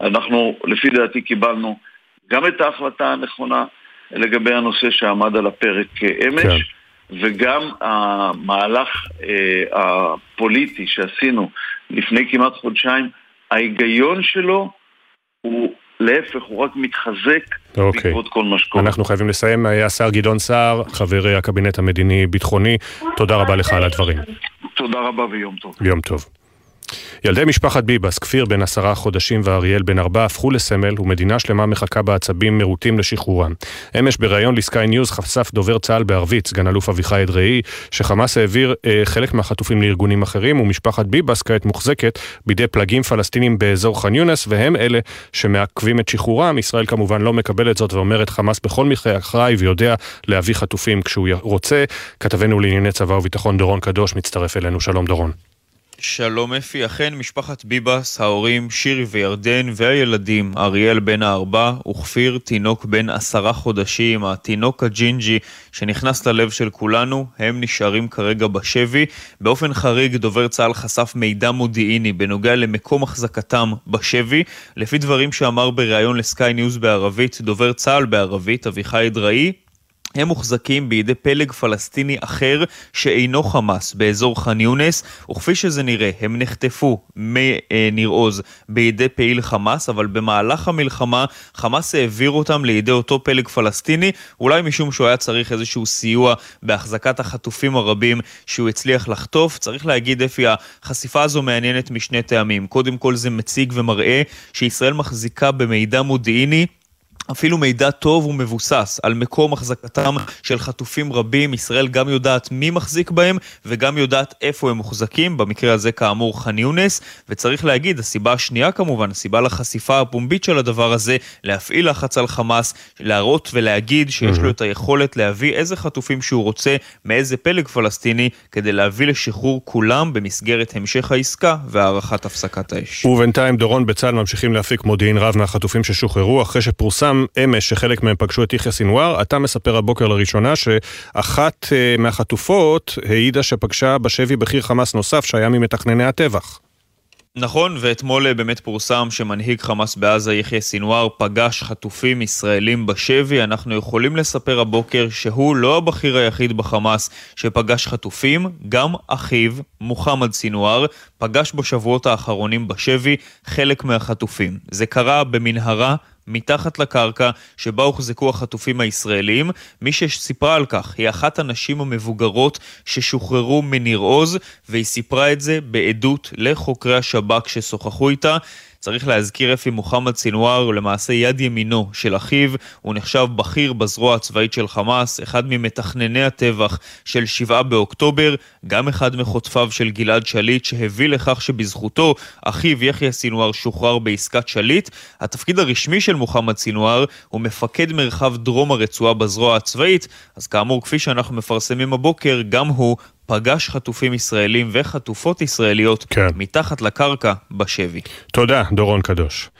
אנחנו, לפי דעתי, קיבלנו גם את ההחלטה הנכונה לגבי הנושא שעמד על הפרק אמש, כן. וגם המהלך אה, הפוליטי שעשינו לפני כמעט חודשיים, ההיגיון שלו הוא להפך, הוא רק מתחזק אוקיי. בעקבות כל מה שקורה. אנחנו חייבים לסיים. השר גדעון סער, חבר הקבינט המדיני-ביטחוני, תודה רבה לך על הדברים. תודה רבה ויום טוב. יום טוב. ילדי משפחת ביבס, כפיר בן עשרה חודשים ואריאל בן ארבע, הפכו לסמל ומדינה שלמה מחכה בעצבים מרוטים לשחרורם. אמש בריאיון לסקיי ניוז חשף דובר צה"ל בערבית, סגן אלוף אביחי אדראי, שחמאס העביר אה, חלק מהחטופים לארגונים אחרים ומשפחת ביבס כעת מוחזקת בידי פלגים פלסטינים באזור ח'אן יונס והם אלה שמעכבים את שחרורם. ישראל כמובן לא מקבלת זאת ואומרת חמאס בכל מקרה אחראי ויודע להביא חטופים כשהוא רוצה. כתבנו לענייני צבא וביטחון דורון קדוש מצטרף אלינו. שלום דורון. שלום אפי, אכן משפחת ביבס, ההורים שירי וירדן והילדים אריאל בן הארבע וכפיר תינוק בן עשרה חודשים, התינוק הג'ינג'י שנכנס ללב של כולנו, הם נשארים כרגע בשבי. באופן חריג דובר צה"ל חשף מידע מודיעיני בנוגע למקום החזקתם בשבי. לפי דברים שאמר בריאיון לסקיי ניוז בערבית, דובר צה"ל בערבית, אביחי אדראי, הם מוחזקים בידי פלג פלסטיני אחר שאינו חמאס באזור ח'אן יונס, וכפי שזה נראה, הם נחטפו מניר עוז בידי פעיל חמאס, אבל במהלך המלחמה חמאס העביר אותם לידי אותו פלג פלסטיני, אולי משום שהוא היה צריך איזשהו סיוע בהחזקת החטופים הרבים שהוא הצליח לחטוף. צריך להגיד, אפי, החשיפה הזו מעניינת משני טעמים. קודם כל זה מציג ומראה שישראל מחזיקה במידע מודיעיני אפילו מידע טוב ומבוסס על מקום החזקתם של חטופים רבים. ישראל גם יודעת מי מחזיק בהם וגם יודעת איפה הם מוחזקים, במקרה הזה כאמור ח'אן יונס. וצריך להגיד, הסיבה השנייה כמובן, הסיבה לחשיפה הפומבית של הדבר הזה, להפעיל לחץ על חמאס, להראות ולהגיד שיש לו את היכולת להביא איזה חטופים שהוא רוצה מאיזה פלג פלסטיני, כדי להביא לשחרור כולם במסגרת המשך העסקה והארכת הפסקת האש. ובינתיים דורון בצה"ל ממשיכים להפיק מודיעין רב מהחטופים ששוחררו אחרי שפורסם אמש שחלק מהם פגשו את יחיא סינואר, אתה מספר הבוקר לראשונה שאחת אה, מהחטופות העידה שפגשה בשבי בכיר חמאס נוסף שהיה ממתכנני הטבח. נכון, ואתמול אה, באמת פורסם שמנהיג חמאס בעזה, יחיא סינואר, פגש חטופים ישראלים בשבי. אנחנו יכולים לספר הבוקר שהוא לא הבכיר היחיד בחמאס שפגש חטופים, גם אחיו, מוחמד סינואר, פגש בשבועות האחרונים בשבי חלק מהחטופים. זה קרה במנהרה מתחת לקרקע שבה הוחזקו החטופים הישראלים. מי שסיפרה על כך היא אחת הנשים המבוגרות ששוחררו מניר עוז, והיא סיפרה את זה בעדות לחוקרי השב"כ ששוחחו איתה. צריך להזכיר אפי מוחמד סינואר הוא למעשה יד ימינו של אחיו, הוא נחשב בכיר בזרוע הצבאית של חמאס, אחד ממתכנני הטבח של 7 באוקטובר, גם אחד מחוטפיו של גלעד שליט שהביא לכך שבזכותו אחיו יחיא סינואר שוחרר בעסקת שליט. התפקיד הרשמי של מוחמד סינואר הוא מפקד מרחב דרום הרצועה בזרוע הצבאית, אז כאמור כפי שאנחנו מפרסמים הבוקר, גם הוא פגש חטופים ישראלים וחטופות ישראליות כן. מתחת לקרקע בשבי. תודה, דורון קדוש.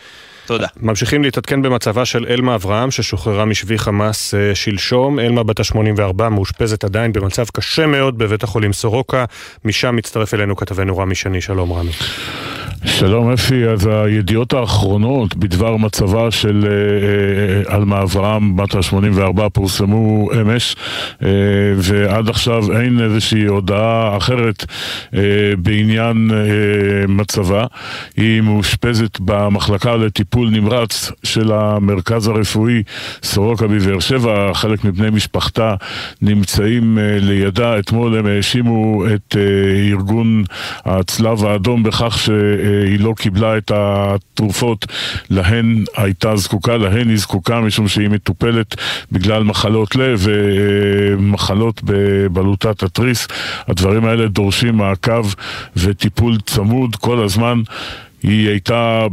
תודה. ממשיכים להתעדכן במצבה של אלמה אברהם, ששוחררה משבי חמאס אה, שלשום. אלמה בת ה-84 מאושפזת עדיין במצב קשה מאוד בבית החולים סורוקה. משם מצטרף אלינו כתבנו רמי שני. שלום רמי. שלום אפי, אז הידיעות האחרונות בדבר מצבה של אה, אה, עלמה אברהם בת ה-84 פורסמו אמש אה, ועד עכשיו אין איזושהי הודעה אחרת אה, בעניין אה, מצבה. היא מאושפזת במחלקה לטיפול נמרץ של המרכז הרפואי סורוקה בבאר שבע, חלק מבני משפחתה נמצאים אה, לידה. אתמול הם האשימו את אה, ארגון הצלב האדום בכך ש... היא לא קיבלה את התרופות להן הייתה זקוקה, להן היא זקוקה משום שהיא מטופלת בגלל מחלות לב ומחלות בבלוטת התריס. הדברים האלה דורשים מעקב וטיפול צמוד כל הזמן. היא הייתה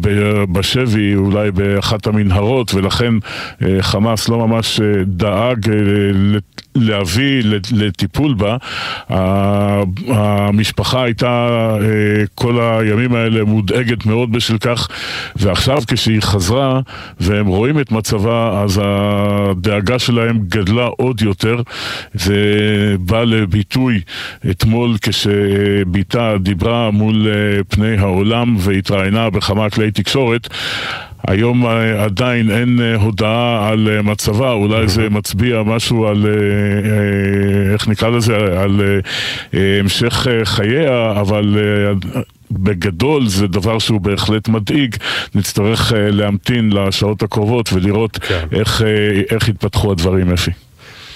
בשבי, אולי באחת המנהרות, ולכן אה, חמאס לא ממש אה, דאג אה, להביא לטיפול בה. המשפחה הייתה כל הימים האלה מודאגת מאוד בשל כך, ועכשיו כשהיא חזרה והם רואים את מצבה, אז הדאגה שלהם גדלה עוד יותר. זה בא לביטוי אתמול כשבתה דיברה מול פני העולם והתראה התראיינה בכמה כלי תקשורת היום אה, עדיין אין אה, הודעה על אה, מצבה, אולי זה מצביע משהו על, איך נקרא לזה, על המשך חייה, אבל בגדול זה דבר שהוא בהחלט מדאיג, נצטרך להמתין לשעות הקרובות ולראות כן. איך, איך יתפתחו הדברים, אפי.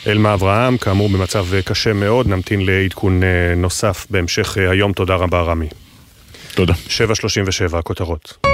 אלמה אברהם, כאמור במצב קשה מאוד, נמתין לעדכון נוסף בהמשך היום. תודה רבה, רמי. תודה. 7.37 הכותרות.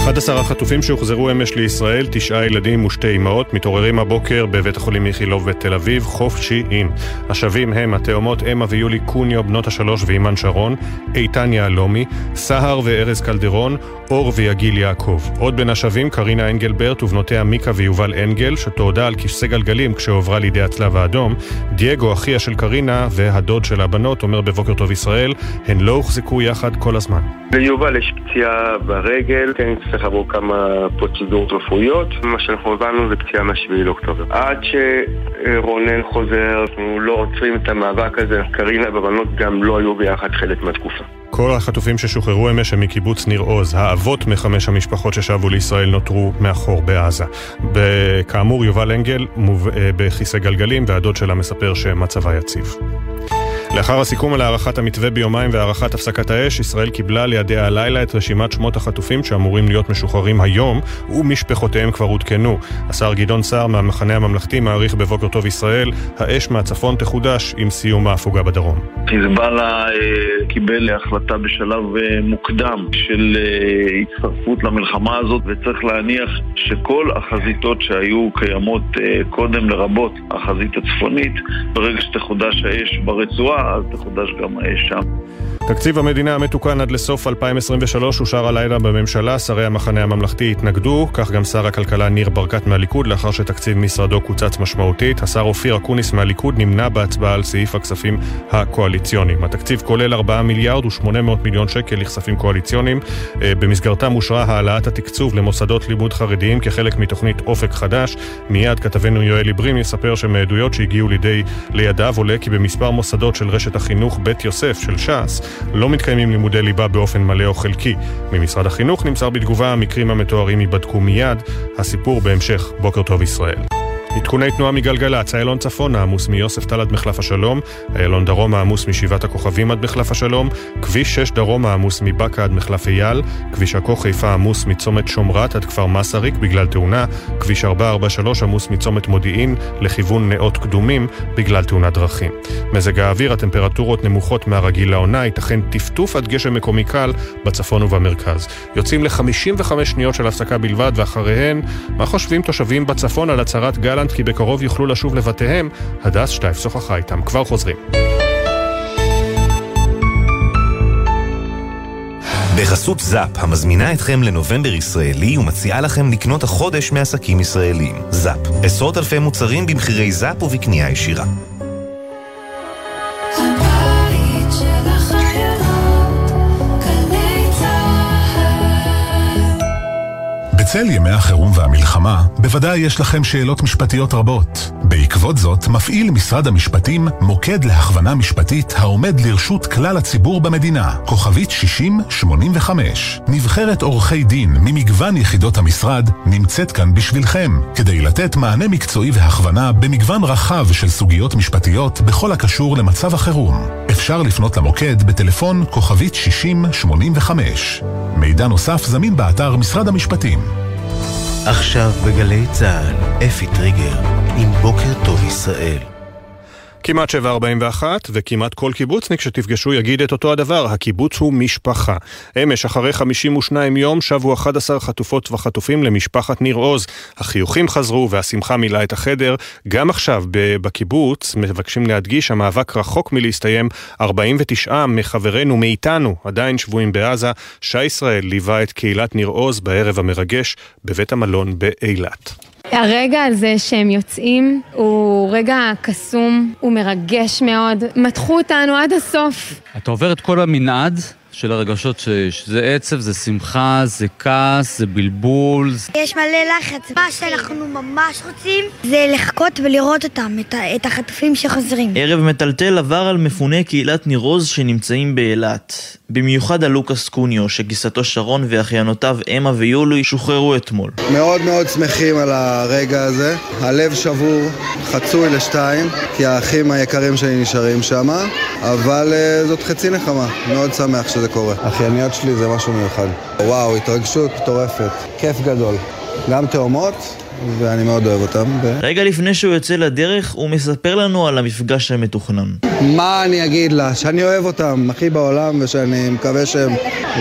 11 החטופים שהוחזרו אמש לישראל, תשעה ילדים ושתי אמהות, מתעוררים הבוקר בבית החולים איכילוב בתל אביב, חופשיים. השבים הם התאומות אמה ויולי קוניו, בנות השלוש ואימן שרון, איתן יהלומי, סהר וארז קלדרון, אור ויגיל יעקב. עוד בין השבים, קרינה אנגלברט ובנותיה מיקה ויובל אנגל, שתועדה על כיסא גלגלים כשהועברה לידי הצלב האדום. דייגו, אחיה של קרינה, והדוד של הבנות, אומר בבוקר טוב ישראל, הן לא הוחזקו יחד כל הזמן. ליובל יש פציעה ברגל, כן צריך לעבור כמה פרוצדורות רפואיות. מה שאנחנו הבנו זה פציעה מה-7 לאוקטובר. עד שרונן חוזר, אנחנו לא עוצרים את המאבק הזה. קרינה והבנות גם לא היו ביחד חלק מהתקופה. כל החטופים ששוחררו אמש הם מקיבוץ ניר עוז. האבות מחמש המשפחות ששבו לישראל נותרו מאחור בעזה. כאמור, יובל אנגל מוב... בכיסא גלגלים, והדוד שלה מספר שמצבה יציב. לאחר הסיכום על הארכת המתווה ביומיים והארכת הפסקת האש, ישראל קיבלה לידיה הלילה את רשימת שמות החטופים שאמורים להיות משוחררים היום, ומשפחותיהם כבר עודכנו. השר גדעון סער מהמחנה הממלכתי מעריך בבוקר טוב ישראל, האש מהצפון תחודש עם סיום ההפוגה בדרום. חיזבאללה אה, קיבל החלטה בשלב אה, מוקדם של אה, הצטרפות למלחמה הזאת, וצריך להניח שכל החזיתות שהיו קיימות קודם, לרבות החזית הצפונית, ברגע שתחודש האש ברצועה, אז תחודש גם האש שם. תקציב המדינה המתוקן עד לסוף 2023 אושר הלילה בממשלה, שרי המחנה הממלכתי התנגדו, כך גם שר הכלכלה ניר ברקת מהליכוד, לאחר שתקציב משרדו קוצץ משמעותית. השר אופיר אקוניס מהליכוד נמנע בהצבעה על סעיף הכספים הקואליציוניים. התקציב כולל 4 מיליארד ו-800 מיליון שקל לכספים קואליציוניים. במסגרתם אושרה העלאת התקצוב למוסדות לימוד חרדיים כחלק מתוכנית אופק חדש. מיד כתבנו יואל עיברים יספר שמעדויות שהגיעו לידי לידיו עולה כי במספר מוסדות של רשת החינוך בית יוסף של ש"ס לא מתקיימים לימודי ליבה באופן מלא או חלקי. ממשרד החינוך נמסר בתגובה המקרים המתוארים ייבדקו מיד. הסיפור בהמשך. בוקר טוב ישראל. עדכוני תנועה מגלגלצ, איילון צפונה עמוס מיוספטל עד מחלף השלום, איילון דרומה עמוס משבעת הכוכבים עד מחלף השלום, כביש 6 דרומה עמוס מבאקה עד מחלף אייל, כביש עכו חיפה עמוס מצומת שומרת עד כפר מסריק בגלל תאונה, כביש 443 עמוס מצומת מודיעין לכיוון נאות קדומים בגלל תאונת דרכים. מזג האוויר, הטמפרטורות נמוכות מהרגיל לעונה, ייתכן טפטוף עד גשם מקומי קל בצפון ובמרכז. יוצאים ל-55 שניות של הפסקה בלבד ואחריהן, מה חושבים תושבים בצפון על הצהרת גל גלנט כי בקרוב יוכלו לשוב לבתיהם, הדס שטייף שוחחה איתם. כבר חוזרים. בחסות זאפ, המזמינה אתכם לנובמבר ישראלי ומציעה לכם לקנות החודש מעסקים ישראלים. זאפ, עשרות אלפי מוצרים במחירי זאפ ובקנייה ישירה. בצל ימי החירום והמלחמה, בוודאי יש לכם שאלות משפטיות רבות. בעקבות זאת, מפעיל משרד המשפטים מוקד להכוונה משפטית העומד לרשות כלל הציבור במדינה, כוכבית 6085. נבחרת עורכי דין ממגוון יחידות המשרד נמצאת כאן בשבילכם, כדי לתת מענה מקצועי והכוונה במגוון רחב של סוגיות משפטיות בכל הקשור למצב החירום. אפשר לפנות למוקד בטלפון כוכבית 6085. מידע נוסף זמין באתר משרד המשפטים. עכשיו בגלי צה"ל, אפי טריגר, עם בוקר טוב ישראל. כמעט 7.41, וכמעט כל קיבוצניק שתפגשו יגיד את אותו הדבר, הקיבוץ הוא משפחה. אמש, אחרי 52 יום, שבו 11 חטופות וחטופים למשפחת ניר עוז. החיוכים חזרו והשמחה מילאה את החדר. גם עכשיו, בקיבוץ, מבקשים להדגיש, המאבק רחוק מלהסתיים. 49 מחברינו, מאיתנו, עדיין שבויים בעזה. שי ישראל ליווה את קהילת ניר עוז בערב המרגש בבית המלון באילת. הרגע הזה שהם יוצאים הוא רגע קסום, הוא מרגש מאוד, מתחו אותנו עד הסוף. אתה עובר את כל המנעד של הרגשות שיש. זה עצב, זה שמחה, זה כעס, זה בלבול. יש מלא לחץ. מה שאנחנו ממש רוצים זה לחכות ולראות אותם, את, את החטופים שחוזרים. ערב מטלטל עבר על מפוני קהילת ניר עוז שנמצאים באילת. במיוחד על לוקאס קוניו, שגיסתו שרון ואחיינותיו אמה ויולי שוחררו אתמול. מאוד מאוד שמחים על הרגע הזה. הלב שבור, חצוי לשתיים, כי האחים היקרים שלי נשארים שם, אבל uh, זאת חצי נחמה. מאוד שמח שזה קורה. אחייניות שלי זה משהו מיוחד. וואו, התרגשות מטורפת. כיף גדול. גם תאומות ואני מאוד אוהב אותם. ו... רגע לפני שהוא יוצא לדרך, הוא מספר לנו על המפגש המתוכנן. מה אני אגיד לה? שאני אוהב אותם הכי בעולם, ושאני מקווה שהם,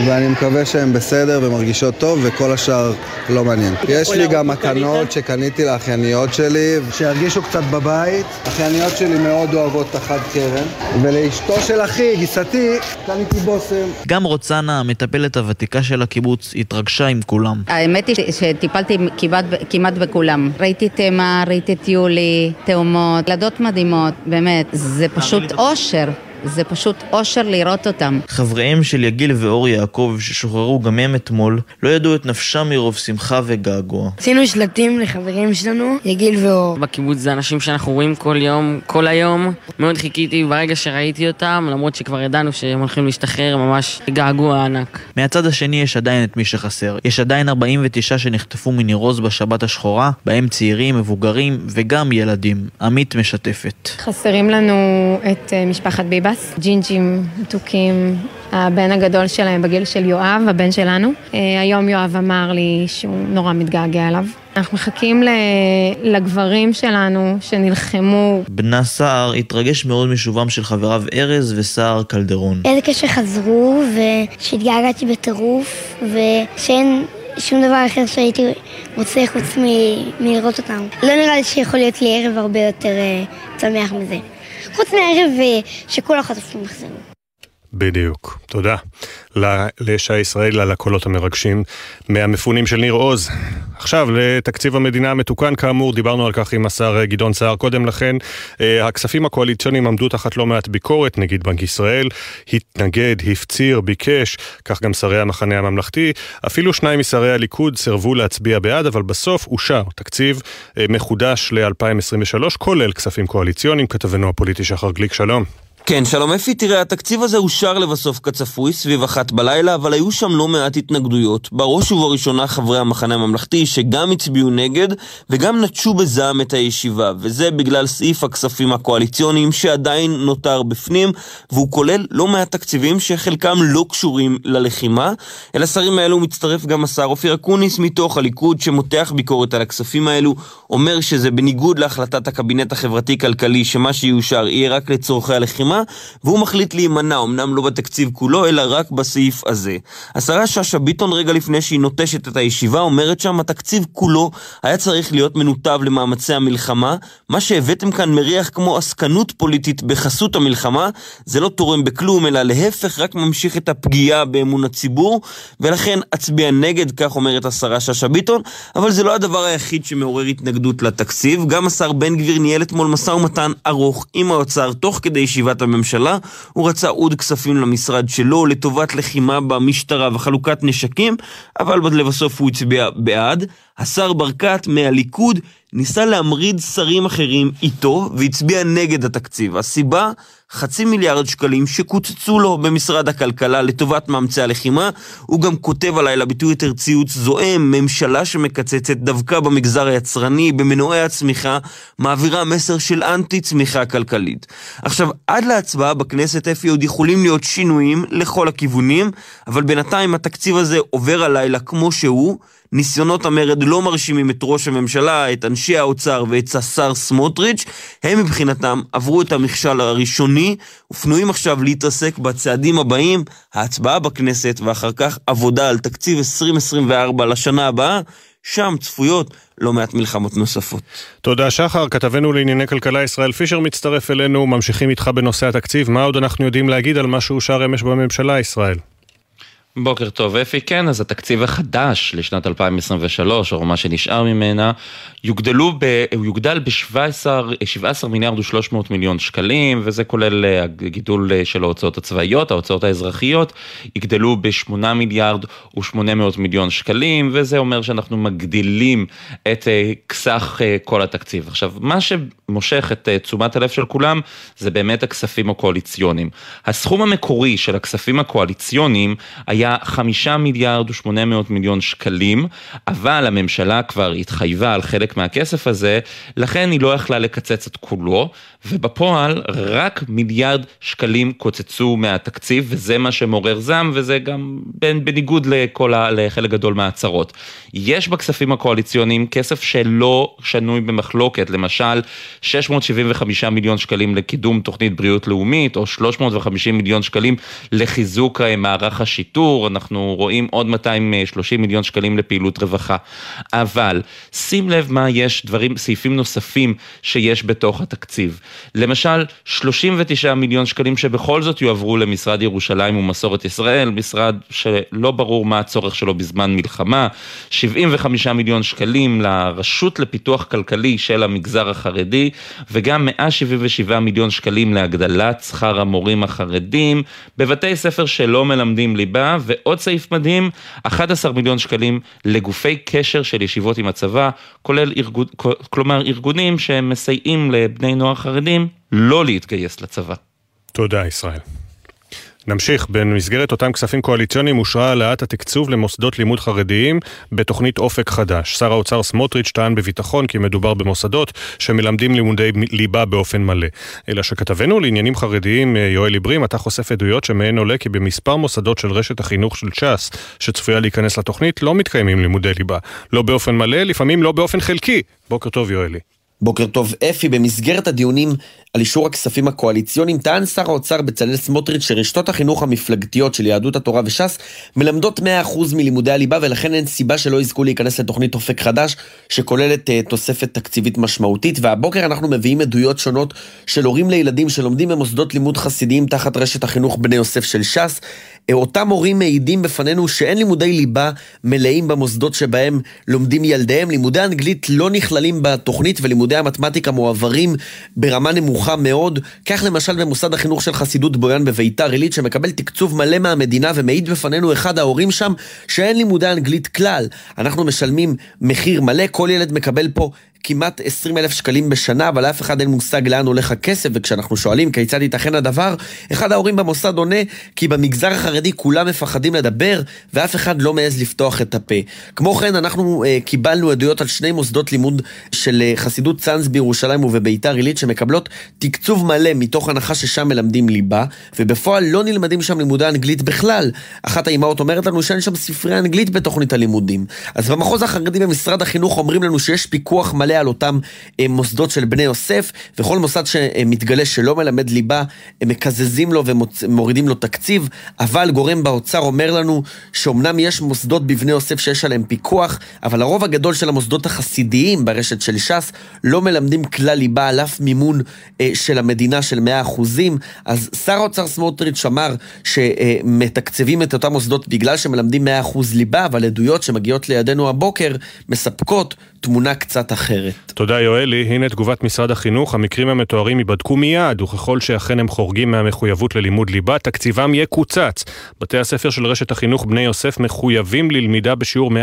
ואני מקווה שהם בסדר ומרגישות טוב, וכל השאר לא מעניין. יש לי גם מתנות שקניתי לאחייניות שלי, שירגישו קצת בבית. האחייניות שלי מאוד אוהבות את החד קרן, ולאשתו של אחי, גיסתי, קניתי בושם. גם רוצנה, המטפלת הוותיקה של הקיבוץ, התרגשה עם כולם. האמת היא שטיפלתי כמעט, כמעט בכולם. ראיתי תמה, ראיתי את יולי, תאומות, ילדות מדהימות, באמת, זה פשוט אושר. זה פשוט אושר לראות אותם. חבריהם של יגיל ואור יעקב, ששוחררו גם הם אתמול, לא ידעו את נפשם מרוב שמחה וגעגוע. עשינו שלטים לחברים שלנו, יגיל ואור. בקיבוץ זה אנשים שאנחנו רואים כל יום, כל היום. מאוד חיכיתי ברגע שראיתי אותם, למרות שכבר ידענו שהם הולכים להשתחרר, ממש געגוע ענק. מהצד השני יש עדיין את מי שחסר. יש עדיין 49 שנחטפו מניר עוז בשבת השחורה, בהם צעירים, מבוגרים וגם ילדים. עמית משתפת. חסרים לנו את אה, משפחת ביבה. ביבס, ג'ינג'ים מתוקים, הבן הגדול שלהם בגיל של יואב, הבן שלנו. אה, היום יואב אמר לי שהוא נורא מתגעגע אליו. אנחנו מחכים לגברים שלנו שנלחמו. בנה סער התרגש מאוד משובם של חבריו ארז וסער קלדרון. איזה קשר חזרו ושהתגעגעתי בטירוף ושאין שום דבר אחר שהייתי רוצה חוץ מלראות אותם. לא נראה לי שיכול להיות לי ערב הרבה יותר uh, שמח מזה. חוץ מהערב אה, שכל החטופים יחזרו. בדיוק, תודה לשי ישראל על הקולות המרגשים מהמפונים של ניר עוז. עכשיו לתקציב המדינה המתוקן כאמור, דיברנו על כך עם השר גדעון סער קודם לכן. אה, הכספים הקואליציוניים עמדו תחת לא מעט ביקורת, נגיד בנק ישראל התנגד, הפציר, ביקש, כך גם שרי המחנה הממלכתי. אפילו שניים משרי הליכוד סירבו להצביע בעד, אבל בסוף אושר תקציב אה, מחודש ל-2023, כולל כספים קואליציוניים. כתבנו הפוליטי שחר גליק, שלום. כן, שלום אפי, תראה, התקציב הזה אושר לבסוף כצפוי, סביב אחת בלילה, אבל היו שם לא מעט התנגדויות. בראש ובראשונה חברי המחנה הממלכתי, שגם הצביעו נגד, וגם נטשו בזעם את הישיבה, וזה בגלל סעיף הכספים הקואליציוניים שעדיין נותר בפנים, והוא כולל לא מעט תקציבים שחלקם לא קשורים ללחימה. אל השרים האלו מצטרף גם השר אופיר אקוניס מתוך הליכוד, שמותח ביקורת על הכספים האלו, אומר שזה בניגוד להחלטת הקבינט החברתי-כלכלי, שמה שיאושר יהיה רק לצורכי הלחימה. והוא מחליט להימנע, אמנם לא בתקציב כולו, אלא רק בסעיף הזה. השרה שאשא ביטון, רגע לפני שהיא נוטשת את הישיבה, אומרת שם, התקציב כולו היה צריך להיות מנותב למאמצי המלחמה. מה שהבאתם כאן מריח כמו עסקנות פוליטית בחסות המלחמה. זה לא תורם בכלום, אלא להפך, רק ממשיך את הפגיעה באמון הציבור, ולכן אצביע נגד, כך אומרת השרה שאשא ביטון, אבל זה לא הדבר היחיד שמעורר התנגדות לתקציב. גם השר בן גביר ניהל אתמול משא ומתן ארוך עם האוצר, תוך כדי ישיבת הממשלה, הוא רצה עוד כספים למשרד שלו לטובת לחימה במשטרה וחלוקת נשקים, אבל לבסוף הוא הצביע בעד. השר ברקת מהליכוד ניסה להמריד שרים אחרים איתו והצביע נגד התקציב. הסיבה, חצי מיליארד שקלים שקוצצו לו במשרד הכלכלה לטובת מאמצי הלחימה. הוא גם כותב הלילה ביטוי יותר ציוץ זועם, ממשלה שמקצצת דווקא במגזר היצרני, במנועי הצמיחה, מעבירה מסר של אנטי צמיחה כלכלית. עכשיו, עד להצבעה בכנסת אפי עוד יכולים להיות שינויים לכל הכיוונים, אבל בינתיים התקציב הזה עובר הלילה כמו שהוא. ניסיונות המרד לא מרשימים את ראש הממשלה, את אנשי האוצר ואת השר סמוטריץ', הם מבחינתם עברו את המכשל הראשוני ופנויים עכשיו להתעסק בצעדים הבאים, ההצבעה בכנסת ואחר כך עבודה על תקציב 2024 לשנה הבאה, שם צפויות לא מעט מלחמות נוספות. תודה שחר, כתבנו לענייני כלכלה ישראל פישר מצטרף אלינו, ממשיכים איתך בנושא התקציב, מה עוד אנחנו יודעים להגיד על מה שאושר אמש בממשלה ישראל? בוקר טוב אפי, כן, אז התקציב החדש לשנת 2023, או מה שנשאר ממנה, יוגדלו ב, הוא יוגדל ב-17 מיליארד ו-300 מיליון שקלים, וזה כולל אה, הגידול אה, של ההוצאות הצבאיות, ההוצאות האזרחיות, יגדלו ב-8 מיליארד ו-800 מיליון שקלים, וזה אומר שאנחנו מגדילים את אה, סך כל התקציב. עכשיו, מה שמושך את תשומת הלב של כולם, זה באמת הכספים הקואליציוניים. הסכום המקורי של הכספים הקואליציוניים היה היה חמישה מיליארד ושמונה מאות מיליון שקלים, אבל הממשלה כבר התחייבה על חלק מהכסף הזה, לכן היא לא יכלה לקצץ את כולו, ובפועל רק מיליארד שקלים קוצצו מהתקציב, וזה מה שמעורר זעם, וזה גם בניגוד לכל ה... לחלק גדול מההצהרות. יש בכספים הקואליציוניים כסף שלא שנוי במחלוקת, למשל 675 מיליון שקלים לקידום תוכנית בריאות לאומית, או 350 מיליון שקלים לחיזוק אה, מערך השיטור, אנחנו רואים עוד 230 מיליון שקלים לפעילות רווחה. אבל שים לב מה יש, דברים, סעיפים נוספים שיש בתוך התקציב. למשל, 39 מיליון שקלים שבכל זאת יועברו למשרד ירושלים ומסורת ישראל, משרד שלא ברור מה הצורך שלו בזמן מלחמה, 75 מיליון שקלים לרשות לפיתוח כלכלי של המגזר החרדי, וגם 177 מיליון שקלים להגדלת שכר המורים החרדים, בבתי ספר שלא מלמדים ליבה, ועוד סעיף מדהים, 11 מיליון שקלים לגופי קשר של ישיבות עם הצבא, כולל ארגון, כלומר ארגונים שמסייעים לבני נוער חרדים לא להתגייס לצבא. תודה ישראל. נמשיך, במסגרת אותם כספים קואליציוניים אושרה העלאת התקצוב למוסדות לימוד חרדיים בתוכנית אופק חדש. שר האוצר סמוטריץ' טען בביטחון כי מדובר במוסדות שמלמדים לימודי ליבה באופן מלא. אלא שכתבנו לעניינים חרדיים יואל עיברים, אתה חושף עדויות שמהן עולה כי במספר מוסדות של רשת החינוך של ש"ס, שצפויה להיכנס לתוכנית, לא מתקיימים לימודי ליבה. לא באופן מלא, לפעמים לא באופן חלקי. בוקר טוב יואלי. בוקר טוב אפי, במסגרת הדיונים על אישור הכספים הקואליציוניים טען שר האוצר בצלאל סמוטריץ' שרשתות החינוך המפלגתיות של יהדות התורה וש"ס מלמדות 100% מלימודי הליבה ולכן אין סיבה שלא יזכו להיכנס לתוכנית אופק חדש שכוללת uh, תוספת תקציבית משמעותית. והבוקר אנחנו מביאים עדויות שונות של הורים לילדים שלומדים במוסדות לימוד חסידיים תחת רשת החינוך בני יוסף של ש"ס. אותם הורים מעידים בפנינו שאין לימודי ליבה מלאים במוסדות שבהם לומדים ילדיהם. לימודי אנגלית לא נכללים בתוכנית ולימודי המתמטיקה מועברים ברמה נמוכה מאוד. כך למשל במוסד החינוך של חסידות בויאן בביתר עילית שמקבל תקצוב מלא מהמדינה ומעיד בפנינו אחד ההורים שם שאין לימודי אנגלית כלל. אנחנו משלמים מחיר מלא, כל ילד מקבל פה כמעט 20 אלף שקלים בשנה, אבל לאף אחד אין מושג לאן הולך הכסף, וכשאנחנו שואלים כיצד ייתכן הדבר, אחד ההורים במוסד עונה כי במגזר החרדי כולם מפחדים לדבר, ואף אחד לא מעז לפתוח את הפה. כמו כן, אנחנו uh, קיבלנו עדויות על שני מוסדות לימוד של uh, חסידות צאנז בירושלים ובביתר עילית, שמקבלות תקצוב מלא מתוך הנחה ששם מלמדים ליבה, ובפועל לא נלמדים שם לימודי אנגלית בכלל. אחת האימהות אומרת לנו שאין שם ספרי אנגלית בתוכנית הלימודים. אז במחוז החרדי במשרד החינוך אומרים לנו שיש פיקוח מלא על אותם אה, מוסדות של בני יוסף, וכל מוסד שמתגלה שלא מלמד ליבה, הם מקזזים לו ומורידים לו תקציב, אבל גורם באוצר אומר לנו שאומנם יש מוסדות בבני יוסף שיש עליהם פיקוח, אבל הרוב הגדול של המוסדות החסידיים ברשת של ש"ס לא מלמדים כלל ליבה על אף מימון אה, של המדינה של 100%. אז שר האוצר סמוטריץ' אמר שמתקצבים את אותם מוסדות בגלל שמלמדים 100% ליבה, אבל עדויות שמגיעות לידינו הבוקר מספקות תמונה קצת אחרת. תודה יואלי, הנה תגובת משרד החינוך, המקרים המתוארים ייבדקו מיד, וככל שאכן הם חורגים מהמחויבות ללימוד ליבה, תקציבם יקוצץ. בתי הספר של רשת החינוך בני יוסף מחויבים ללמידה בשיעור 100%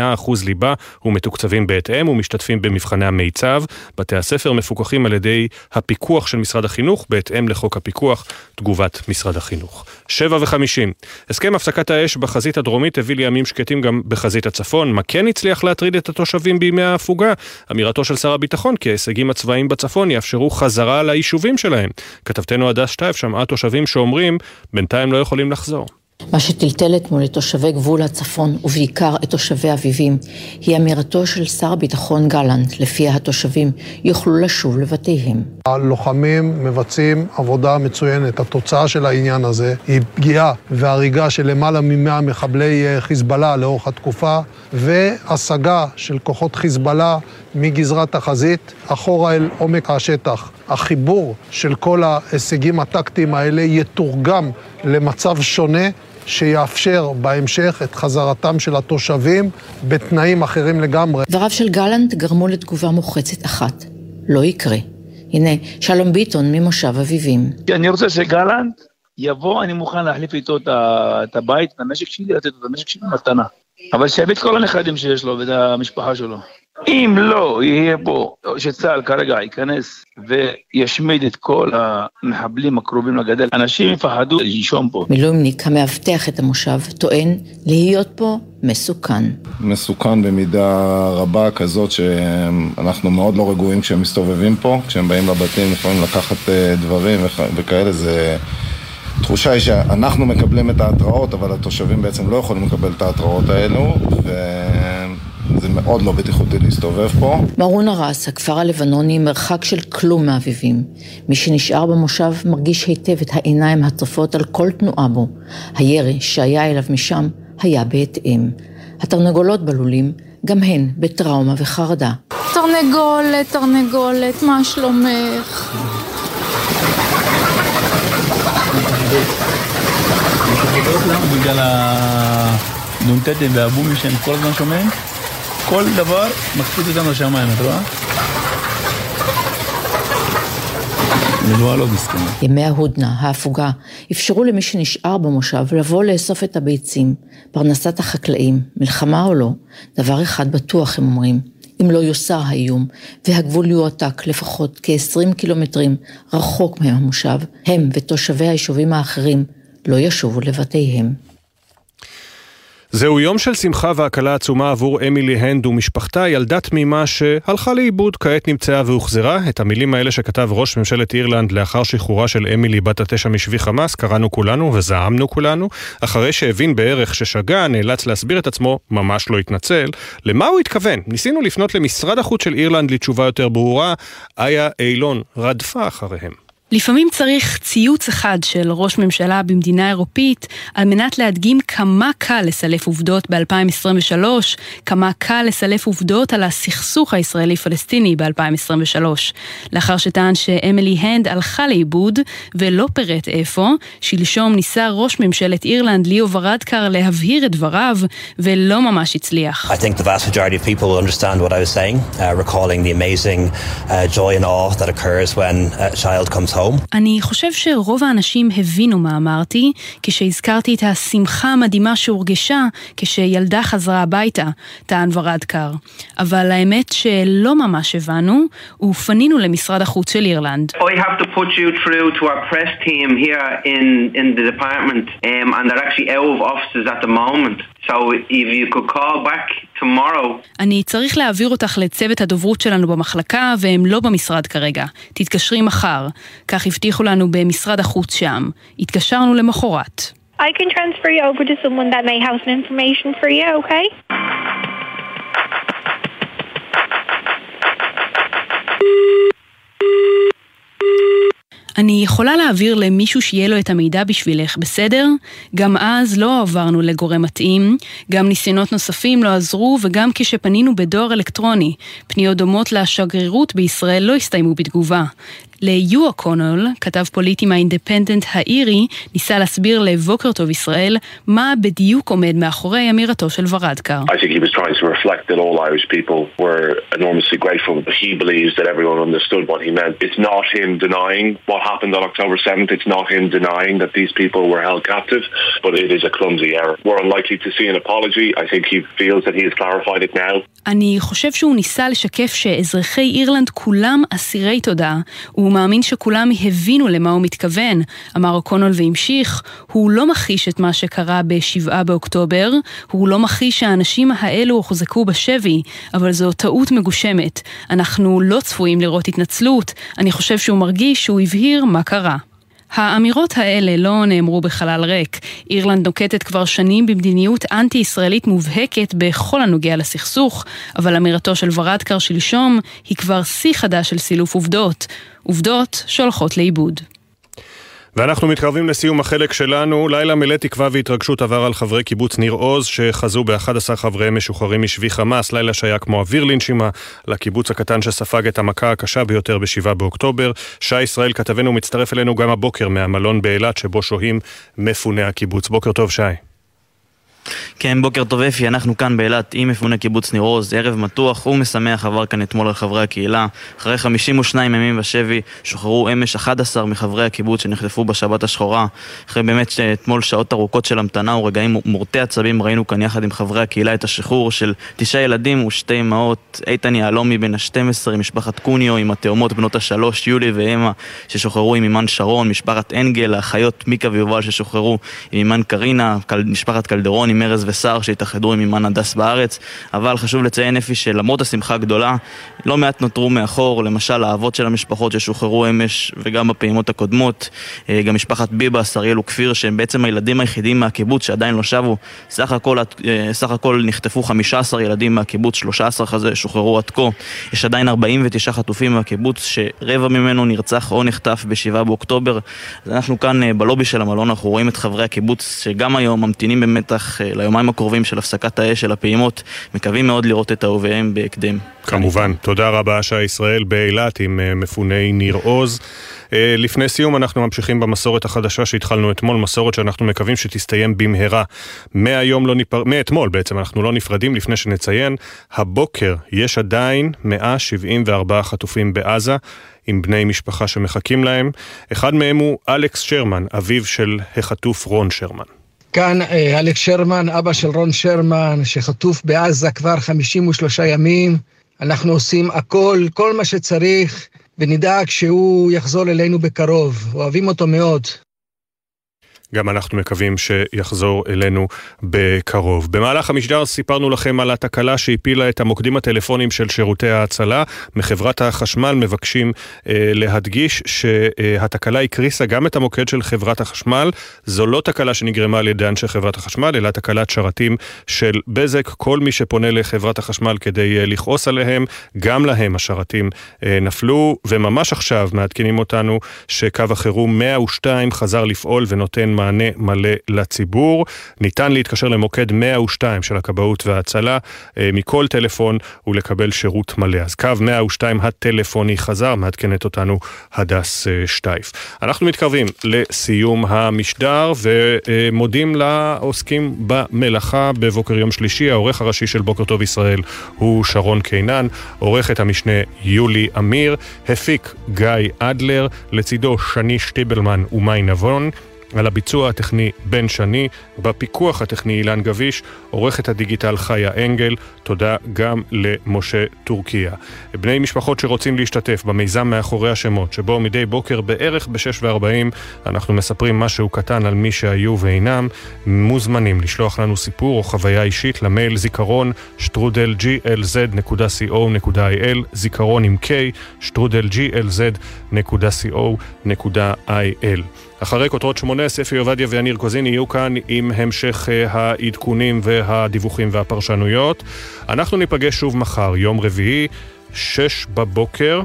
ליבה ומתוקצבים בהתאם ומשתתפים במבחני המיצב. בתי הספר מפוקחים על ידי הפיקוח של משרד החינוך בהתאם לחוק הפיקוח, תגובת משרד החינוך. שבע וחמישים, הסכם הפסקת האש בחזית הדרומית הביא לימים שקטים גם בחזית הצפון. מה כן הצליח להטריד את התושבים בימי ההפוגה? אמירתו של שר הביטחון כי ההישגים הצבאיים בצפון יאפשרו חזרה ליישובים שלהם. כתבתנו הדס שטייף שמעה תושבים שאומרים, בינתיים לא יכולים לחזור. מה שטלטל אתמול את תושבי גבול הצפון, ובעיקר את תושבי אביבים, היא אמירתו של שר הביטחון גלנט, לפיה התושבים יוכלו לשוב לבתיהם. הלוחמים מבצעים עבודה מצוינת. התוצאה של העניין הזה היא פגיעה והריגה של למעלה ממאה מחבלי אה, חיזבאללה לאורך התקופה, והשגה של כוחות חיזבאללה מגזרת החזית אחורה אל עומק השטח. החיבור של כל ההישגים הטקטיים האלה יתורגם למצב שונה שיאפשר בהמשך את חזרתם של התושבים בתנאים אחרים לגמרי. דבריו של גלנט גרמו לתגובה מוחצת אחת. לא יקרה. הנה, שלום ביטון ממושב אביבים. אני רוצה שגלנט יבוא, אני מוכן להחליף איתו את הבית, את המשק שלי, לתת את המשק שלי מתנה. אבל שיביא את כל הנכדים שיש לו ואת המשפחה שלו. אם לא יהיה פה, שצה"ל כרגע ייכנס וישמיד את כל המחבלים הקרובים לגדר, אנשים יפחדו לנשום פה. מילואימניק המאבטח את המושב טוען להיות פה מסוכן. מסוכן במידה רבה כזאת שאנחנו מאוד לא רגועים כשהם מסתובבים פה, כשהם באים לבתים לפעמים לקחת אה, דברים וכאלה, זה... התחושה היא שאנחנו מקבלים את ההתראות, אבל התושבים בעצם לא יכולים לקבל את ההתראות האלו, וזה מאוד לא בטיחותי להסתובב פה. מרון הרס, הכפר הלבנוני, מרחק של כלום מאביבים. מי שנשאר במושב מרגיש היטב את העיניים הצופות על כל תנועה בו. הירי שהיה אליו משם היה בהתאם. התרנגולות בלולים, גם הן בטראומה וחרדה. תרנגולת, תרנגולת, מה שלומך? בגלל הנ"טים והבומים שהם כל הזמן שומעים, כל דבר מקפיץ אותנו לשמיים, את רואה? לא ימי ההודנה, ההפוגה, אפשרו למי שנשאר במושב לבוא לאסוף את הביצים, פרנסת החקלאים, מלחמה או לא, דבר אחד בטוח הם אומרים, אם לא יוסר האיום, והגבול יועתק לפחות כ-20 קילומטרים רחוק מהם המושב, הם ותושבי היישובים האחרים לא ישובו לבתיהם. זהו יום של שמחה והקלה עצומה עבור אמילי הנד ומשפחתה, ילדה תמימה שהלכה לאיבוד, כעת נמצאה והוחזרה. את המילים האלה שכתב ראש ממשלת אירלנד לאחר שחרורה של אמילי בת התשע משבי חמאס, קראנו כולנו וזעמנו כולנו. אחרי שהבין בערך ששגה, נאלץ להסביר את עצמו, ממש לא התנצל. למה הוא התכוון? ניסינו לפנות למשרד החוץ של אירלנד לתשובה יותר ברורה, איה אילון רדפה אחריהם. לפעמים צריך ציוץ אחד של ראש ממשלה במדינה אירופית על מנת להדגים כמה קל לסלף עובדות ב-2023, כמה קל לסלף עובדות על הסכסוך הישראלי-פלסטיני ב-2023. לאחר שטען שאמילי הנד הלכה לאיבוד ולא פירט איפה, שלשום ניסה ראש ממשלת אירלנד ליאו ורדקר להבהיר את דבריו, ולא ממש הצליח. Home. אני חושב שרוב האנשים הבינו מה אמרתי, כשהזכרתי את השמחה המדהימה שהורגשה כשילדה חזרה הביתה, טען ורדקר. אבל האמת שלא ממש הבנו, ופנינו למשרד החוץ של אירלנד. I have to put you through to our press team here in, in the department, um, and they're actually out of offices at the moment. So if you could call back tomorrow. אני צריך להעביר אותך לצוות הדוברות שלנו במחלקה, והם לא במשרד כרגע. תתקשרי מחר. כך הבטיחו לנו במשרד החוץ שם. התקשרנו למחרת. I can transfer you over to someone that may have some information for you, okay? אני יכולה להעביר למישהו שיהיה לו את המידע בשבילך, בסדר? גם אז לא עברנו לגורם מתאים, גם ניסיונות נוספים לא עזרו, וגם כשפנינו בדואר אלקטרוני, פניות דומות לשגרירות בישראל לא הסתיימו בתגובה. ליו אוקונול, כתב פוליטי מהאינדפנדנט האירי, ניסה להסביר לבוקר טוב ישראל מה בדיוק עומד מאחורי אמירתו של ורדקר. I think he was trying to reflect that all Irish people were enormously grateful, but he believes that everyone understood what he meant. It's not him denying what happened on October 7th, it's not him denying that these people were held captive, but it is a clumsy error. We're unlikely to see an apology, I think he feels that he has clarified it now. אני חושב שהוא ניסה לשקף שאזרחי אירלנד כולם אסירי תודה. הוא מאמין שכולם הבינו למה הוא מתכוון, אמר אוקונול והמשיך, הוא לא מכחיש את מה שקרה ב-7 באוקטובר, הוא לא מכחיש שהאנשים האלו הוחזקו בשבי, אבל זו טעות מגושמת. אנחנו לא צפויים לראות התנצלות, אני חושב שהוא מרגיש שהוא הבהיר מה קרה. האמירות האלה לא נאמרו בחלל ריק. אירלנד נוקטת כבר שנים במדיניות אנטי-ישראלית מובהקת בכל הנוגע לסכסוך, אבל אמירתו של ורדקר שלשום היא כבר שיא חדש של סילוף עובדות. עובדות שהולכות לאיבוד. ואנחנו מתקרבים לסיום החלק שלנו. לילה מלא תקווה והתרגשות עבר על חברי קיבוץ ניר עוז, שחזו ב-11 חבריהם משוחררים משבי חמאס, לילה שהיה כמו אוויר לנשימה לקיבוץ הקטן שספג את המכה הקשה ביותר ב-7 באוקטובר. שי ישראל כתבנו מצטרף אלינו גם הבוקר מהמלון באילת, שבו שוהים מפוני הקיבוץ. בוקר טוב, שי. כן, בוקר טוב אפי, אנחנו כאן באילת עם מפוני קיבוץ ניר עוז, ערב מתוח ומשמח עבר כאן אתמול על חברי הקהילה. אחרי 52 ימים בשבי, שוחררו אמש 11 מחברי הקיבוץ שנחטפו בשבת השחורה. אחרי באמת אתמול שעות ארוכות של המתנה ורגעים מורטי עצבים, ראינו כאן יחד עם חברי הקהילה את השחרור של תשעה ילדים ושתי אמהות, איתן יהלומי בן ה-12 עם משפחת קוניו, עם התאומות בנות השלוש, יולי ואמה, ששוחררו עם אימן שרון, משפחת אנגל, האחיות מיקה ויובל ששוחררו עם אימן קרינה, משפחת קלדרון ארז וסער שהתאחדו עם אימן הדס בארץ, אבל חשוב לציין אפי שלמרות השמחה הגדולה, לא מעט נותרו מאחור, למשל האבות של המשפחות ששוחררו אמש וגם בפעימות הקודמות, אה, גם משפחת ביבס, אריאל וכפיר, שהם בעצם הילדים היחידים מהקיבוץ שעדיין לא שבו, סך הכל, אה, סך הכל נחטפו 15 ילדים מהקיבוץ, 13 כזה שוחררו עד כה, יש עדיין 49 חטופים מהקיבוץ, שרבע ממנו נרצח או נחטף ב-7 באוקטובר, אז אנחנו כאן אה, בלובי של המלון, אנחנו רואים את חברי הקיבוץ שגם היום ממתינים במתח ליומיים הקרובים של הפסקת האש של הפעימות, מקווים מאוד לראות את אהוביהם בהקדם. כמובן. תודה רבה, שי ישראל באילת עם אה, מפוני ניר עוז. אה, לפני סיום אנחנו ממשיכים במסורת החדשה שהתחלנו אתמול, מסורת שאנחנו מקווים שתסתיים במהרה. מהיום לא ניפר... מאתמול בעצם אנחנו לא נפרדים לפני שנציין, הבוקר יש עדיין 174 חטופים בעזה. עם בני משפחה שמחכים להם. אחד מהם הוא אלכס שרמן, אביו של החטוף רון שרמן. כאן אה, אלכס שרמן, אבא של רון שרמן, שחטוף בעזה כבר 53 ימים. אנחנו עושים הכל, כל מה שצריך, ונדאג שהוא יחזור אלינו בקרוב. אוהבים אותו מאוד. גם אנחנו מקווים שיחזור אלינו בקרוב. במהלך המשדר סיפרנו לכם על התקלה שהפילה את המוקדים הטלפונים של שירותי ההצלה. מחברת החשמל מבקשים אה, להדגיש שהתקלה הקריסה גם את המוקד של חברת החשמל. זו לא תקלה שנגרמה על ידי אנשי חברת החשמל, אלא תקלת שרתים של בזק. כל מי שפונה לחברת החשמל כדי אה, לכעוס עליהם, גם להם השרתים אה, נפלו, וממש עכשיו מעדכנים אותנו שקו החירום 102 חזר לפעול ונותן מענה מלא לציבור. ניתן להתקשר למוקד 102 של הכבאות וההצלה אה, מכל טלפון ולקבל שירות מלא. אז קו 102 הטלפוני חזר, מעדכנת אותנו הדס אה, שטייף. אנחנו מתקרבים לסיום המשדר ומודים לעוסקים במלאכה בבוקר יום שלישי. העורך הראשי של בוקר טוב ישראל הוא שרון קינן, עורכת המשנה יולי אמיר, הפיק גיא אדלר, לצידו שני שטיבלמן ומאי נבון. על הביצוע הטכני בן שני, בפיקוח הטכני אילן גביש, עורכת הדיגיטל חיה אנגל, תודה גם למשה טורקיה. בני משפחות שרוצים להשתתף במיזם מאחורי השמות, שבו מדי בוקר בערך ב-6.40 אנחנו מספרים משהו קטן על מי שהיו ואינם, מוזמנים לשלוח לנו סיפור או חוויה אישית למייל זיכרון שטרודל glz.co.il, זיכרון עם K, שטרודל glz.co.il. אחרי כותרות שמונה, ספי עובדיה ויניר קוזין יהיו כאן עם המשך אה, העדכונים והדיווחים והפרשנויות. אנחנו ניפגש שוב מחר, יום רביעי, שש בבוקר.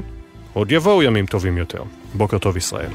עוד יבואו ימים טובים יותר. בוקר טוב ישראל.